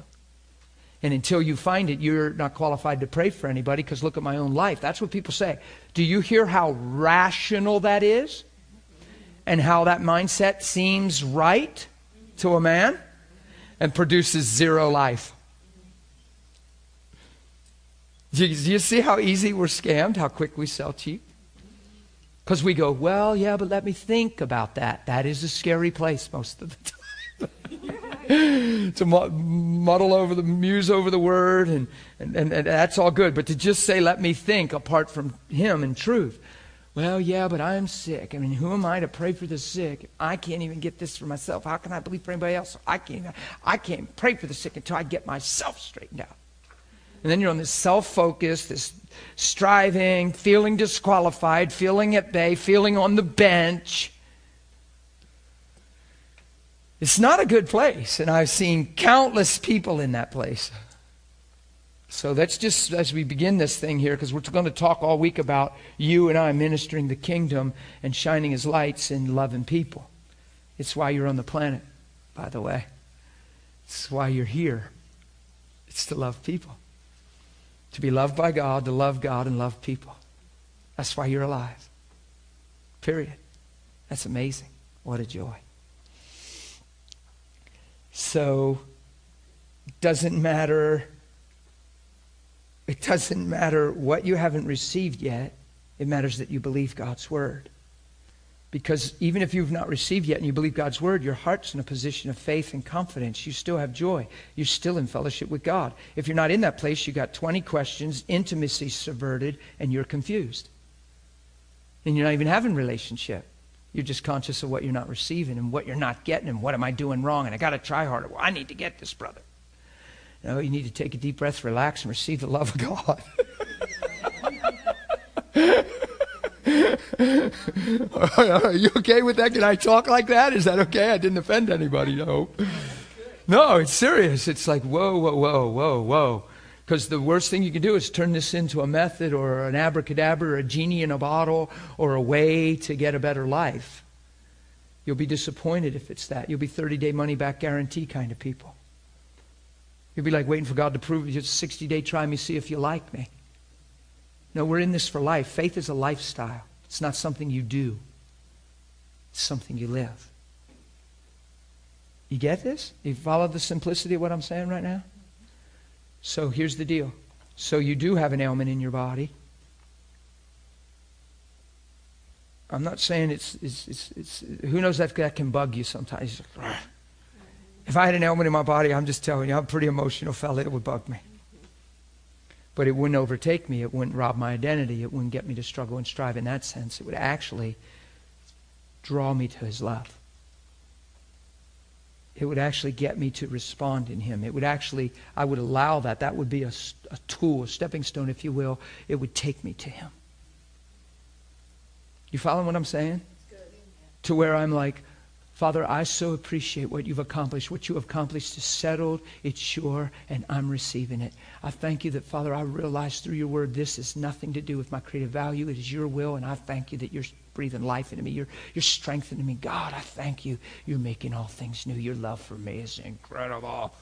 And until you find it, you're not qualified to pray for anybody because look at my own life. That's what people say. Do you hear how rational that is? And how that mindset seems right to a man and produces zero life? Do you, do you see how easy we're scammed, how quick we sell cheap? Because we go, well, yeah, but let me think about that. That is a scary place most of the [laughs] time. to muddle over the, muse over the word, and, and, and, and that's all good. But to just say, let me think apart from Him and truth. Well, yeah, but I'm sick. I mean, who am I to pray for the sick? I can't even get this for myself. How can I believe for anybody else? I can't. I can't pray for the sick until I get myself straightened out. And then you're on this self focus, this striving, feeling disqualified, feeling at bay, feeling on the bench. It's not a good place, and I've seen countless people in that place. So that's just as we begin this thing here, because we're going to talk all week about you and I ministering the kingdom and shining his lights and loving people. It's why you're on the planet, by the way. It's why you're here. It's to love people to be loved by God, to love God, and love people. That's why you're alive. Period. That's amazing. What a joy. So, doesn't matter. It doesn't matter what you haven't received yet. It matters that you believe God's word. Because even if you've not received yet and you believe God's word, your heart's in a position of faith and confidence. You still have joy. You're still in fellowship with God. If you're not in that place, you got 20 questions, intimacy subverted, and you're confused. And you're not even having relationship. You're just conscious of what you're not receiving and what you're not getting and what am I doing wrong and I got to try harder. Well, I need to get this, brother. No, you need to take a deep breath, relax, and receive the love of God. [laughs] Are [laughs] you okay with that? Can I talk like that? Is that okay? I didn't offend anybody, I hope. No, it's serious. It's like, whoa, whoa, whoa, whoa, whoa. Because the worst thing you can do is turn this into a method or an abracadabra or a genie in a bottle or a way to get a better life. You'll be disappointed if it's that. You'll be 30 day money back guarantee kind of people. You'll be like waiting for God to prove it. It's 60 day try me, see if you like me. No, we're in this for life. Faith is a lifestyle, it's not something you do, it's something you live. You get this? You follow the simplicity of what I'm saying right now? So here's the deal. So you do have an ailment in your body. I'm not saying it's, it's, it's, it's who knows that that can bug you sometimes. If I had an ailment in my body, I'm just telling you, I'm a pretty emotional fella, it would bug me. But it wouldn't overtake me. It wouldn't rob my identity. It wouldn't get me to struggle and strive in that sense. It would actually draw me to his love it would actually get me to respond in him. It would actually, I would allow that. That would be a, a tool, a stepping stone, if you will. It would take me to him. You following what I'm saying? To where I'm like, Father, I so appreciate what you've accomplished. What you have accomplished is settled, it's sure, and I'm receiving it. I thank you that, Father, I realize through your word this has nothing to do with my creative value. It is your will, and I thank you that you're breathing life into me. You're, you're strengthening me. God, I thank you. You're making all things new. Your love for me is incredible.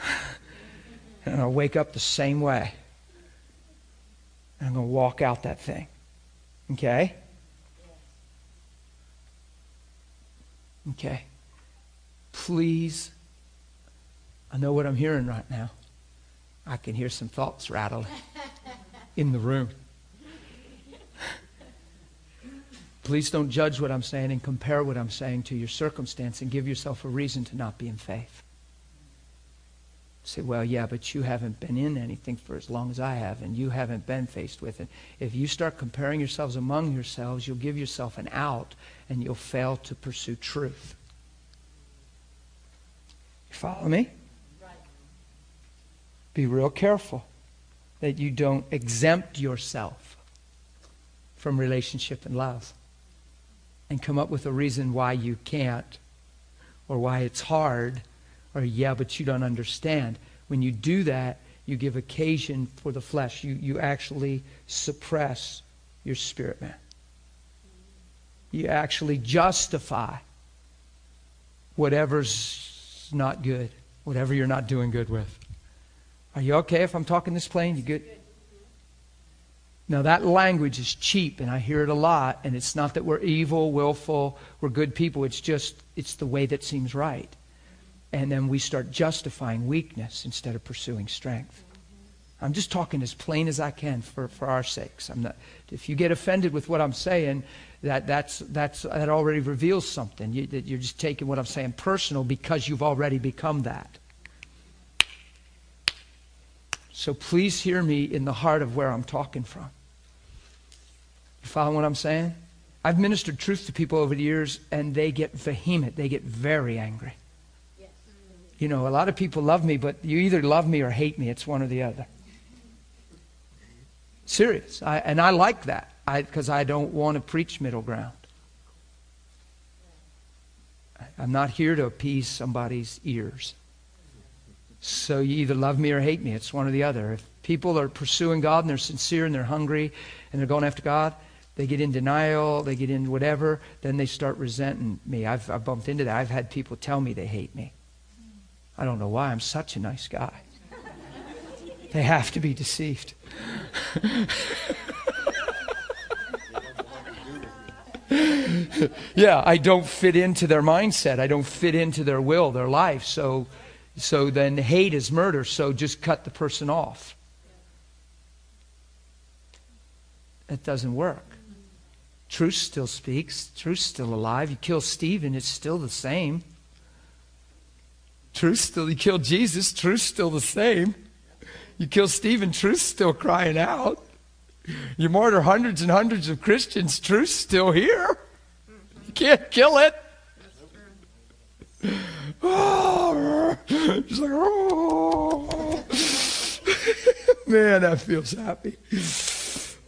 [sighs] And I'll wake up the same way. And I'm going to walk out that thing. Okay? Okay. Please, I know what I'm hearing right now. I can hear some thoughts rattling [laughs] in the room. Please don't judge what I'm saying and compare what I'm saying to your circumstance and give yourself a reason to not be in faith. Say, well, yeah, but you haven't been in anything for as long as I have, and you haven't been faced with it. If you start comparing yourselves among yourselves, you'll give yourself an out and you'll fail to pursue truth. You follow me? Be real careful that you don't exempt yourself from relationship and love and come up with a reason why you can't or why it's hard or, yeah, but you don't understand. When you do that, you give occasion for the flesh. You, you actually suppress your spirit man you actually justify whatever's not good, whatever you're not doing good with. Are you okay if I'm talking this plain? You good? Now, that language is cheap, and I hear it a lot, and it's not that we're evil, willful, we're good people. It's just, it's the way that seems right. And then we start justifying weakness instead of pursuing strength. I'm just talking as plain as I can for, for our sakes. I'm not, if you get offended with what I'm saying, that, that's, that's, that already reveals something. You, that you're just taking what I'm saying personal because you've already become that. So please hear me in the heart of where I'm talking from. You follow what I'm saying? I've ministered truth to people over the years, and they get vehement. They get very angry. Yes. You know, a lot of people love me, but you either love me or hate me. It's one or the other. Serious. I, and I like that because I, I don't want to preach middle ground. I'm not here to appease somebody's ears. So you either love me or hate me. It's one or the other. If people are pursuing God and they're sincere and they're hungry and they're going after God, they get in denial, they get in whatever, then they start resenting me. I've, I've bumped into that. I've had people tell me they hate me. I don't know why. I'm such a nice guy. they have to be deceived. [laughs] yeah, I don't fit into their mindset. I don't fit into their will, their life. So, so then hate is murder. So just cut the person off. It doesn't work. Truth still speaks. Truth's still alive. You kill Stephen, it's still the same. Truth still, you kill Jesus, truth's still the same. You kill Stephen, truth's still crying out. You martyr hundreds and hundreds of Christians, truth's still here. You can't kill it. [sighs] Oh, [laughs] just like, oh. [laughs] Man, that feels happy.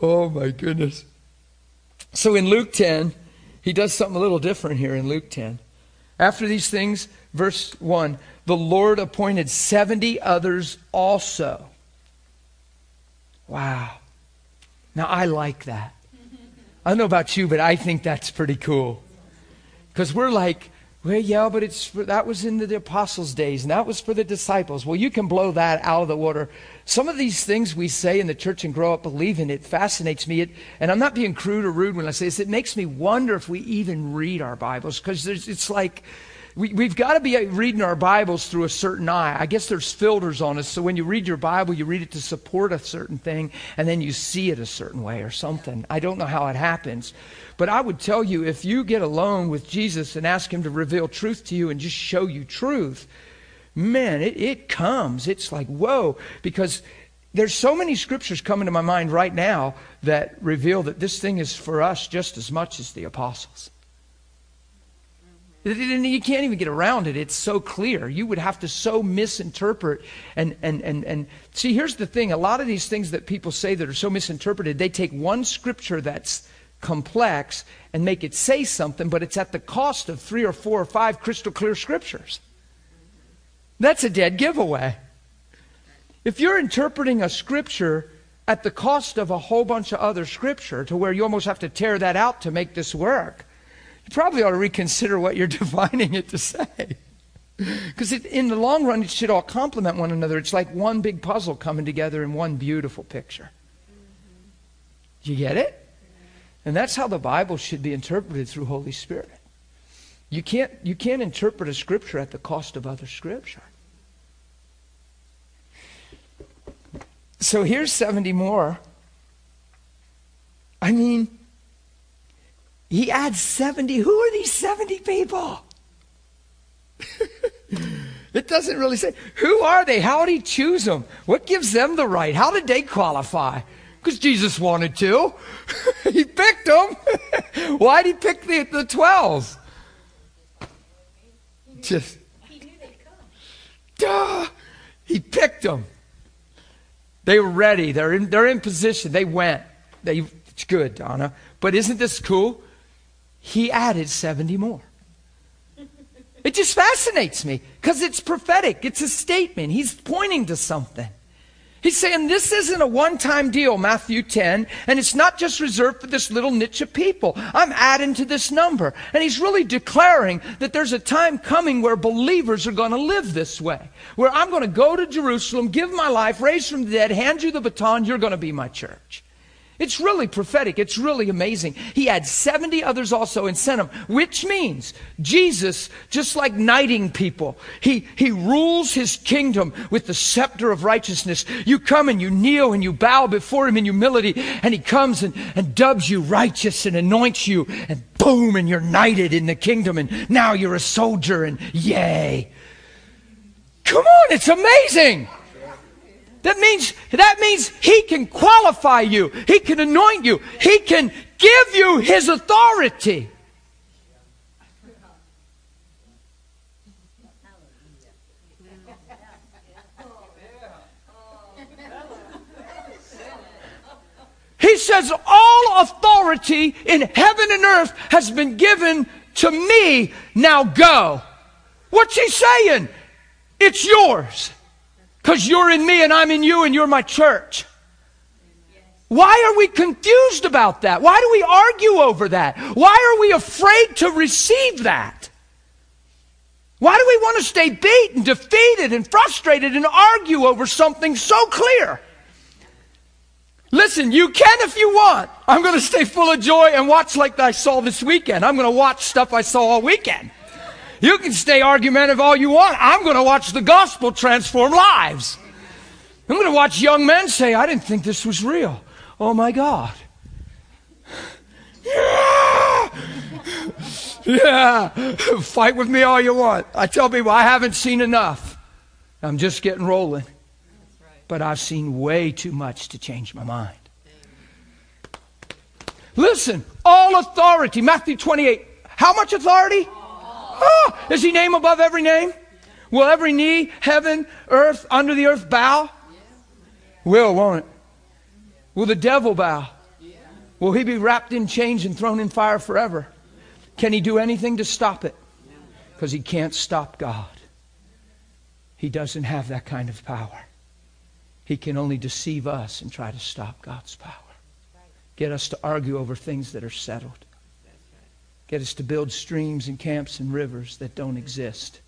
Oh my goodness. So in Luke 10, he does something a little different here in Luke 10. After these things, verse 1 the Lord appointed 70 others also. Wow. Now, I like that. I don't know about you, but I think that's pretty cool. Because we're like, well, yeah, but it's for, that was in the, apostles' days, and that was for the disciples. Well, you can blow that out of the water. Some of these things we say in the church and grow up believing it fascinates me. It, and I'm not being crude or rude when I say this. It makes me wonder if we even read our Bibles because it's like we, we've got to be reading our Bibles through a certain eye. I guess there's filters on us. So when you read your Bible, you read it to support a certain thing, and then you see it a certain way or something. I don't know how it happens. But I would tell you if you get alone with Jesus and ask Him to reveal truth to you and just show you truth, man, it, it comes. It's like, whoa, because there's so many scriptures coming to my mind right now that reveal that this thing is for us just as much as the apostles. You can't even get around it. It's so clear. You would have to so misinterpret and, and, and, and see, here's the thing. A lot of these things that people say that are so misinterpreted, they take one scripture that's complex and make it say something, but it's at the cost of three or four or five crystal clear scriptures. That's a dead giveaway. If you're interpreting a scripture at the cost of a whole bunch of other scripture to where you almost have to tear that out to make this work, you probably ought to reconsider what you're [laughs] defining it to say. Because in the long run, it should all complement one another. It's like one big puzzle coming together in one beautiful picture. Do you get it? And that's how the Bible should be interpreted through Holy Spirit. You can't, you can't interpret a scripture at the cost of other scripture. So here's 70 more. I mean, he adds 70. Who are these 70 people? [laughs] it doesn't really say. Who are they? How did he choose them? What gives them the right? How did they qualify? Because Jesus wanted to. [laughs] he picked them. [laughs] Why did he pick the, the 12? Just. Duh. He picked them. They were ready. They're in, they're in position. They went. They, it's good, Donna. But isn't this cool? He added 70 more. It just fascinates me because it's prophetic. It's a statement. He's pointing to something. He's saying this isn't a one time deal, Matthew 10, and it's not just reserved for this little niche of people. I'm adding to this number. And he's really declaring that there's a time coming where believers are going to live this way, where I'm going to go to Jerusalem, give my life, raise from the dead, hand you the baton, you're going to be my church. It's really prophetic. It's really amazing. He had 70 others also and sent them, which means Jesus, just like knighting people, he, he rules his kingdom with the scepter of righteousness. You come and you kneel and you bow before him in humility, and he comes and, and dubs you righteous and anoints you, and boom, and you're knighted in the kingdom, and now you're a soldier, and yay. Come on, it's amazing. That means, that means He can qualify you. He can anoint you. He can give you His authority. He says, All authority in heaven and earth has been given to me. Now go. What's he saying? It's yours. Because you're in me and I'm in you and you're my church. Why are we confused about that? Why do we argue over that? Why are we afraid to receive that? Why do we want to stay beaten, defeated, and frustrated and argue over something so clear? Listen, you can if you want. I'm going to stay full of joy and watch like I saw this weekend. I'm going to watch stuff I saw all weekend. You can stay argumentative all you want. I'm going to watch the gospel transform lives. I'm going to watch young men say, I didn't think this was real. Oh my God. Yeah. yeah. Fight with me all you want. I tell people I haven't seen enough. I'm just getting rolling. But I've seen way too much to change my mind. Listen, all authority, Matthew 28. How much authority? Oh, is he name above every name? Will every knee, heaven, earth, under the earth bow? Will, won't it? Will the devil bow? Will he be wrapped in chains and thrown in fire forever? Can he do anything to stop it? Because he can't stop God. He doesn't have that kind of power. He can only deceive us and try to stop God's power. Get us to argue over things that are settled. Get us to build streams and camps and rivers that don't exist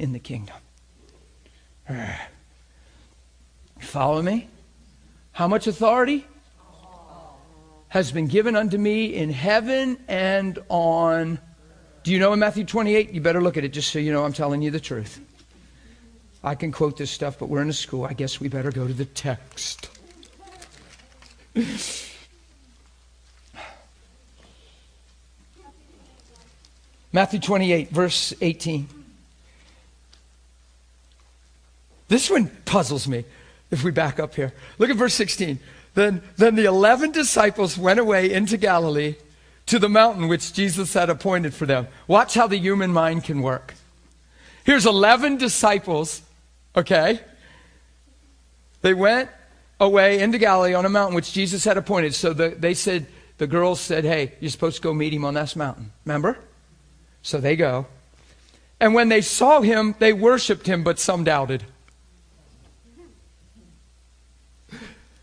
in the kingdom. [sighs] Follow me? How much authority? Has been given unto me in heaven and on. Do you know in Matthew 28? You better look at it just so you know I'm telling you the truth. I can quote this stuff, but we're in a school. I guess we better go to the text. [laughs] Matthew 28, verse 18. This one puzzles me if we back up here. Look at verse 16. Then, then the 11 disciples went away into Galilee to the mountain which Jesus had appointed for them. Watch how the human mind can work. Here's 11 disciples, okay? They went away into Galilee on a mountain which Jesus had appointed. So the, they said, the girls said, hey, you're supposed to go meet him on this mountain. Remember? So they go. And when they saw him, they worshiped him, but some doubted.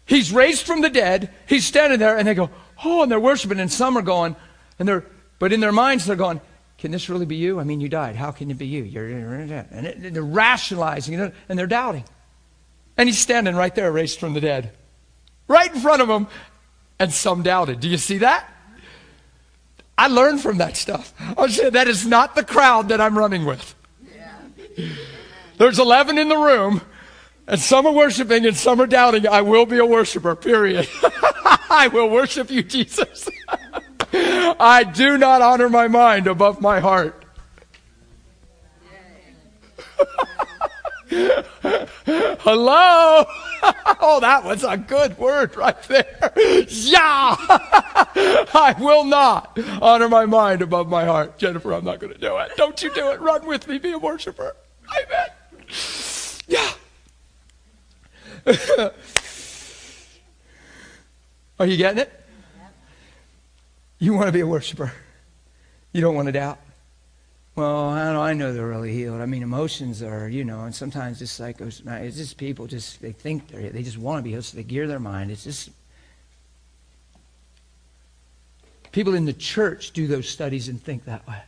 He's raised from the dead. He's standing there, and they go, oh, and they're worshiping, and some are going, and they're, but in their minds, they're going, can this really be you? I mean, you died. How can it be you? You're, and they're rationalizing, and they're doubting. And he's standing right there, raised from the dead, right in front of them, and some doubted. Do you see that? I learned from that stuff. I said, that is not the crowd that I'm running with. There's 11 in the room, and some are worshiping and some are doubting. I will be a worshiper, period. [laughs] I will worship you, Jesus. [laughs] I do not honor my mind above my heart. [laughs] [laughs] Hello? [laughs] oh, that was a good word right there. [laughs] Yeah! I will not honor my mind above my heart. Jennifer, I'm not going to do it. Don't you do it. Run with me. Be a worshiper. Amen. Yeah. Are you getting it? You want to be a worshiper. You don't want to doubt. Well, I know, I know they're really healed. I mean, emotions are, you know, and sometimes it's like, it's just people just, they think they're, they just want to be healed, so they gear their mind. It's just, people in the church do those studies and think that way.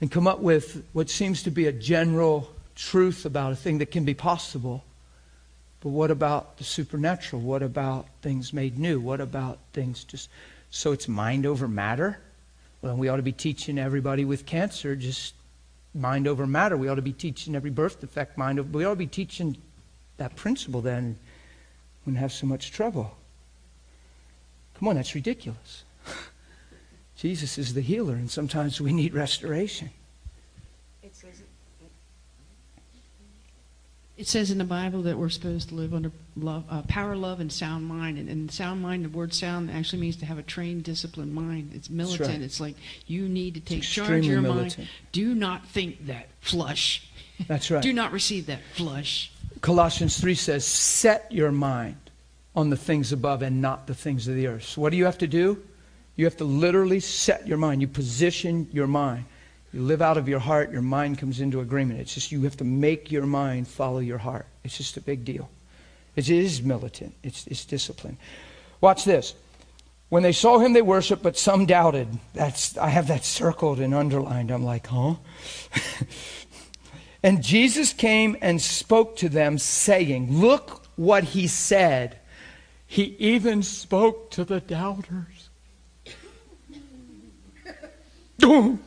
And come up with what seems to be a general truth about a thing that can be possible. But what about the supernatural? What about things made new? What about things just. So it's mind over matter? Well, we ought to be teaching everybody with cancer just mind over matter. We ought to be teaching every birth defect mind over. We ought to be teaching that principle then. Wouldn't have so much trouble. Come on, that's ridiculous. [laughs] Jesus is the healer, and sometimes we need restoration. It says in the Bible that we're supposed to live under love, uh, power, love, and sound mind. And, and, sound mind, the word sound actually means to have a trained, disciplined mind. It's militant. Right. It's like you need to take charge of your militant. mind. Do not think that flush. That's [laughs] right. Do not receive that flush. Colossians 3 says, Set your mind on the things above and not the things of the earth. So, what do you have to do? You have to literally set your mind. You position your mind. You live out of your heart, your mind comes into agreement. It's just you have to make your mind follow your heart. It's just a big deal. It is militant, it's, it's discipline. Watch this. When they saw him, they worshiped, but some doubted. That's, I have that circled and underlined. I'm like, huh? [laughs] and Jesus came and spoke to them, saying, Look what he said. He even spoke to the doubters. [laughs]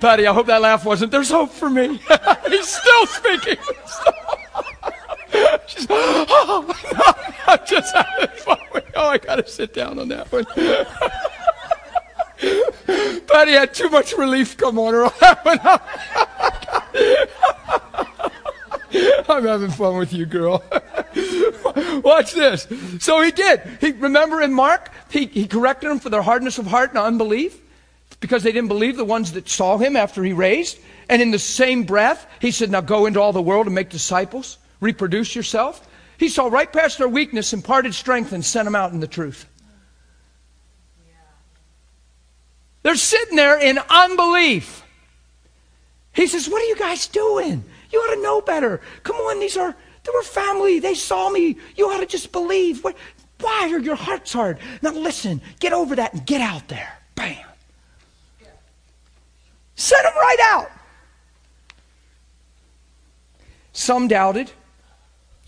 Patty, I hope that laugh wasn't. There's hope for me. [laughs] He's still speaking. She's, oh, no, I'm just having fun. Oh, I got to sit down on that one. Patty had too much relief come on her one. [laughs] Oh I'm having fun with you, girl. [laughs] Watch this. So he did. He remember in Mark, he, he corrected them for their hardness of heart and unbelief because they didn't believe the ones that saw him after he raised. And in the same breath, he said, Now go into all the world and make disciples, reproduce yourself. He saw right past their weakness, imparted strength, and sent them out in the truth. They're sitting there in unbelief. He says, What are you guys doing? You ought to know better. Come on, these are, they were family. They saw me. You ought to just believe. Why are your hearts hard? Now listen, get over that and get out there. Bam. Send them right out. Some doubted.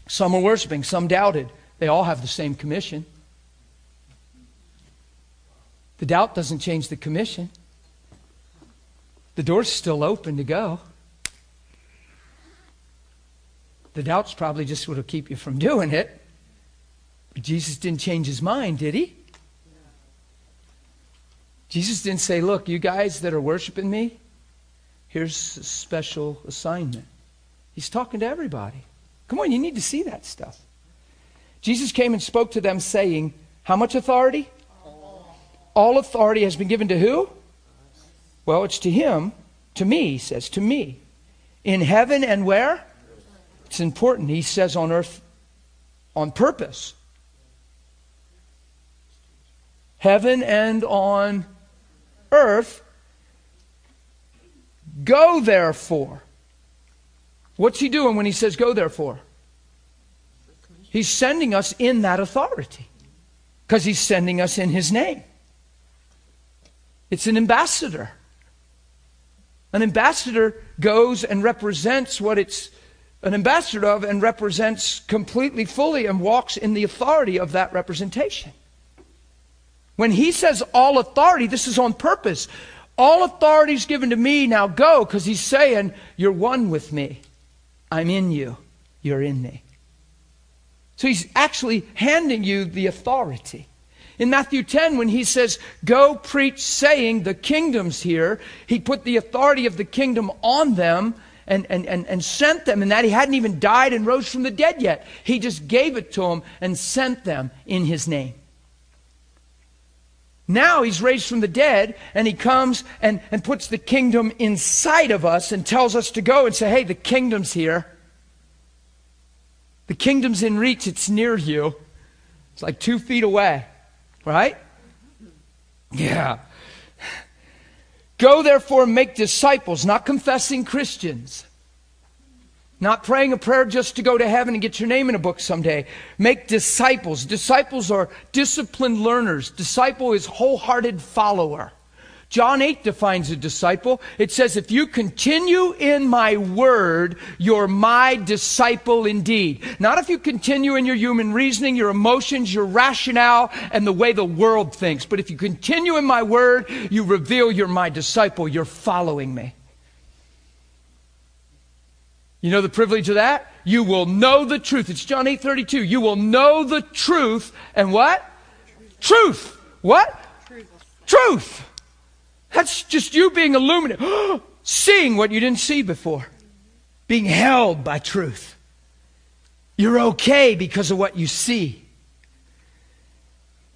Some were worshiping. Some doubted. They all have the same commission. The doubt doesn't change the commission. The door's still open to go. The doubt's probably just what will keep you from doing it. But Jesus didn't change his mind, did he? Jesus didn't say, Look, you guys that are worshiping me, here's a special assignment. He's talking to everybody. Come on, you need to see that stuff. Jesus came and spoke to them, saying, How much authority? All authority has been given to who? Well, it's to him, to me, he says, to me. In heaven and where? It's important. He says on earth on purpose. Heaven and on earth. Go therefore. What's he doing when he says go therefore? He's sending us in that authority because he's sending us in his name. It's an ambassador. An ambassador goes and represents what it's an ambassador of and represents completely, fully, and walks in the authority of that representation. When he says all authority, this is on purpose. All authority is given to me, now go, because he's saying, You're one with me. I'm in you. You're in me. So he's actually handing you the authority. In Matthew 10, when he says, Go preach, saying, The kingdom's here, he put the authority of the kingdom on them and, and, and, and sent them, and that he hadn't even died and rose from the dead yet. He just gave it to them and sent them in his name. Now he's raised from the dead, and he comes and, and puts the kingdom inside of us and tells us to go and say, Hey, the kingdom's here. The kingdom's in reach, it's near you. It's like two feet away. Right? Yeah. Go therefore and make disciples, not confessing Christians. Not praying a prayer just to go to heaven and get your name in a book someday. Make disciples. Disciples are disciplined learners. Disciple is wholehearted follower. John 8 defines a disciple. It says, If you continue in my word, you're my disciple indeed. Not if you continue in your human reasoning, your emotions, your rationale, and the way the world thinks. But if you continue in my word, you reveal you're my disciple. You're following me. You know the privilege of that? You will know the truth. It's John 8 32. You will know the truth and what? Truth. What? Truth. truth. That's just you being illuminated, [gasps] seeing what you didn't see before, being held by truth. You're okay because of what you see.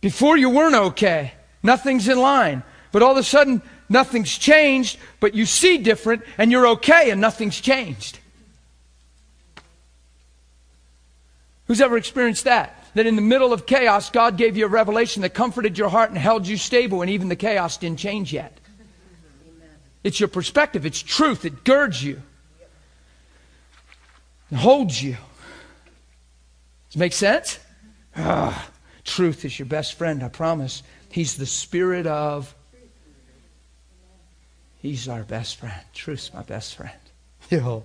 Before you weren't okay, nothing's in line. But all of a sudden, nothing's changed, but you see different, and you're okay, and nothing's changed. Who's ever experienced that? That in the middle of chaos, God gave you a revelation that comforted your heart and held you stable, and even the chaos didn't change yet. It's your perspective, it's truth, it girds you, it holds you. Does it make sense? Ah, truth is your best friend, I promise. He's the spirit of. He's our best friend. Truth's my best friend. Know,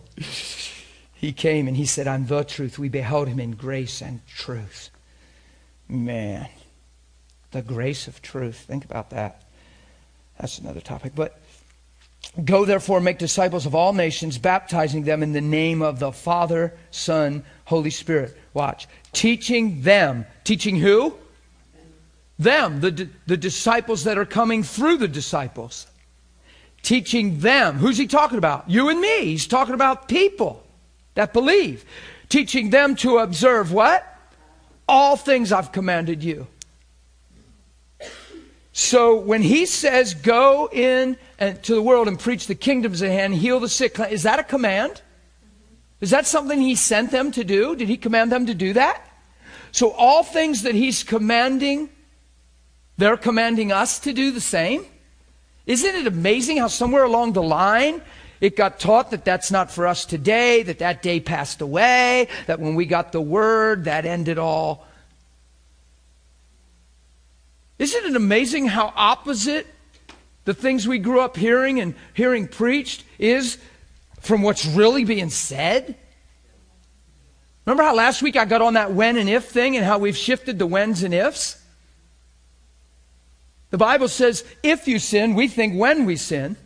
he came and he said, I'm the truth. We beheld him in grace and truth. Man, the grace of truth. Think about that. That's another topic. But Go therefore, make disciples of all nations, baptizing them in the name of the Father, Son, Holy Spirit. Watch. Teaching them. Teaching who? Them, the, the disciples that are coming through the disciples. Teaching them. Who's he talking about? You and me. He's talking about people that believe. Teaching them to observe what? All things I've commanded you. So when he says, go in and to the world and preach the kingdoms at hand, heal the sick, is that a command? Is that something he sent them to do? Did he command them to do that? So all things that he's commanding, they're commanding us to do the same? Isn't it amazing how somewhere along the line it got taught that that's not for us today, that that day passed away, that when we got the word, that ended all. Isn't it amazing how opposite the things we grew up hearing and hearing preached is from what's really being said? Remember how last week I got on that when and if thing and how we've shifted the whens and ifs? The Bible says, if you sin, we think when we sin.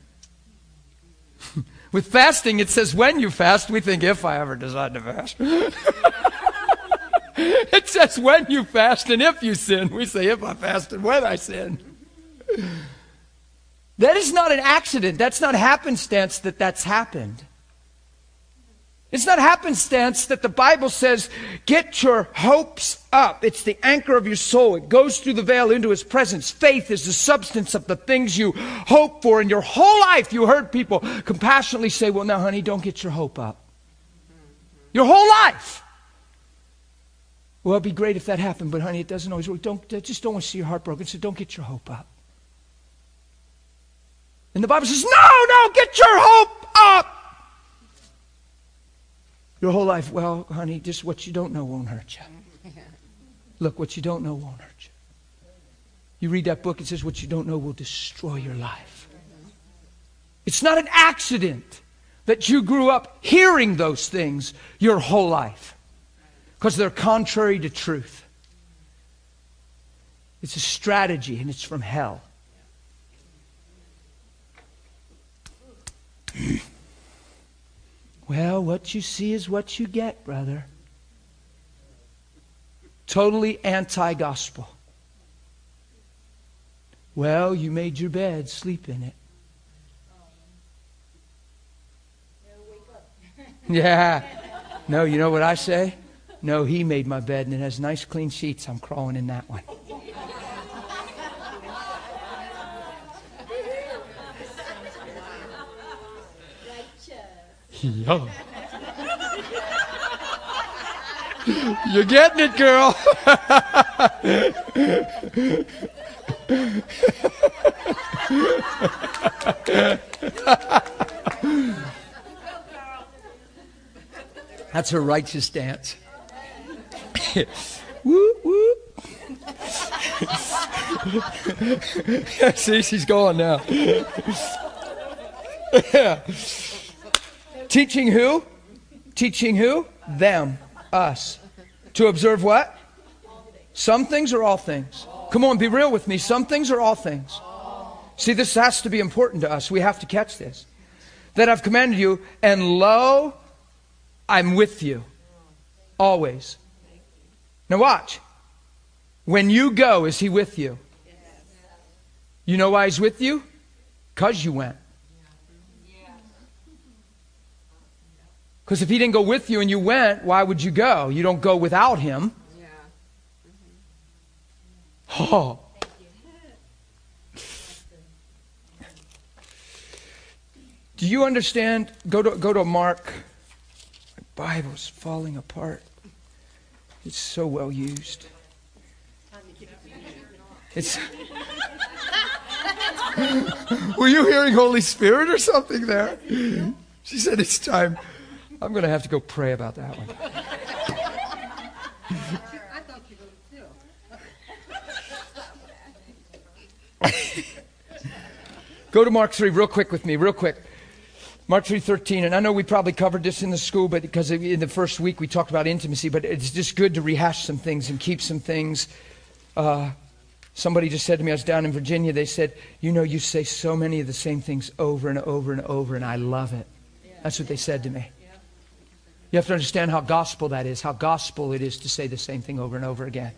[laughs] With fasting, it says when you fast, we think if I ever decide to fast. [laughs] it says when you fast and if you sin. We say if I fast and when I sin. That is not an accident. That's not happenstance that that's happened. It's not happenstance that the Bible says, get your hopes up. It's the anchor of your soul. It goes through the veil into his presence. Faith is the substance of the things you hope for. In your whole life, you heard people compassionately say, well, now, honey, don't get your hope up. Your whole life. Well, it'd be great if that happened, but honey, it doesn't always work. Don't, just don't want to see your heart broken, so don't get your hope up. And the Bible says, no, no, get your hope up. Your whole life, well, honey, just what you don't know won't hurt you. [laughs] Look, what you don't know won't hurt you. You read that book, it says what you don't know will destroy your life. It's not an accident that you grew up hearing those things your whole life because they're contrary to truth. It's a strategy and it's from hell. [clears throat] Well, what you see is what you get, brother. Totally anti gospel. Well, you made your bed, sleep in it. [laughs] Yeah. No, you know what I say? No, he made my bed and it has nice clean sheets. I'm crawling in that one. Yeah. You're getting it, girl. That's her righteous dance. [laughs] whoop, whoop. [laughs] See, she's gone now. yeah. [laughs] Teaching who? Teaching who? Them. Us. To observe what? Some things or all things? Come on, be real with me. Some things or all things? See, this has to be important to us. We have to catch this. That I've commanded you, and lo, I'm with you always. Now, watch. When you go, is he with you? You know why he's with you? Because you went. Because if he didn't go with you and you went, why would you go? You don't go without him. Yeah. Mm-hmm. Oh. Do you understand? Go to, go to Mark. My Bible's falling apart. It's so well used. It's. [laughs] Were you hearing Holy Spirit or something there? She said it's time. I'm going to have to go pray about that one. go to Mark 3 real quick with me, real quick. Mark 3:13 and I know we probably covered this in the school but because in the first week we talked about intimacy but it's just good to rehash some things and keep some things uh, somebody just said to me I was down in Virginia they said you know you say so many of the same things over and over and over and I love it that's what they said to me you have to understand how gospel that is, how gospel it is to say the same thing over and over again.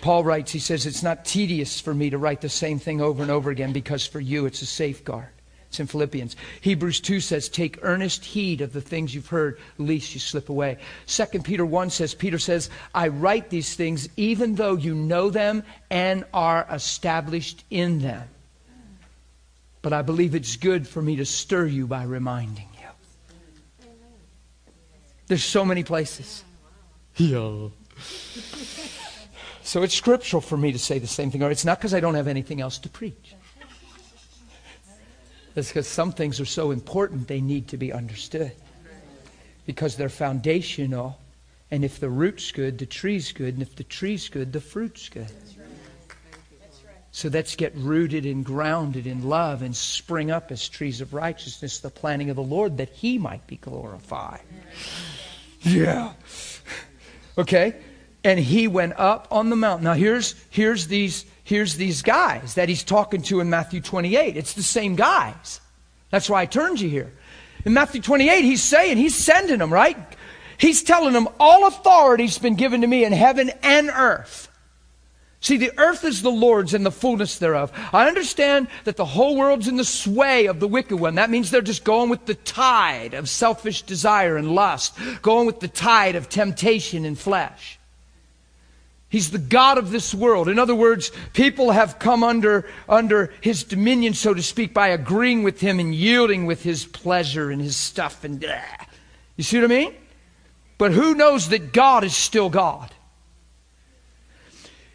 Paul writes, he says, It's not tedious for me to write the same thing over and over again because for you it's a safeguard. It's in Philippians. Hebrews 2 says, Take earnest heed of the things you've heard, lest you slip away. 2 Peter 1 says, Peter says, I write these things even though you know them and are established in them. But I believe it's good for me to stir you by reminding There's so many places. Yeah. So it's scriptural for me to say the same thing. Or it's not because I don't have anything else to preach. It's because some things are so important they need to be understood. Because they're foundational. And if the root's good, the tree's good. And if the tree's good, the fruit's good. So let's get rooted and grounded in love and spring up as trees of righteousness, the planting of the Lord, that He might be glorified. Yeah. Okay? And he went up on the mountain. Now here's here's these here's these guys that he's talking to in Matthew 28. It's the same guys. That's why I turned you here. In Matthew 28, he's saying, he's sending them, right? He's telling them, all authority's been given to me in heaven and earth. See, the earth is the Lord's and the fullness thereof. I understand that the whole world's in the sway of the wicked one. That means they're just going with the tide of selfish desire and lust, going with the tide of temptation and flesh. He's the God of this world. In other words, people have come under, under his dominion, so to speak, by agreeing with him and yielding with his pleasure and his stuff. And blah. you see what I mean? But who knows that God is still God?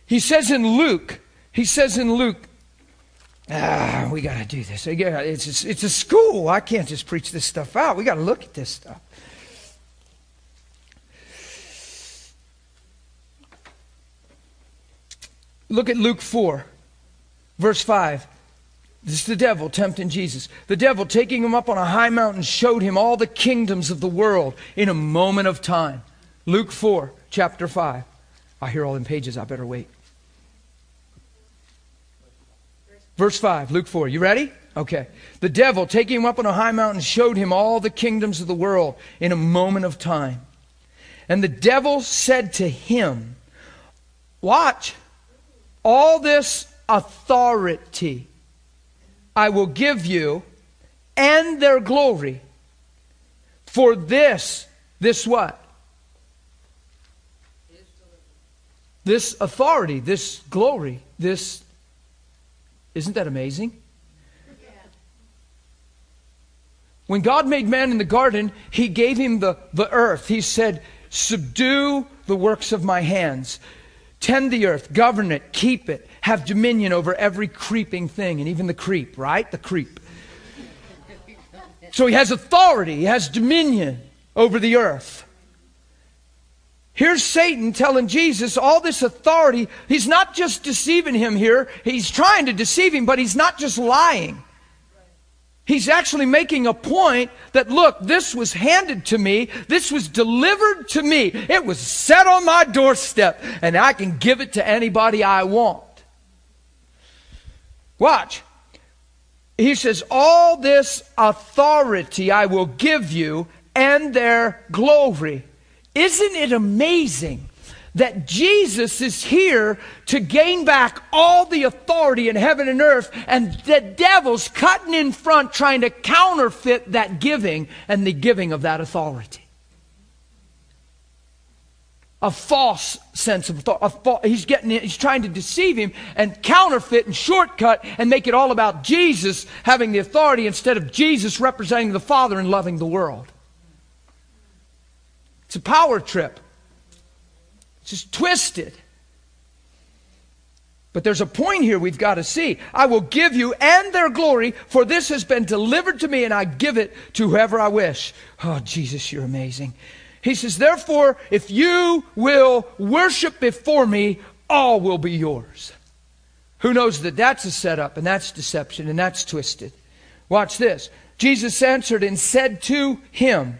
He says in Luke, he says in Luke, ah, we got to do this. It's, it's a school. I can't just preach this stuff out. We got to look at this stuff. Look at Luke 4, verse 5. This is the devil tempting Jesus. The devil, taking him up on a high mountain, showed him all the kingdoms of the world in a moment of time. Luke 4, chapter 5. I hear all in pages. I better wait. Verse 5, Luke 4. You ready? Okay. The devil, taking him up on a high mountain, showed him all the kingdoms of the world in a moment of time. And the devil said to him, Watch, all this authority I will give you and their glory. For this, this what? This authority, this glory, this isn't that amazing? When God made man in the garden, he gave him the, the earth. He said, Subdue the works of my hands. Tend the earth, govern it, keep it, have dominion over every creeping thing, and even the creep, right? The creep. So he has authority, he has dominion over the earth. Here's Satan telling Jesus all this authority. He's not just deceiving him here. He's trying to deceive him, but he's not just lying. He's actually making a point that, look, this was handed to me. This was delivered to me. It was set on my doorstep, and I can give it to anybody I want. Watch. He says, All this authority I will give you and their glory. Isn't it amazing that Jesus is here to gain back all the authority in heaven and earth, and the devil's cutting in front trying to counterfeit that giving and the giving of that authority? A false sense of authority. He's getting, he's trying to deceive him and counterfeit and shortcut and make it all about Jesus having the authority instead of Jesus representing the Father and loving the world. It's a power trip. It's just twisted. But there's a point here we've got to see. I will give you and their glory, for this has been delivered to me, and I give it to whoever I wish. Oh, Jesus, you're amazing. He says, Therefore, if you will worship before me, all will be yours. Who knows that that's a setup, and that's deception, and that's twisted? Watch this. Jesus answered and said to him,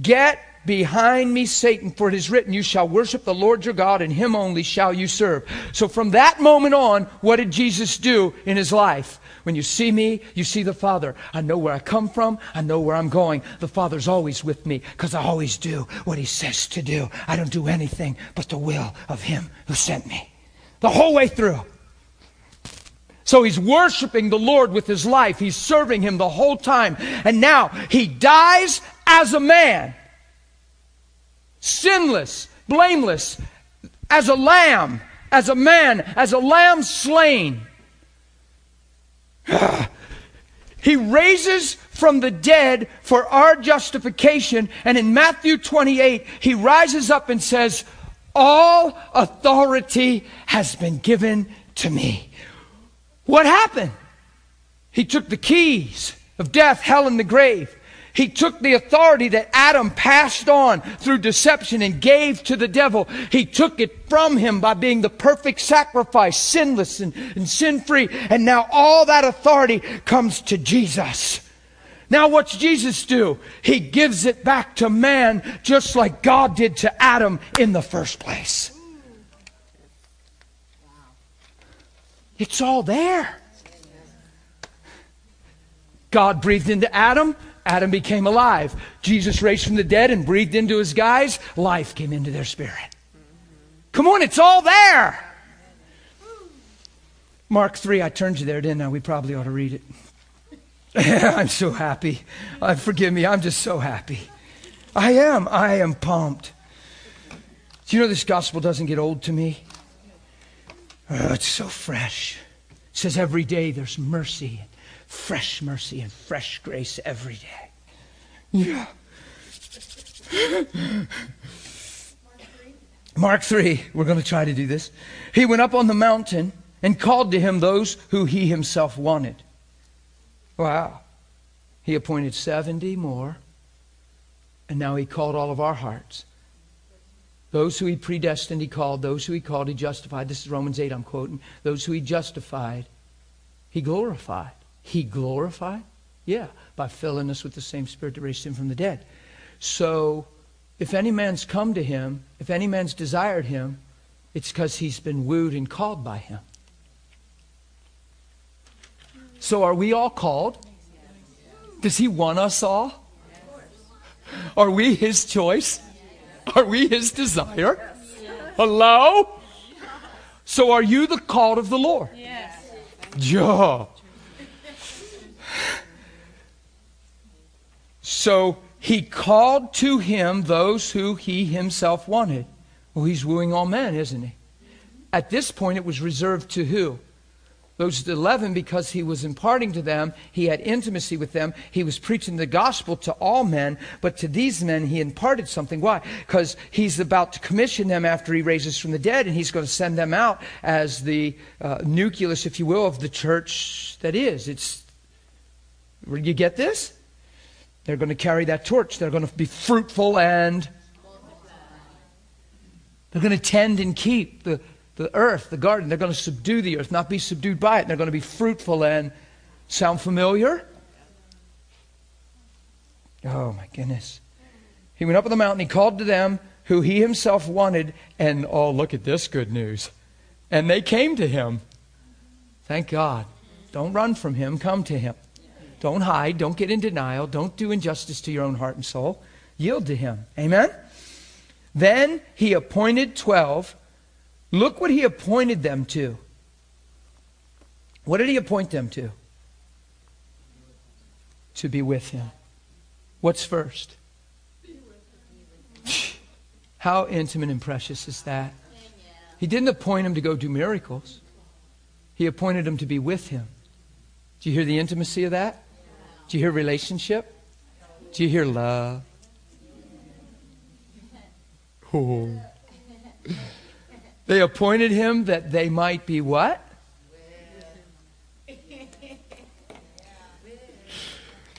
Get Behind me, Satan, for it is written, You shall worship the Lord your God, and him only shall you serve. So from that moment on, what did Jesus do in his life? When you see me, you see the Father. I know where I come from. I know where I'm going. The Father's always with me because I always do what He says to do. I don't do anything but the will of Him who sent me. The whole way through. So he's worshiping the Lord with his life. He's serving Him the whole time. And now he dies as a man sinless, blameless, as a lamb, as a man, as a lamb slain. [sighs] He raises from the dead for our justification. And in Matthew 28, he rises up and says, All authority has been given to me. What happened? He took the keys of death, hell, and the grave. He took the authority that Adam passed on through deception and gave to the devil. He took it from him by being the perfect sacrifice, sinless and, and sin free. And now all that authority comes to Jesus. Now, what's Jesus do? He gives it back to man just like God did to Adam in the first place. It's all there. God breathed into Adam, Adam became alive. Jesus raised from the dead and breathed into his guys. Life came into their spirit. Come on, it's all there. Mark 3, I turned you there, didn't I? We probably ought to read it. [laughs] I'm so happy. Uh, forgive me, I'm just so happy. I am. I am pumped. Do you know this gospel doesn't get old to me? Oh, it's so fresh. It says every day there's mercy fresh mercy and fresh grace every day. Yeah. Mark 3, we're going to try to do this. He went up on the mountain and called to him those who he himself wanted. Wow. He appointed 70 more, and now he called all of our hearts. Those who he predestined, he called. Those who he called, he justified. This is Romans 8, I'm quoting. Those who he justified, he glorified. He glorified? Yeah, by filling us with the same Spirit that raised him from the dead. So, if any man's come to him, if any man's desired him, it's because he's been wooed and called by him. So, are we all called? Does he want us all? Are we his choice? Are we his desire? Hello? So, are you the called of the Lord? Yes. Yeah. So he called to him those who he himself wanted. Well, he's wooing all men, isn't he? At this point, it was reserved to who? Those 11, because he was imparting to them, he had intimacy with them, he was preaching the gospel to all men, but to these men he imparted something. Why? Because he's about to commission them after he raises from the dead, and he's going to send them out as the uh, nucleus, if you will, of the church that is. It's, you get this? They're going to carry that torch. They're going to be fruitful and they're going to tend and keep the, the earth, the garden. They're going to subdue the earth, not be subdued by it. They're going to be fruitful and sound familiar? Oh my goodness. He went up on the mountain, he called to them who he himself wanted, and oh, look at this good news. And they came to him. Thank God. Don't run from him, come to him. Don't hide. Don't get in denial. Don't do injustice to your own heart and soul. Yield to Him. Amen? Then He appointed 12. Look what He appointed them to. What did He appoint them to? To be with Him. What's first? How intimate and precious is that? He didn't appoint him to go do miracles. He appointed him to be with him. Do you hear the intimacy of that? Do you hear relationship? Do you hear love? Oh. [laughs] They appointed him that they might be what?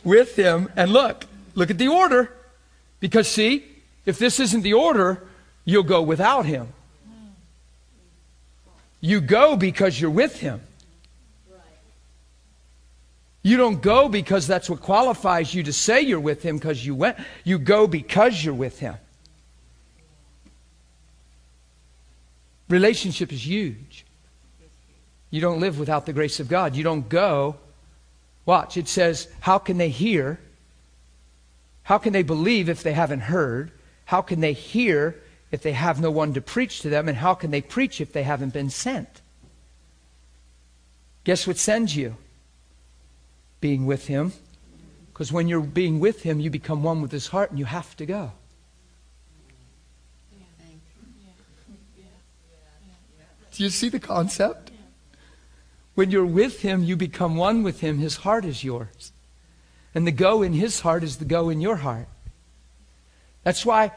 With him. And look, look at the order. Because, see, if this isn't the order, you'll go without him. You go because you're with him. You don't go because that's what qualifies you to say you're with him because you went. You go because you're with him. Relationship is huge. You don't live without the grace of God. You don't go. Watch, it says, How can they hear? How can they believe if they haven't heard? How can they hear if they have no one to preach to them? And how can they preach if they haven't been sent? Guess what sends you? Being with Him. Because when you're being with Him, you become one with His heart and you have to go. Do you see the concept? When you're with Him, you become one with Him. His heart is yours. And the go in his heart is the go in your heart. That's why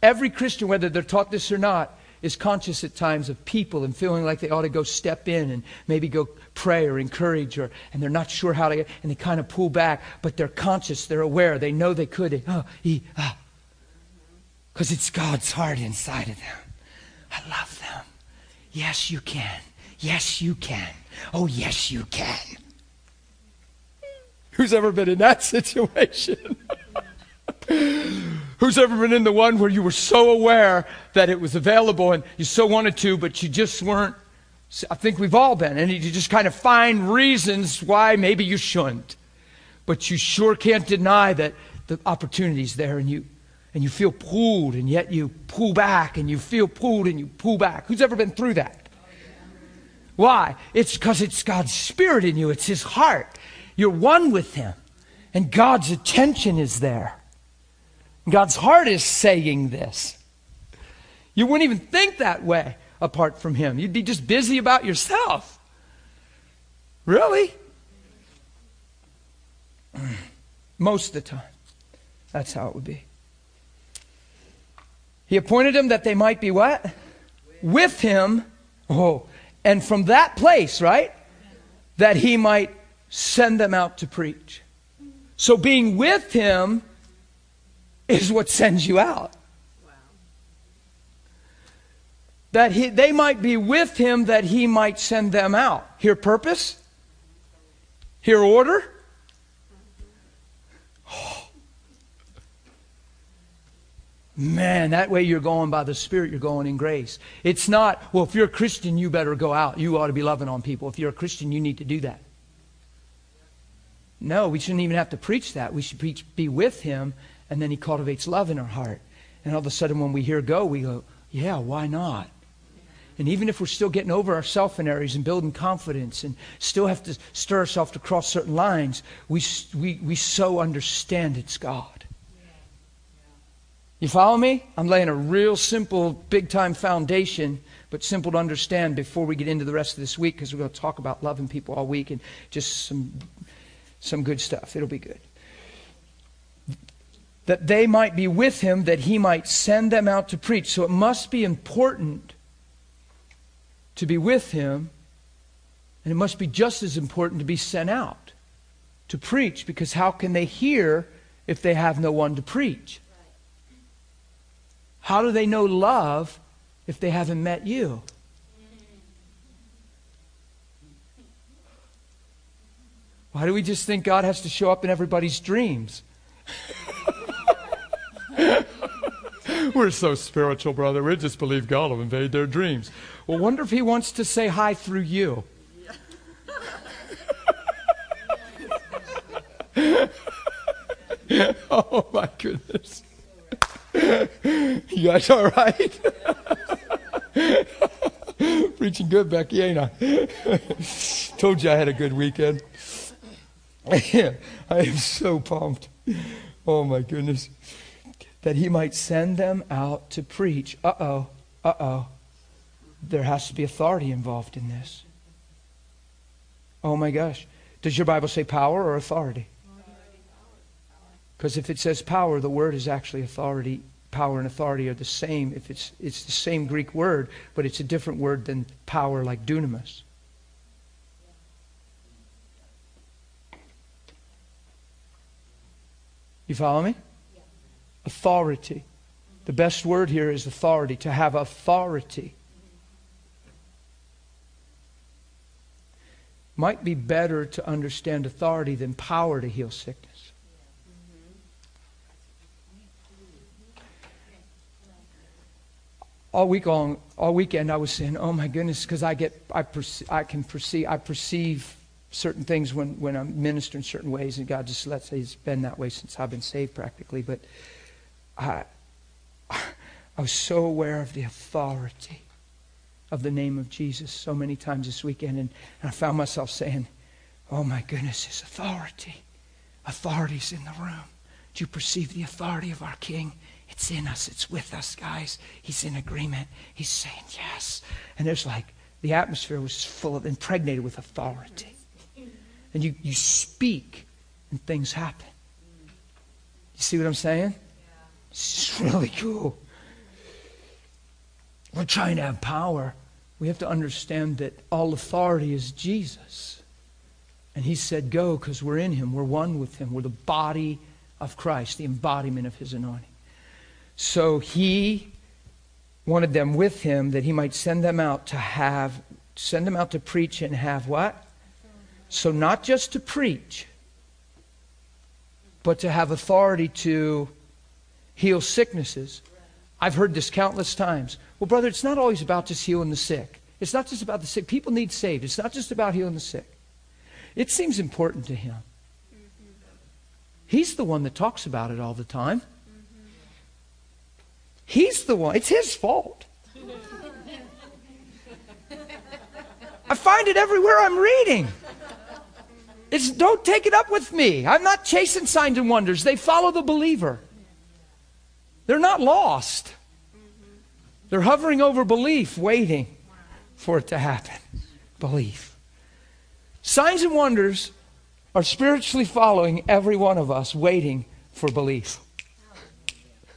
every Christian, whether they're taught this or not, is conscious at times of people and feeling like they ought to go step in and maybe go pray or encourage or and they're not sure how to get and they kind of pull back but they're conscious they're aware they know they could oh, he, ah. because it's god's heart inside of them. I love them. Yes you can. Yes you can. Oh yes you can. Who's ever been in that [laughs] situation? [laughs] Who's ever been in the one where you were so aware that it was available and you so wanted to, but you just weren't? I think we've all been. And you just kind of find reasons why maybe you shouldn't. But you sure can't deny that the opportunity's there and you and you feel pulled and yet you pull back and you feel pulled and you pull back. Who's ever been through that? Why? It's because it's God's Spirit in you, it's His heart. You're one with Him, and God's attention is there. God's heart is saying this. You wouldn't even think that way apart from Him. You'd be just busy about yourself. Really? [clears throat] Most of the time. That's how it would be. He appointed them that they might be what? With him. Oh, and from that place, right? That he might send them out to preach. So being with him is what sends you out. That he, they might be with him, that he might send them out. Hear purpose? Hear order? [gasps] Man, that way you're going by the Spirit, you're going in grace. It's not, well, if you're a Christian, you better go out. You ought to be loving on people. If you're a Christian, you need to do that. No, we shouldn't even have to preach that. We should preach, be with Him and then He cultivates love in our heart. And all of a sudden, when we hear go, we go, yeah, why not? And even if we're still getting over our self areas and building confidence and still have to stir ourselves to cross certain lines, we, we, we so understand it's God. You follow me? I'm laying a real simple, big time foundation, but simple to understand before we get into the rest of this week because we're going to talk about loving people all week and just some, some good stuff. It'll be good that they might be with him, that he might send them out to preach. So it must be important to be with him, and it must be just as important to be sent out to preach, because how can they hear if they have no one to preach? How do they know love if they haven't met you? Why do we just think God has to show up in everybody's dreams? [laughs] [laughs] We're so spiritual, brother. We just believe God will invade their dreams. Well, wonder if He wants to say hi through you. [laughs] oh, my goodness. You guys all right? [laughs] Preaching good, Becky, ain't I? Told you I had a good weekend. I am so pumped. Oh, my goodness that he might send them out to preach. Uh oh, uh oh. There has to be authority involved in this. Oh my gosh. Does your Bible say power or authority? Because if it says power, the word is actually authority. Power and authority are the same. If it's it's the same Greek word, but it's a different word than power like dunamis. You follow me? Authority. The best word here is authority, to have authority. Might be better to understand authority than power to heal sickness. all week long, all weekend, I was saying, "Oh my goodness," because I get, I, perce- I can perceive, I perceive certain things when, when I'm ministering certain ways, and God just lets. He's been that way since I've been saved, practically. But I, I was so aware of the authority of the name of Jesus so many times this weekend, and, and I found myself saying, Oh my goodness, His authority. Authority's in the room. Do you perceive the authority of our King? It's in us, it's with us, guys. He's in agreement. He's saying yes. And there's like, the atmosphere was full of, impregnated with authority. And you, you speak, and things happen. You see what I'm saying? It's really cool. We're trying to have power. We have to understand that all authority is Jesus. And he said, Go, because we're in him. We're one with him. We're the body of Christ, the embodiment of his anointing. So he wanted them with him that he might send them out to have, send them out to preach and have what? So not just to preach, but to have authority to heal sicknesses. I've heard this countless times. Well, brother, it's not always about just healing the sick. It's not just about the sick. People need saved. It's not just about healing the sick. It seems important to him. He's the one that talks about it all the time. He's the one. It's his fault. I find it everywhere I'm reading. It's don't take it up with me. I'm not chasing signs and wonders. They follow the believer. They're not lost. They're hovering over belief, waiting for it to happen. Belief. Signs and wonders are spiritually following every one of us, waiting for belief.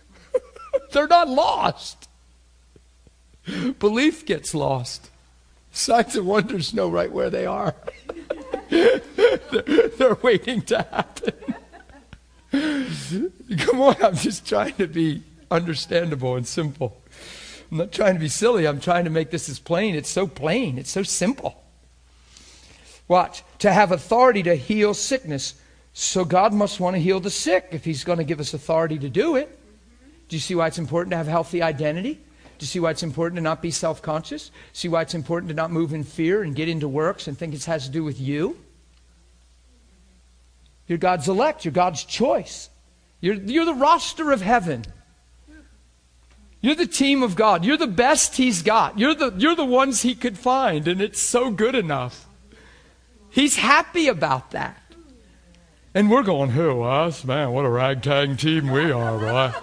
[laughs] They're not lost. Belief gets lost. Signs and wonders know right where they are. [laughs] they're, they're, waiting to happen. [laughs] Come on, I'm just trying to be understandable and simple. I'm not trying to be silly. I'm trying to make this as plain. It's so plain, it's so simple. Watch. To have authority to heal sickness. So God must want to heal the sick if He's going to give us authority to do it. Do you see why it's important to have healthy identity? Do you see why it's important to not be self conscious? See why it's important to not move in fear and get into works and think it has to do with you? You're God's elect, you're God's choice. You're, you're the roster of heaven. You're the team of God. You're the best He's got. You're the, you're the ones He could find, and it's so good enough. He's happy about that. And we're going, who, us? Man, what a ragtag team we are, boy.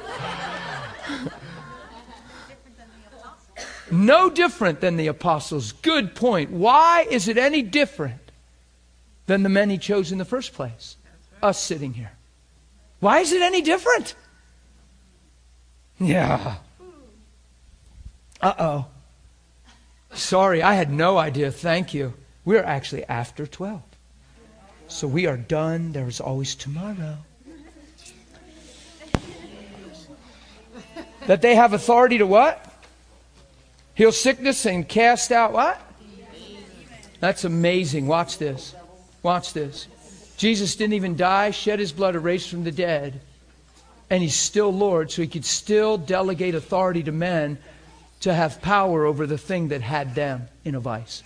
no different than the apostles. Good point. Why is it any different than the men he chose in the first place? Us sitting here. Why is it any different? Yeah. Uh oh. Sorry, I had no idea. Thank you. We're actually after 12. So we are done. There is always tomorrow. that they have authority to what? Heal sickness and cast out what? That's amazing. Watch this. Watch this. Jesus didn't even die, shed his blood, erased from the dead. And he's still Lord, so he could still delegate authority to men to have power over the thing that had them in a vice.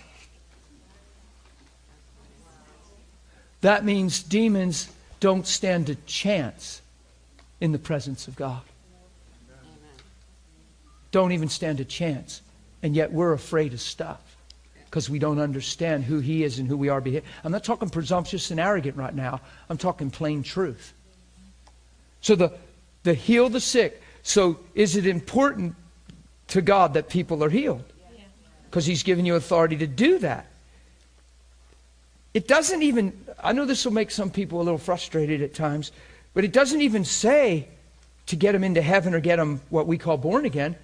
That means demons don't stand a chance in the presence of God. Don't even stand a chance. And yet we're afraid of stuff because we don't understand who He is and who we are. I'm not talking presumptuous and arrogant right now. I'm talking plain truth. So the, the heal the sick. So is it important to God that people are healed because He's given you authority to do that. It doesn't even, I know this will make some people a little frustrated at times, but it doesn't even say to get them into heaven or get them what we call born again.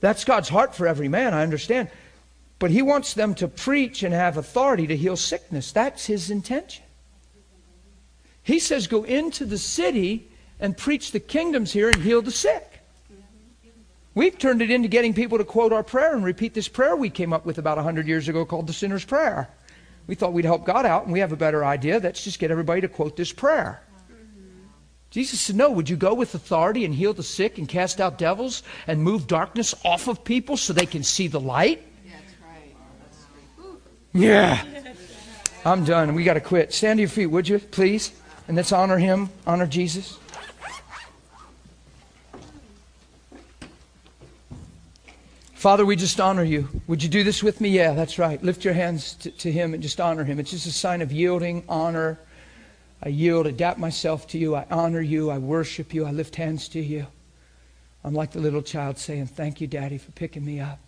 That's God's heart for every man, I understand. But He wants them to preach and have authority to heal sickness. That's His intention. He says, Go into the city and preach the kingdoms here and heal the sick. We've turned it into getting people to quote our prayer and repeat this prayer we came up with about 100 years ago called the Sinner's Prayer. We thought we'd help God out, and we have a better idea. Let's just get everybody to quote this prayer. Jesus said, No, would you go with authority and heal the sick and cast out devils and move darkness off of people so they can see the light? Yeah. [laughs] I'm done. We got to quit. Stand to your feet, would you, please? And let's honor him, honor Jesus. Father, we just honor you. Would you do this with me? Yeah, that's right. Lift your hands to, to, Him and just honor Him. It's just a sign of yielding, honor. I yield, adapt myself to you. I honor you. I worship you. I lift hands to you. I'm like the little child saying, Thank you, Daddy, for picking me up,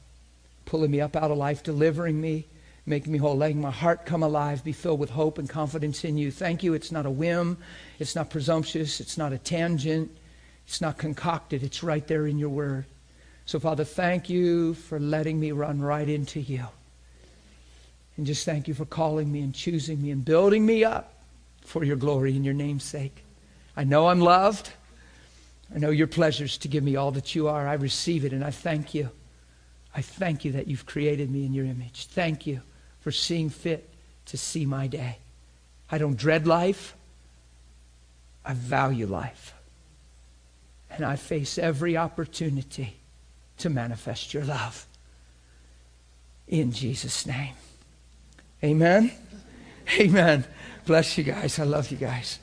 pulling me up out of life, delivering me, Make me whole. Letting my heart come alive, be filled with hope and confidence in you. Thank you. It's not a whim. It's not presumptuous. It's not a tangent. It's not concocted. It's right there in your word. So, Father, thank you for letting me run right into you. And just thank you for calling me and choosing me and building me up for your glory and your name's sake. I know I'm loved. I know your pleasures to give me all that you are. I receive it and I thank you. I thank you that you've created me in your image. Thank you for seeing fit to see my day. I don't dread life. I value life. And I face every opportunity to manifest your love. In Jesus' name. Amen. Amen. Bless you guys. I love you guys.